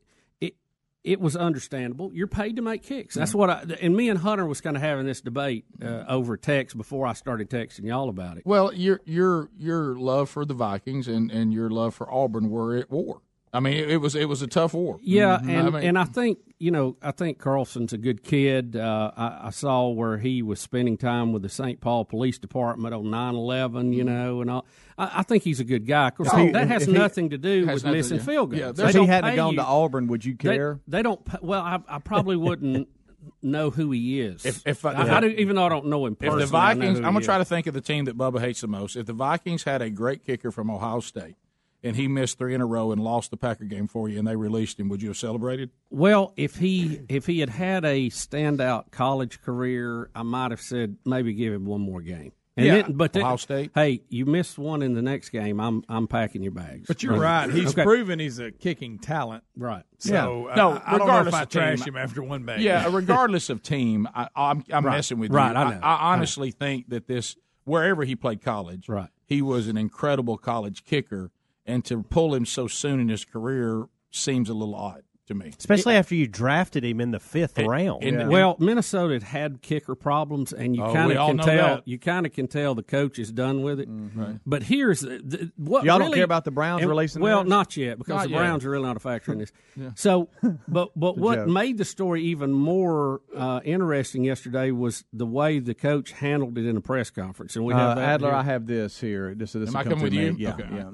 Speaker 3: it was understandable. You're paid to make kicks. That's what I and me and Hunter was kind of having this debate uh, over text before I started texting y'all about it.
Speaker 1: Well, your your your love for the Vikings and, and your love for Auburn were at war. I mean, it, it was it was a tough war.
Speaker 3: Yeah,
Speaker 1: Mhm.
Speaker 3: and
Speaker 1: I mean,
Speaker 3: and I think you know I think Carlson's a good kid. Uh, I, I saw where he was spending time with the St. Paul Police Department on 9-11, You know, and all. I, I think he's a good guy. Of course,
Speaker 4: If he-
Speaker 3: that has nothing to do with
Speaker 1: nothing-
Speaker 3: missing
Speaker 1: yeah.
Speaker 3: field goals.
Speaker 1: there's
Speaker 4: If
Speaker 3: They
Speaker 4: he hadn't
Speaker 3: pay
Speaker 4: gone
Speaker 3: you-
Speaker 4: to Auburn, would you care?
Speaker 3: They, don't. Well, I, I probably wouldn't know who he is.
Speaker 1: If- if I-
Speaker 3: I, I do, even though I don't know him
Speaker 1: if
Speaker 3: personally,
Speaker 1: the
Speaker 3: I know
Speaker 1: Vikings,
Speaker 3: who
Speaker 1: I'm gonna try
Speaker 3: is.
Speaker 1: to think of the team that Bubba hates the most. If the Vikings had a great kicker from Ohio State and he missed three in a row and lost the Packer game for you, and they released him, would you have celebrated?
Speaker 3: Well, if he if he had had a standout college career, I might have said maybe give him one more game. And
Speaker 1: Yeah,
Speaker 3: then, but then-
Speaker 1: Ohio State.
Speaker 3: Hey, you missed one in the next game. I'm I'm packing your bags.
Speaker 41: But you're right. He's
Speaker 3: Okay.
Speaker 41: proven he's a kicking talent.
Speaker 3: Right.
Speaker 41: So
Speaker 1: Yeah.
Speaker 41: uh,
Speaker 1: No,
Speaker 41: I, I don't know if
Speaker 1: regardless
Speaker 41: I
Speaker 1: of team,
Speaker 41: him after one bang.
Speaker 1: Yeah, regardless of team, I, I'm, I'm
Speaker 3: Right.
Speaker 1: messing with
Speaker 3: Right,
Speaker 1: you.
Speaker 3: I know.
Speaker 1: I, honestly think that this, wherever he played college,
Speaker 3: Right.
Speaker 1: he was an incredible college kicker, and to pull him so soon in his career seems a little odd to me.
Speaker 40: Especially after you drafted him in the fifth
Speaker 1: It-
Speaker 40: round.
Speaker 1: in-
Speaker 3: Well, Minnesota had had kicker problems, and you
Speaker 1: Oh,
Speaker 3: kind of can tell.
Speaker 1: that.
Speaker 3: You kind of can tell the coach is done with it.
Speaker 1: Right.
Speaker 3: But here's the, the, what
Speaker 4: Y'all don't care about the Browns
Speaker 3: and-
Speaker 4: releasing
Speaker 3: Well,
Speaker 4: theirs?
Speaker 3: not yet because
Speaker 1: Not
Speaker 3: the
Speaker 1: yet.
Speaker 3: Browns are really not a factor in this.
Speaker 1: Yeah.
Speaker 3: So, but but what
Speaker 4: joke.
Speaker 3: made the story even more uh, interesting yesterday was the way the coach handled it in a press conference. And we have
Speaker 4: Uh, Adler,
Speaker 3: here.
Speaker 4: I have this here. This, this
Speaker 1: Am I coming with
Speaker 4: through
Speaker 1: you?
Speaker 4: Yeah,
Speaker 1: Okay.
Speaker 4: yeah.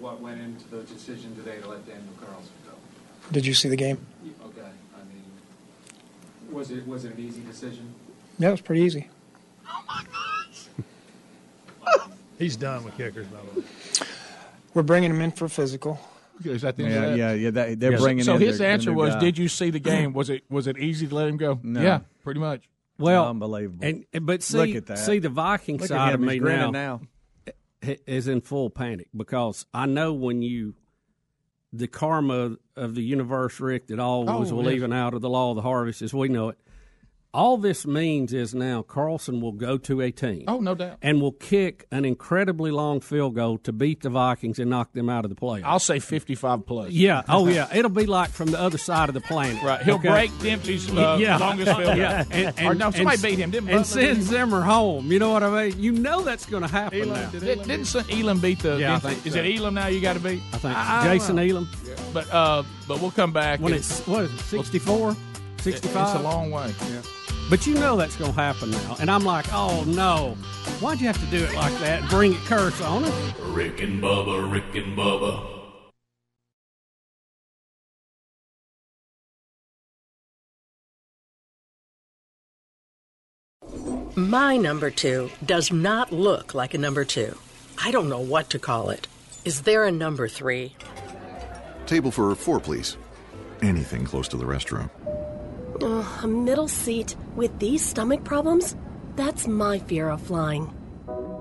Speaker 42: Or, or what went into the decision today to let Daniel Carlson go?
Speaker 43: Did you see the game?
Speaker 42: Okay, I mean, was it was it an easy decision?
Speaker 43: Yeah, it was pretty easy. Oh my gosh!
Speaker 41: He's done with kickers, by the way.
Speaker 43: We're bringing him in for a physical.
Speaker 1: Is that the
Speaker 4: Yeah,
Speaker 1: that?
Speaker 4: yeah, yeah. That, they're
Speaker 1: Yeah, so-
Speaker 4: bringing
Speaker 1: So
Speaker 4: in
Speaker 1: his
Speaker 4: their-
Speaker 1: answer
Speaker 4: their
Speaker 1: was,
Speaker 4: guy.
Speaker 1: "Did you see the game? Was it was it easy to let him go?"
Speaker 4: No.
Speaker 1: Yeah, pretty much.
Speaker 3: well,
Speaker 4: unbelievable.
Speaker 3: And and- but see,
Speaker 4: Look at that.
Speaker 3: see the Viking
Speaker 4: Look at
Speaker 3: side of me
Speaker 4: he's grinning
Speaker 3: now,
Speaker 4: now.
Speaker 3: Is in full panic because I know when you the karma of the universe, Rick, that all
Speaker 1: Oh,
Speaker 3: was
Speaker 1: yes.
Speaker 3: leaving out of the law of the harvest as we know it. All this means is now Carlson will go to a team.
Speaker 1: Oh, no doubt.
Speaker 3: And will kick an incredibly long field goal to beat the Vikings and knock them out of the playoffs.
Speaker 1: I'll say 55 plus.
Speaker 3: Yeah. Oh, yeah. It'll be like from the other side of the planet.
Speaker 1: Right. He'll
Speaker 3: Okay?
Speaker 1: break Dempsey's uh,
Speaker 3: yeah.
Speaker 1: longest field goal.
Speaker 3: Yeah. And,
Speaker 1: or no, somebody
Speaker 3: and-
Speaker 1: beat him. Didn't
Speaker 3: and send
Speaker 1: him?
Speaker 3: Zimmer home. You know what I mean? You know that's going to happen now.
Speaker 1: Did, didn't Son- Elam beat the?
Speaker 3: Yeah, I think
Speaker 1: Is
Speaker 3: so.
Speaker 1: it Elam now? You got to beat.
Speaker 3: I think
Speaker 1: I- I
Speaker 3: Jason
Speaker 1: know.
Speaker 3: Elam.
Speaker 1: But uh, but we'll come back.
Speaker 3: When
Speaker 1: and-
Speaker 3: it's what is it, 64, 65?
Speaker 1: It's a long way. Yeah.
Speaker 3: But you know that's going to happen now. And I'm like, oh no, why'd you have to do it like that? Bring it curse on it.
Speaker 5: Rick and Bubba, Rick and Bubba.
Speaker 44: My number two does not look like a number two. I don't know what to call it. Is there a number three?
Speaker 45: Table for four, please. Anything close to the restroom.
Speaker 46: Ugh, a middle seat with these stomach problems? That's my fear of flying.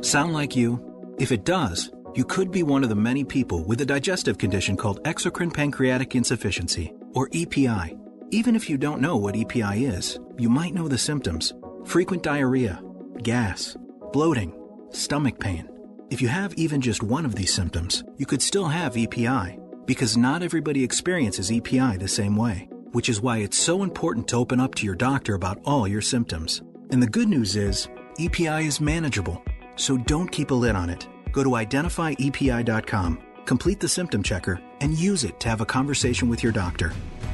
Speaker 47: Sound like you? If it does, you could be one of the many people with a digestive condition called exocrine pancreatic insufficiency, or EPI. Even if you don't know what EPI is, you might know the symptoms frequent diarrhea, gas, bloating, stomach pain. If you have even just one of these symptoms, you could still have EPI, because not everybody experiences EPI the same way, which is why it's so important to open up to your doctor about all your symptoms. And the good news is, EPI is manageable, so don't keep a lid on it. Go to identifyepi.com, complete the symptom checker, and use it to have a conversation with your doctor.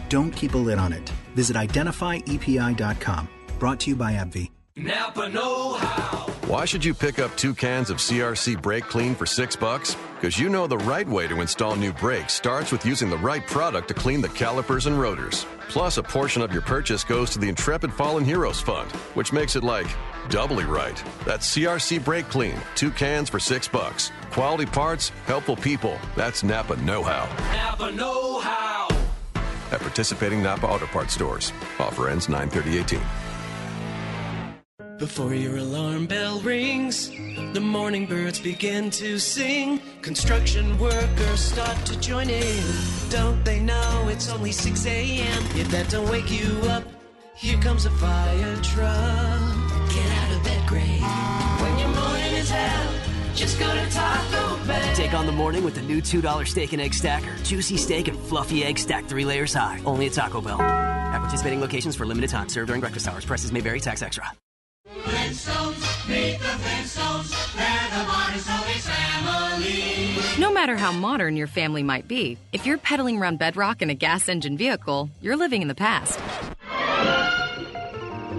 Speaker 47: Don't keep a lid on it. Visit identifyepi.com. Brought to you by AbbVie.
Speaker 48: Napa Know How.
Speaker 49: Why should you pick up two cans of CRC Brake Clean for six bucks? Because you know the right way to install new brakes starts with using the right product to clean the calipers and rotors. Plus, a portion of your purchase goes to the Intrepid Fallen Heroes Fund, which makes it like doubly right. That's CRC Brake Clean, two cans for six bucks. Quality parts, helpful people. That's Napa Know How.
Speaker 48: Napa Know How.
Speaker 49: At participating Napa Auto Parts stores. Offer ends 93018.
Speaker 50: Before your alarm bell rings, the morning birds begin to sing. Construction workers start to join in. Don't they know it's only 6 a.m.? If that don't wake you up, here comes a fire truck. Get out of bed, Gray. When your morning is hell, just go to Taco Bell.
Speaker 51: Take on the morning with the new $2 steak and egg stacker. Juicy steak and fluffy egg stacked three layers high. Only at Taco Bell. At participating locations for limited time. Served during breakfast hours. Prices may vary. Tax extra.
Speaker 38: No matter how modern your family might be, if you're pedaling around bedrock in a gas engine vehicle, you're living in the past.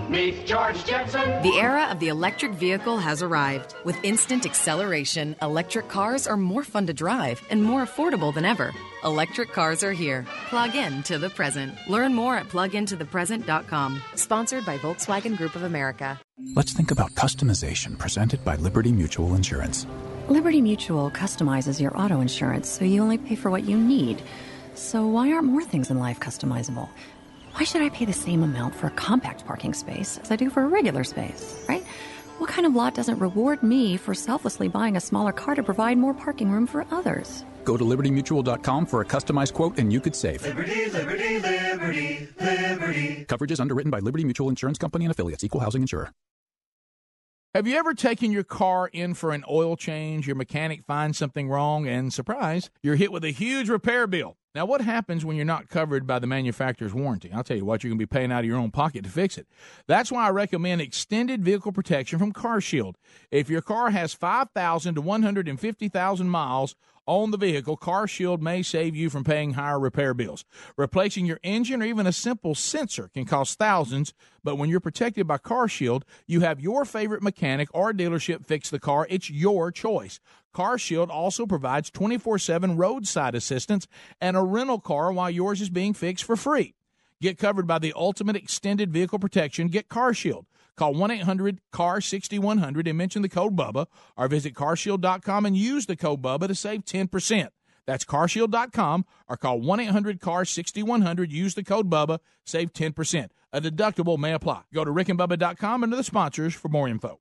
Speaker 48: Meet George Jetson.
Speaker 38: The era of the electric vehicle has arrived. With instant acceleration, electric cars are more fun to drive and more affordable than ever. Electric cars are here. Plug in to the present. Learn more at plugintothepresent.com. Sponsored by Volkswagen Group of America.
Speaker 52: Let's think about customization presented by Liberty Mutual Insurance.
Speaker 53: Liberty Mutual customizes your auto insurance so you only pay for what you need. So, why aren't more things in life customizable? Why should I pay the same amount for a compact parking space as I do for a regular space, right? What kind of lot doesn't reward me for selflessly buying a smaller car to provide more parking room for others?
Speaker 52: Go to libertymutual.com for a customized quote and you could save.
Speaker 48: Liberty, liberty, liberty, liberty.
Speaker 52: Coverage is underwritten by Liberty Mutual Insurance Company and affiliates, equal housing insurer.
Speaker 1: Have you ever taken your car in for an oil change? Your mechanic finds something wrong, and surprise, you're hit with a huge repair bill. Now, what happens when you're not covered by the manufacturer's warranty? I'll tell you what, you're going to be paying out of your own pocket to fix it. That's why I recommend extended vehicle protection from CarShield. If your car has 5,000 to 150,000 miles on the vehicle, CarShield may save you from paying higher repair bills. Replacing your engine or even a simple sensor can cost thousands, but when you're protected by CarShield, you have your favorite mechanic or dealership fix the car. It's your choice. CarShield also provides 24 7 roadside assistance and a rental car while yours is being fixed for free. Get covered by the ultimate extended vehicle protection. Get CarShield. Call 1 800 CAR 6100 and mention the code BUBBA or visit carshield.com and use the code BUBBA to save 10%. That's carshield.com or call 1 800 CAR 6100. Use the code BUBBA, save 10%. A deductible may apply. Go to rickandbubba.com under the sponsors for more info.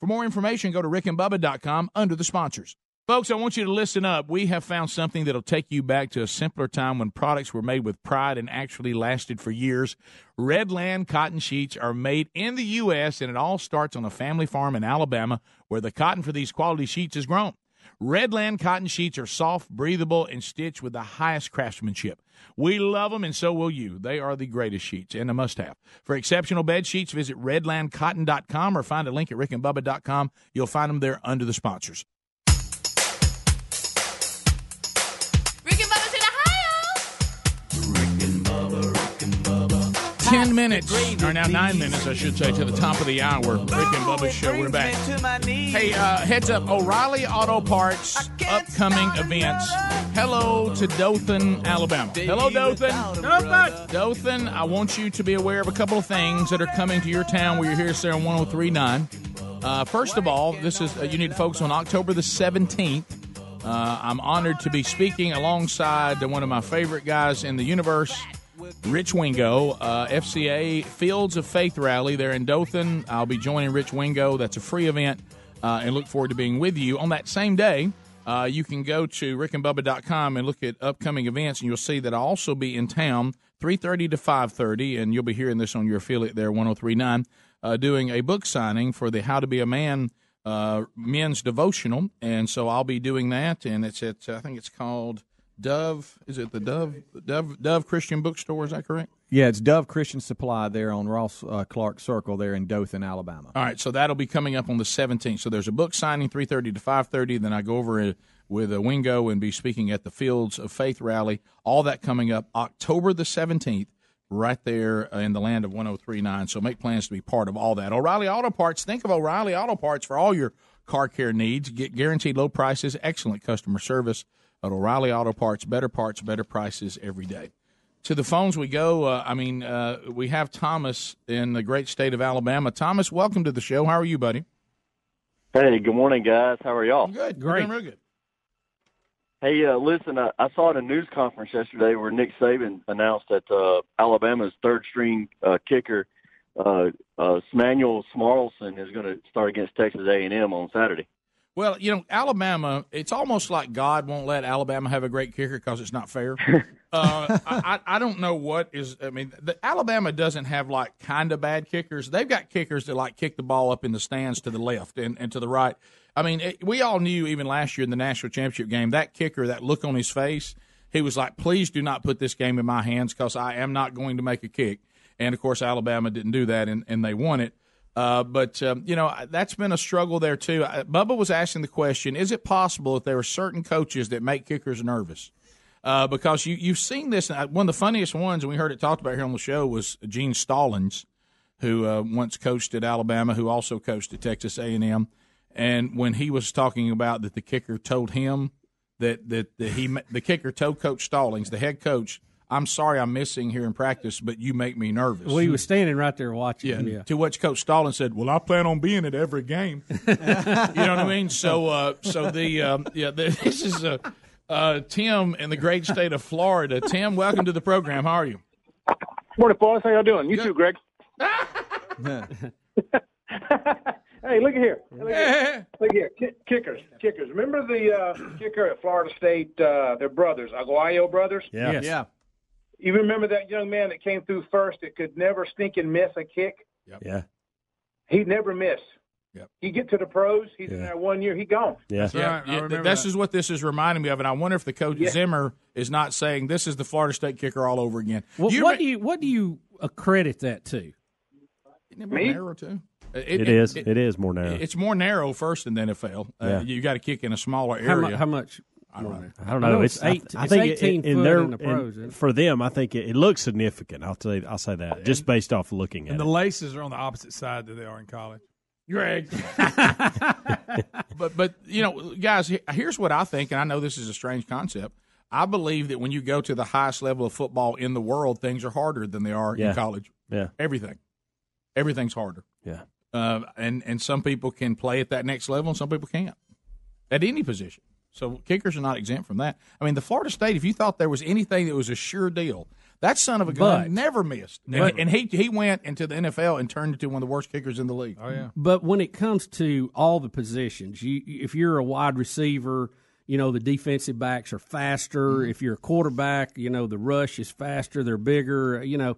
Speaker 1: For more information, go to rickandbubba.com under the sponsors. Folks, I want you to listen up. We have found something that'll take you back to a simpler time when products were made with pride and actually lasted for years. Redland cotton sheets are made in the U.S., and it all starts on a family farm in Alabama where the cotton for these quality sheets is grown. Redland cotton sheets are soft, breathable, and stitched with the highest craftsmanship. We love them, and so will you. They are the greatest sheets and a must have. For exceptional bed sheets, visit redlandcotton.com or find a link at rickandbubba.com. You'll find them there under the sponsors. 10 minutes, or now 9 minutes, I should say, to the top of the hour. Rick and Bubba Show, we're back. Hey, uh, heads up O'Reilly Auto Parts upcoming events. Hello to Dothan, Alabama. Hello, Dothan. Dothan. Dothan, I want you to be aware of a couple of things that are coming to your town where you're here, Sarah, on 1039. Uh, first of all, this is uh, you need to focus on October the 17th. Uh, I'm honored to be speaking alongside one of my favorite guys in the universe, Rich Wingo, uh, FCA Fields of Faith Rally there in Dothan. I'll be joining Rich Wingo. That's a free event, uh, and look forward to being with you on that same day. Uh, you can go to rickandbubba.com and look at upcoming events, and you'll see that I'll also be in town 3.30 to 5.30, and you'll be hearing this on your affiliate there, 1039, uh, doing a book signing for the How to Be a Man uh, men's devotional, and so I'll be doing that, and it's at I think it's called Dove. Is it the Dove Dove Dove Christian Bookstore? Is that correct?
Speaker 4: Yeah, it's Dove Christian Supply there on Ross uh, Clark Circle there in Dothan, Alabama.
Speaker 1: All right, so that'll be coming up on the 17th. So there's a book signing 3:30 to 5:30. Then I go over it with a Wingo and be speaking at the Fields of Faith rally. All that coming up October the 17th, right there in the land of 1039. So make plans to be part of all that. O'Reilly Auto Parts. Think of O'Reilly Auto Parts for all your car care needs. Get guaranteed low prices, excellent customer service at O'Reilly Auto Parts. Better parts, better prices every day. To the phones we go. Uh, I mean, uh, we have Thomas in the great state of Alabama. Thomas, welcome to the show. How are you, buddy?
Speaker 54: Hey, good morning, guys. How are y'all?
Speaker 1: Good. Great. Real good.
Speaker 54: Hey, uh, listen, I, I saw at a news conference yesterday where Nick Saban announced that uh, Alabama's third string uh, kicker, uh, uh, Manuel Smarlson, is going to start against Texas A&M on Saturday.
Speaker 1: Well, you know, Alabama, it's almost like God won't let Alabama have a great kicker because it's not fair. uh, I, I don't know what is, I mean, the, Alabama doesn't have like kind of bad kickers. They've got kickers that like kick the ball up in the stands to the left and, and to the right. I mean, it, we all knew even last year in the national championship game, that kicker, that look on his face, he was like, please do not put this game in my hands because I am not going to make a kick. And of course, Alabama didn't do that and, and they won it. Uh, but um, you know that's been a struggle there too. Bubba was asking the question: Is it possible that there are certain coaches that make kickers nervous? Uh, because you you've seen this. One of the funniest ones, and we heard it talked about here on the show, was Gene Stallings, who uh, once coached at Alabama, who also coached at Texas A and M. And when he was talking about that, the kicker told him that that, that he the kicker told Coach Stallings, the head coach, "I'm sorry, I'm missing here in practice, but you make me nervous."
Speaker 3: Well, he was standing right there watching.
Speaker 1: Yeah.
Speaker 3: yeah.
Speaker 1: To which Coach Stallings said, "Well, I plan on being at every game." you know what I mean? So, uh, so the um, yeah, the, this is uh, uh, Tim in the great state of Florida. Tim, welcome to the program. How are you?
Speaker 55: Morning, boys. How y'all doing? You too, Greg. hey, look at here. Look at here. Look here. Ki- kickers. Kickers. Remember the uh, kicker at Florida State? Uh, their brothers, Aguayo brothers.
Speaker 40: Yeah. Yes.
Speaker 4: Yeah.
Speaker 55: You remember that young man that came through first that could never stink and miss a kick?
Speaker 40: Yeah.
Speaker 55: He'd never miss.
Speaker 1: Yep.
Speaker 55: He get to the pros. He's in
Speaker 40: Yeah.
Speaker 55: there one year. He gone.
Speaker 40: Yeah.
Speaker 1: Yeah, yeah, this is what this is reminding me of, and I wonder if the coach
Speaker 55: Yeah.
Speaker 1: Zimmer is not saying this is the Florida State kicker all over again.
Speaker 3: Well,
Speaker 1: You
Speaker 3: what
Speaker 1: re-
Speaker 3: do you what do you accredit that to?
Speaker 1: Isn't it more
Speaker 55: Me?
Speaker 1: narrow too?
Speaker 40: It is. It is more narrow.
Speaker 1: It's more narrow first in the NFL. Uh,
Speaker 40: Yeah.
Speaker 1: You got to kick in a smaller
Speaker 3: How, mu-
Speaker 1: area.
Speaker 3: how much?
Speaker 1: I don't know.
Speaker 40: I don't know.
Speaker 3: know
Speaker 40: it's,
Speaker 3: it's
Speaker 40: I,
Speaker 3: eight-
Speaker 40: I
Speaker 3: it's
Speaker 40: think it-
Speaker 3: 18
Speaker 40: in
Speaker 3: foot
Speaker 40: their,
Speaker 3: in the pros, isn't
Speaker 40: for them, I think it, it looks significant. I'll tell you, I'll say that just based off looking at it.
Speaker 41: And the laces are on the opposite side that they are in college.
Speaker 1: Greg. but but you know, guys, here's what I think, and I know this is a strange concept. I believe that when you go to the highest level of football in the world, things are harder than they are
Speaker 40: Yeah.
Speaker 1: in college.
Speaker 40: Yeah.
Speaker 1: Everything. Everything's harder.
Speaker 40: Yeah.
Speaker 1: Uh, and and some people can play at that next level, and some people can't at any position. So kickers are not exempt from that. I mean, the Florida State. If you thought there was anything that was a sure deal, that son of a gun
Speaker 3: But-
Speaker 1: never missed. And-
Speaker 3: Never.
Speaker 1: And, he he went into the NFL and turned into one of the worst kickers in the league.
Speaker 41: Oh yeah.
Speaker 3: But when it comes to all the positions, you if you're a wide receiver, you know the defensive backs are faster.
Speaker 1: Mm-hmm.
Speaker 3: If you're a quarterback, you know the rush is faster. They're bigger. You know,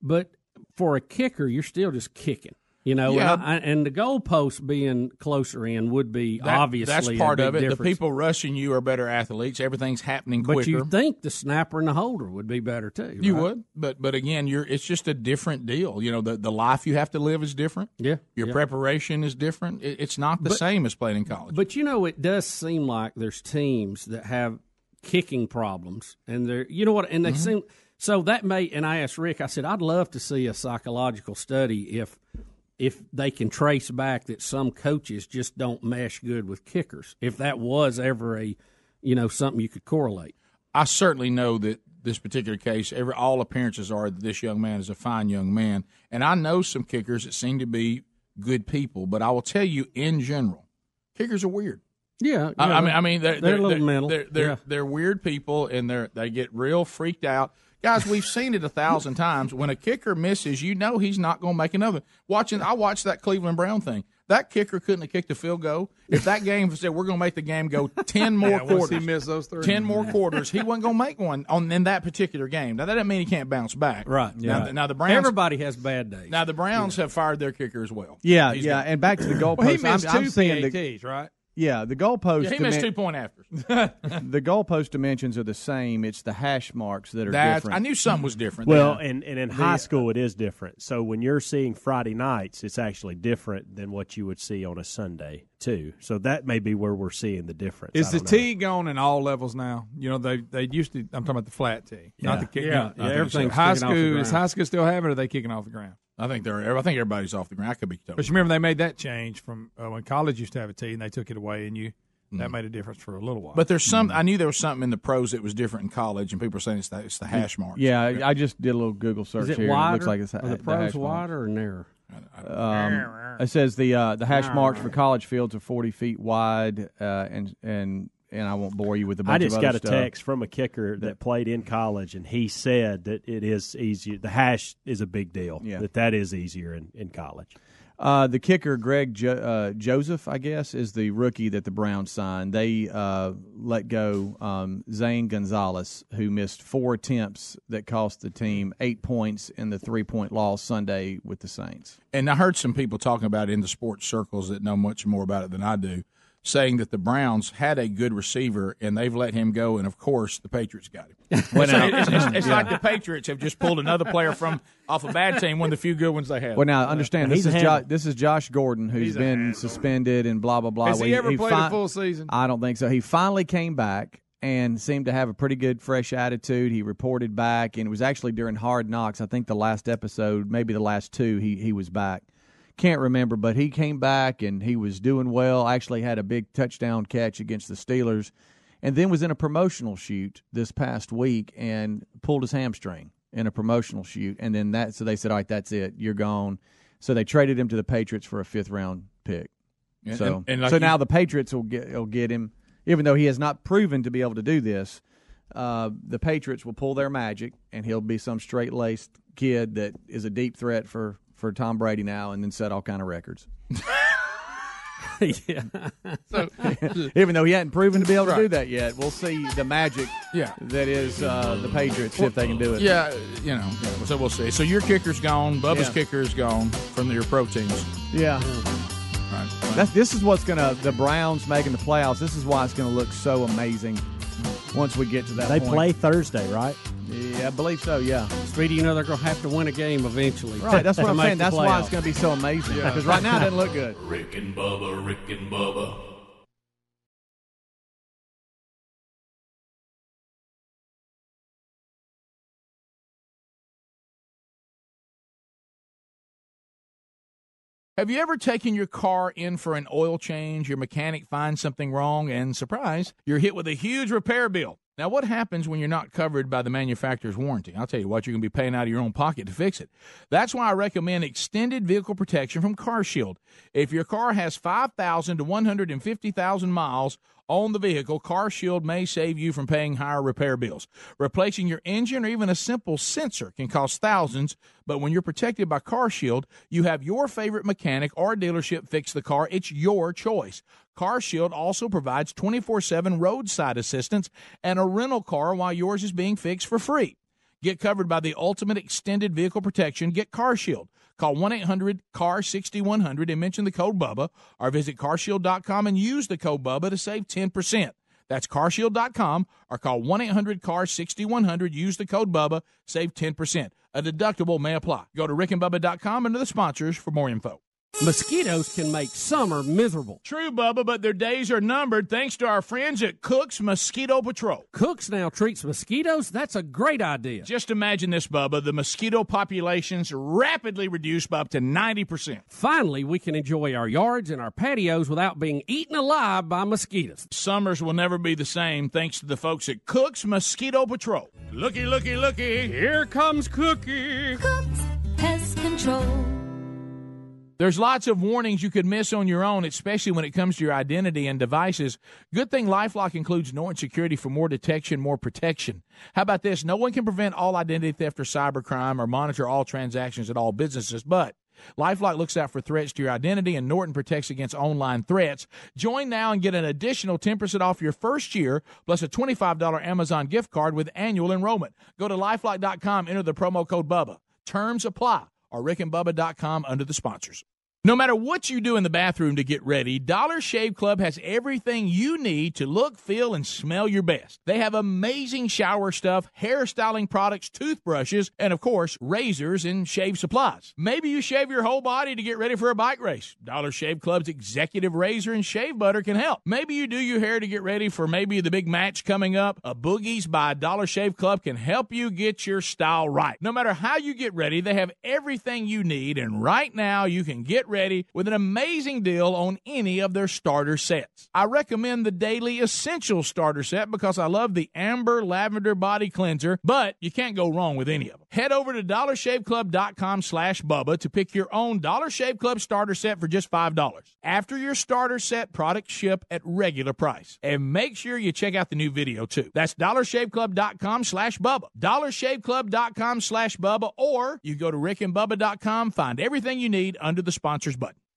Speaker 3: but for a kicker, you're still just kicking. You know,
Speaker 1: Yeah.
Speaker 3: and, I, and the goalpost being closer in would be
Speaker 1: That-
Speaker 3: obviously
Speaker 1: that's part of it.
Speaker 3: Difference.
Speaker 1: The people rushing you are better athletes. Everything's happening quicker.
Speaker 3: but you think the snapper and the holder would be better too?
Speaker 1: You
Speaker 3: right?
Speaker 1: would, but but again, you're it's just a different deal. You know, the the life you have to live is different.
Speaker 3: Yeah,
Speaker 1: your
Speaker 3: yeah.
Speaker 1: preparation is different. It, it's not the
Speaker 3: But-
Speaker 1: same as playing in college.
Speaker 3: But you know, it does seem like there's teams that have kicking problems, and they're you know what, and they
Speaker 1: Mm-hmm.
Speaker 3: seem so that may. And I asked Rick, I said, I'd love to see a psychological study if if they can trace back that some coaches just don't mesh good with kickers. If that was ever a you know something you could correlate.
Speaker 1: I certainly know that this particular case, every all appearances are that this young man is a fine young man, and I know some kickers that seem to be good people. But I will tell you, in general, kickers are weird.
Speaker 3: Yeah,
Speaker 1: I. I mean, I mean, they're,
Speaker 3: They're a little
Speaker 1: they're,
Speaker 3: mental.
Speaker 1: They're they're,
Speaker 3: Yeah.
Speaker 1: they're weird people, and they're they get real freaked out. Guys, we've seen it a thousand times. When a kicker misses, you know he's not going to make another. Watching, I watched that Cleveland Brown thing. That kicker couldn't have kicked a field goal. If that game said we're going to make the game go ten more
Speaker 41: Yeah, once
Speaker 1: quarters,
Speaker 41: he missed those three.
Speaker 1: ten more quarters, he wasn't going to make one on in that particular game. Now that doesn't mean he can't bounce back.
Speaker 3: Right.
Speaker 1: Now,
Speaker 3: Yeah.
Speaker 1: the- now the Browns.
Speaker 3: Everybody has bad days.
Speaker 1: now the Browns have fired their kicker as well.
Speaker 4: Yeah,
Speaker 1: He's
Speaker 4: yeah.
Speaker 1: got-
Speaker 4: And back to the goalpost.
Speaker 41: Well, he missed
Speaker 4: I'm, I'm
Speaker 41: two
Speaker 4: seeing the,
Speaker 41: PATs, right?
Speaker 4: Yeah, the goalpost.
Speaker 1: Yeah, he missed
Speaker 4: dimen-
Speaker 1: two point afters.
Speaker 4: the goalpost dimensions are the same. It's the hash marks that are
Speaker 1: That's,
Speaker 4: different.
Speaker 1: I knew something was different.
Speaker 40: Well,
Speaker 1: there.
Speaker 40: and, and in
Speaker 4: The-
Speaker 40: high school, uh, it is different. So when you're seeing Friday nights, it's actually different than what you would see on a Sunday, too. So that may be where we're seeing the difference.
Speaker 41: Is the
Speaker 40: don't know.
Speaker 41: tee gone in all levels now? You know, they they used to. I'm talking about the flat tee,
Speaker 40: Yeah.
Speaker 41: not the kick.
Speaker 3: Yeah,
Speaker 41: not-
Speaker 3: yeah,
Speaker 41: not the-
Speaker 3: everything's
Speaker 41: high
Speaker 3: kicking off the
Speaker 41: school. Is high school still having it? Or are they kicking off the ground?
Speaker 1: I think they're. I think everybody's off the ground. I could be totally.
Speaker 41: But you remember they made that change from uh, when college used to have a tee and they took it away, and you
Speaker 1: Mm.
Speaker 41: that made a difference for a little while.
Speaker 1: But there's some. I knew there was something in the pros that was different in college, and people are saying it's the, it's the hash marks.
Speaker 4: yeah, I- I just did a little Google search
Speaker 3: Is it
Speaker 4: here.
Speaker 3: wider?
Speaker 4: It looks like it's
Speaker 3: Are the
Speaker 4: the
Speaker 3: pros
Speaker 4: hash marks.
Speaker 3: wider or narrower?
Speaker 4: Um, it says the uh, the hash marks for college fields are 40 feet wide, uh, and and and I won't bore you with a bunch
Speaker 40: I just
Speaker 4: of
Speaker 40: got a
Speaker 4: stuff.
Speaker 40: text from a kicker that played in college, and he said that it is easier. The hash is a big deal.
Speaker 4: Yeah.
Speaker 40: That that is easier in, in college.
Speaker 4: Uh, the kicker, Greg jo- uh, Joseph, I guess, is the rookie that the Browns signed. They uh, let go um, Zane Gonzalez, who missed four attempts that cost the team eight points in the three point loss Sunday with the Saints.
Speaker 1: And I heard some people talking about it in the sports circles that know much more about it than I do, saying that the Browns had a good receiver and they've let him go, and of course the Patriots got him.
Speaker 4: Well,
Speaker 1: So
Speaker 4: now-
Speaker 1: it's it's- it's
Speaker 4: Yeah.
Speaker 1: like the Patriots have just pulled another player from off a bad team, one of the few good ones they had.
Speaker 4: Well, now understand this
Speaker 1: He's
Speaker 4: is
Speaker 1: a
Speaker 4: jo- this is Josh Gordon, who's
Speaker 41: He's a
Speaker 4: been suspended and blah blah blah.
Speaker 41: Has he
Speaker 4: Well,
Speaker 41: ever played a full season?
Speaker 4: I don't think so. He finally came back and seemed to have a pretty good fresh attitude. He reported back, and it was actually during Hard Knocks. I think the last episode, maybe the last two, he he was back. Can't remember, but he came back and he was doing well. Actually, had a big touchdown catch against the Steelers, and then was in a promotional shoot this past week and pulled his hamstring in a promotional shoot. And then that, so they said, "All right, that's it. You're gone." So they traded him to the Patriots for a fifth round pick.
Speaker 1: And-
Speaker 4: so
Speaker 1: and- and like
Speaker 4: so
Speaker 1: you-
Speaker 4: now the Patriots will get will get him, even though he has not proven to be able to do this. Uh, the Patriots will pull their magic, and he'll be some straight laced kid that is a deep threat for for Tom Brady now, and then set all kind of records.
Speaker 3: yeah.
Speaker 4: So, even though he hadn't proven to be able to do that yet, we'll see the magic.
Speaker 1: Yeah.
Speaker 4: that is uh, the Patriots see if they can do it.
Speaker 1: Yeah, you know. So we'll see. So your kicker's gone. Bubba's
Speaker 4: Yeah.
Speaker 1: kicker is gone from your pro teams.
Speaker 4: Yeah.
Speaker 1: Right.
Speaker 4: That's this is what's gonna the Browns making the playoffs. This is why it's gonna look so amazing once we get to that.
Speaker 40: They
Speaker 4: point.
Speaker 40: play Thursday, right?
Speaker 4: Yeah, I believe so. Yeah.
Speaker 3: Speedy, you know they're going to have to win a game eventually.
Speaker 4: Right. That's what I'm saying.
Speaker 3: the
Speaker 4: That's why it's going to be so amazing. Because right now it doesn't look good.
Speaker 5: Rick and Bubba, Rick and Bubba.
Speaker 1: Have you ever taken your car in for an oil change? Your mechanic finds something wrong, and surprise, you're hit with a huge repair bill. Now, what happens when you're not covered by the manufacturer's warranty? I'll tell you what, you're going to be paying out of your own pocket to fix it. That's why I recommend extended vehicle protection from CarShield. If your car has 5,000 to 150,000 miles on the vehicle, CarShield may save you from paying higher repair bills. Replacing your engine or even a simple sensor can cost thousands, but when you're protected by CarShield, you have your favorite mechanic or dealership fix the car. It's your choice. CarShield also provides 24/7 roadside assistance and a rental car while yours is being fixed for free. Get covered by the ultimate extended vehicle protection. Get CarShield. Call 1 800 CAR 6100 and mention the code BUBBA or visit carshield.com and use the code BUBBA to save 10%. That's carshield.com or call 1 800 CAR 6100. Use the code BUBBA, save 10%. A deductible may apply. Go to rickandbubba.com under the sponsors for more info.
Speaker 3: Mosquitoes can make summer miserable.
Speaker 1: True, Bubba, but their days are numbered thanks to our friends at Cook's Mosquito Patrol.
Speaker 3: Cooks now treats mosquitoes? That's a great idea.
Speaker 1: Just imagine this, Bubba. The mosquito populations rapidly reduced by up to 90%.
Speaker 3: Finally, we can enjoy our yards and our patios without being eaten alive by mosquitoes.
Speaker 1: Summers will never be the same thanks to the folks at Cook's Mosquito Patrol. Looky, looky, looky.
Speaker 3: Here comes Cookie.
Speaker 48: Cooks Pest Control.
Speaker 1: There's lots of warnings you could miss on your own, especially when it comes to your identity and devices. Good thing Lifelock includes Norton Security for more detection, more protection. How about this? No one can prevent all identity theft or cybercrime or monitor all transactions at all businesses, but Lifelock looks out for threats to your identity, and Norton protects against online threats. Join now and get an additional 10% off your first year, plus a $25 Amazon gift card with annual enrollment. Go to lifelock.com, enter the promo code BUBBA. Terms apply, or rickandbubba.com under the sponsors. No matter what you do in the bathroom to get ready, Dollar Shave Club has everything you need to look, feel, and smell your best. They have amazing shower stuff, hairstyling products, toothbrushes, and of course, razors and shave supplies. Maybe you shave your whole body to get ready for a bike race. Dollar Shave Club's executive razor and shave butter can help. Maybe you do your hair to get ready for maybe the big match coming up. A Boogies by Dollar Shave Club can help you get your style right. No matter how you get ready, they have everything you need, and right now you can get ready with an amazing deal on any of their starter sets. I recommend the Daily Essential starter set because I love the Amber Lavender Body Cleanser, but you can't go wrong with any of them. Head over to dollarshaveclub.com slash Bubba to pick your own Dollar Shave Club starter set for just $5. After your starter set, products ship at regular price. And make sure you check out the new video too. That's dollarshaveclub.com slash Bubba. dollarshaveclub.com slash Bubba, or you go to rickandbubba.com, find everything you need under the sponsors button.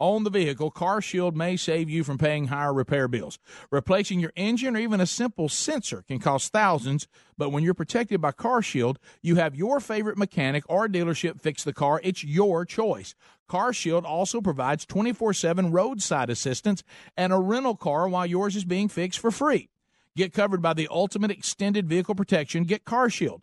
Speaker 1: on the vehicle, CarShield may save you from paying higher repair bills. Replacing your engine or even a simple sensor can cost thousands, but when you're protected by CarShield, you have your favorite mechanic or dealership fix the car. It's your choice. CarShield also provides 24/7 roadside assistance and a rental car while yours is being fixed for free. Get covered by the ultimate extended vehicle protection. Get CarShield.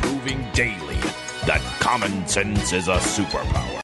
Speaker 5: Proving daily that common sense is a superpower.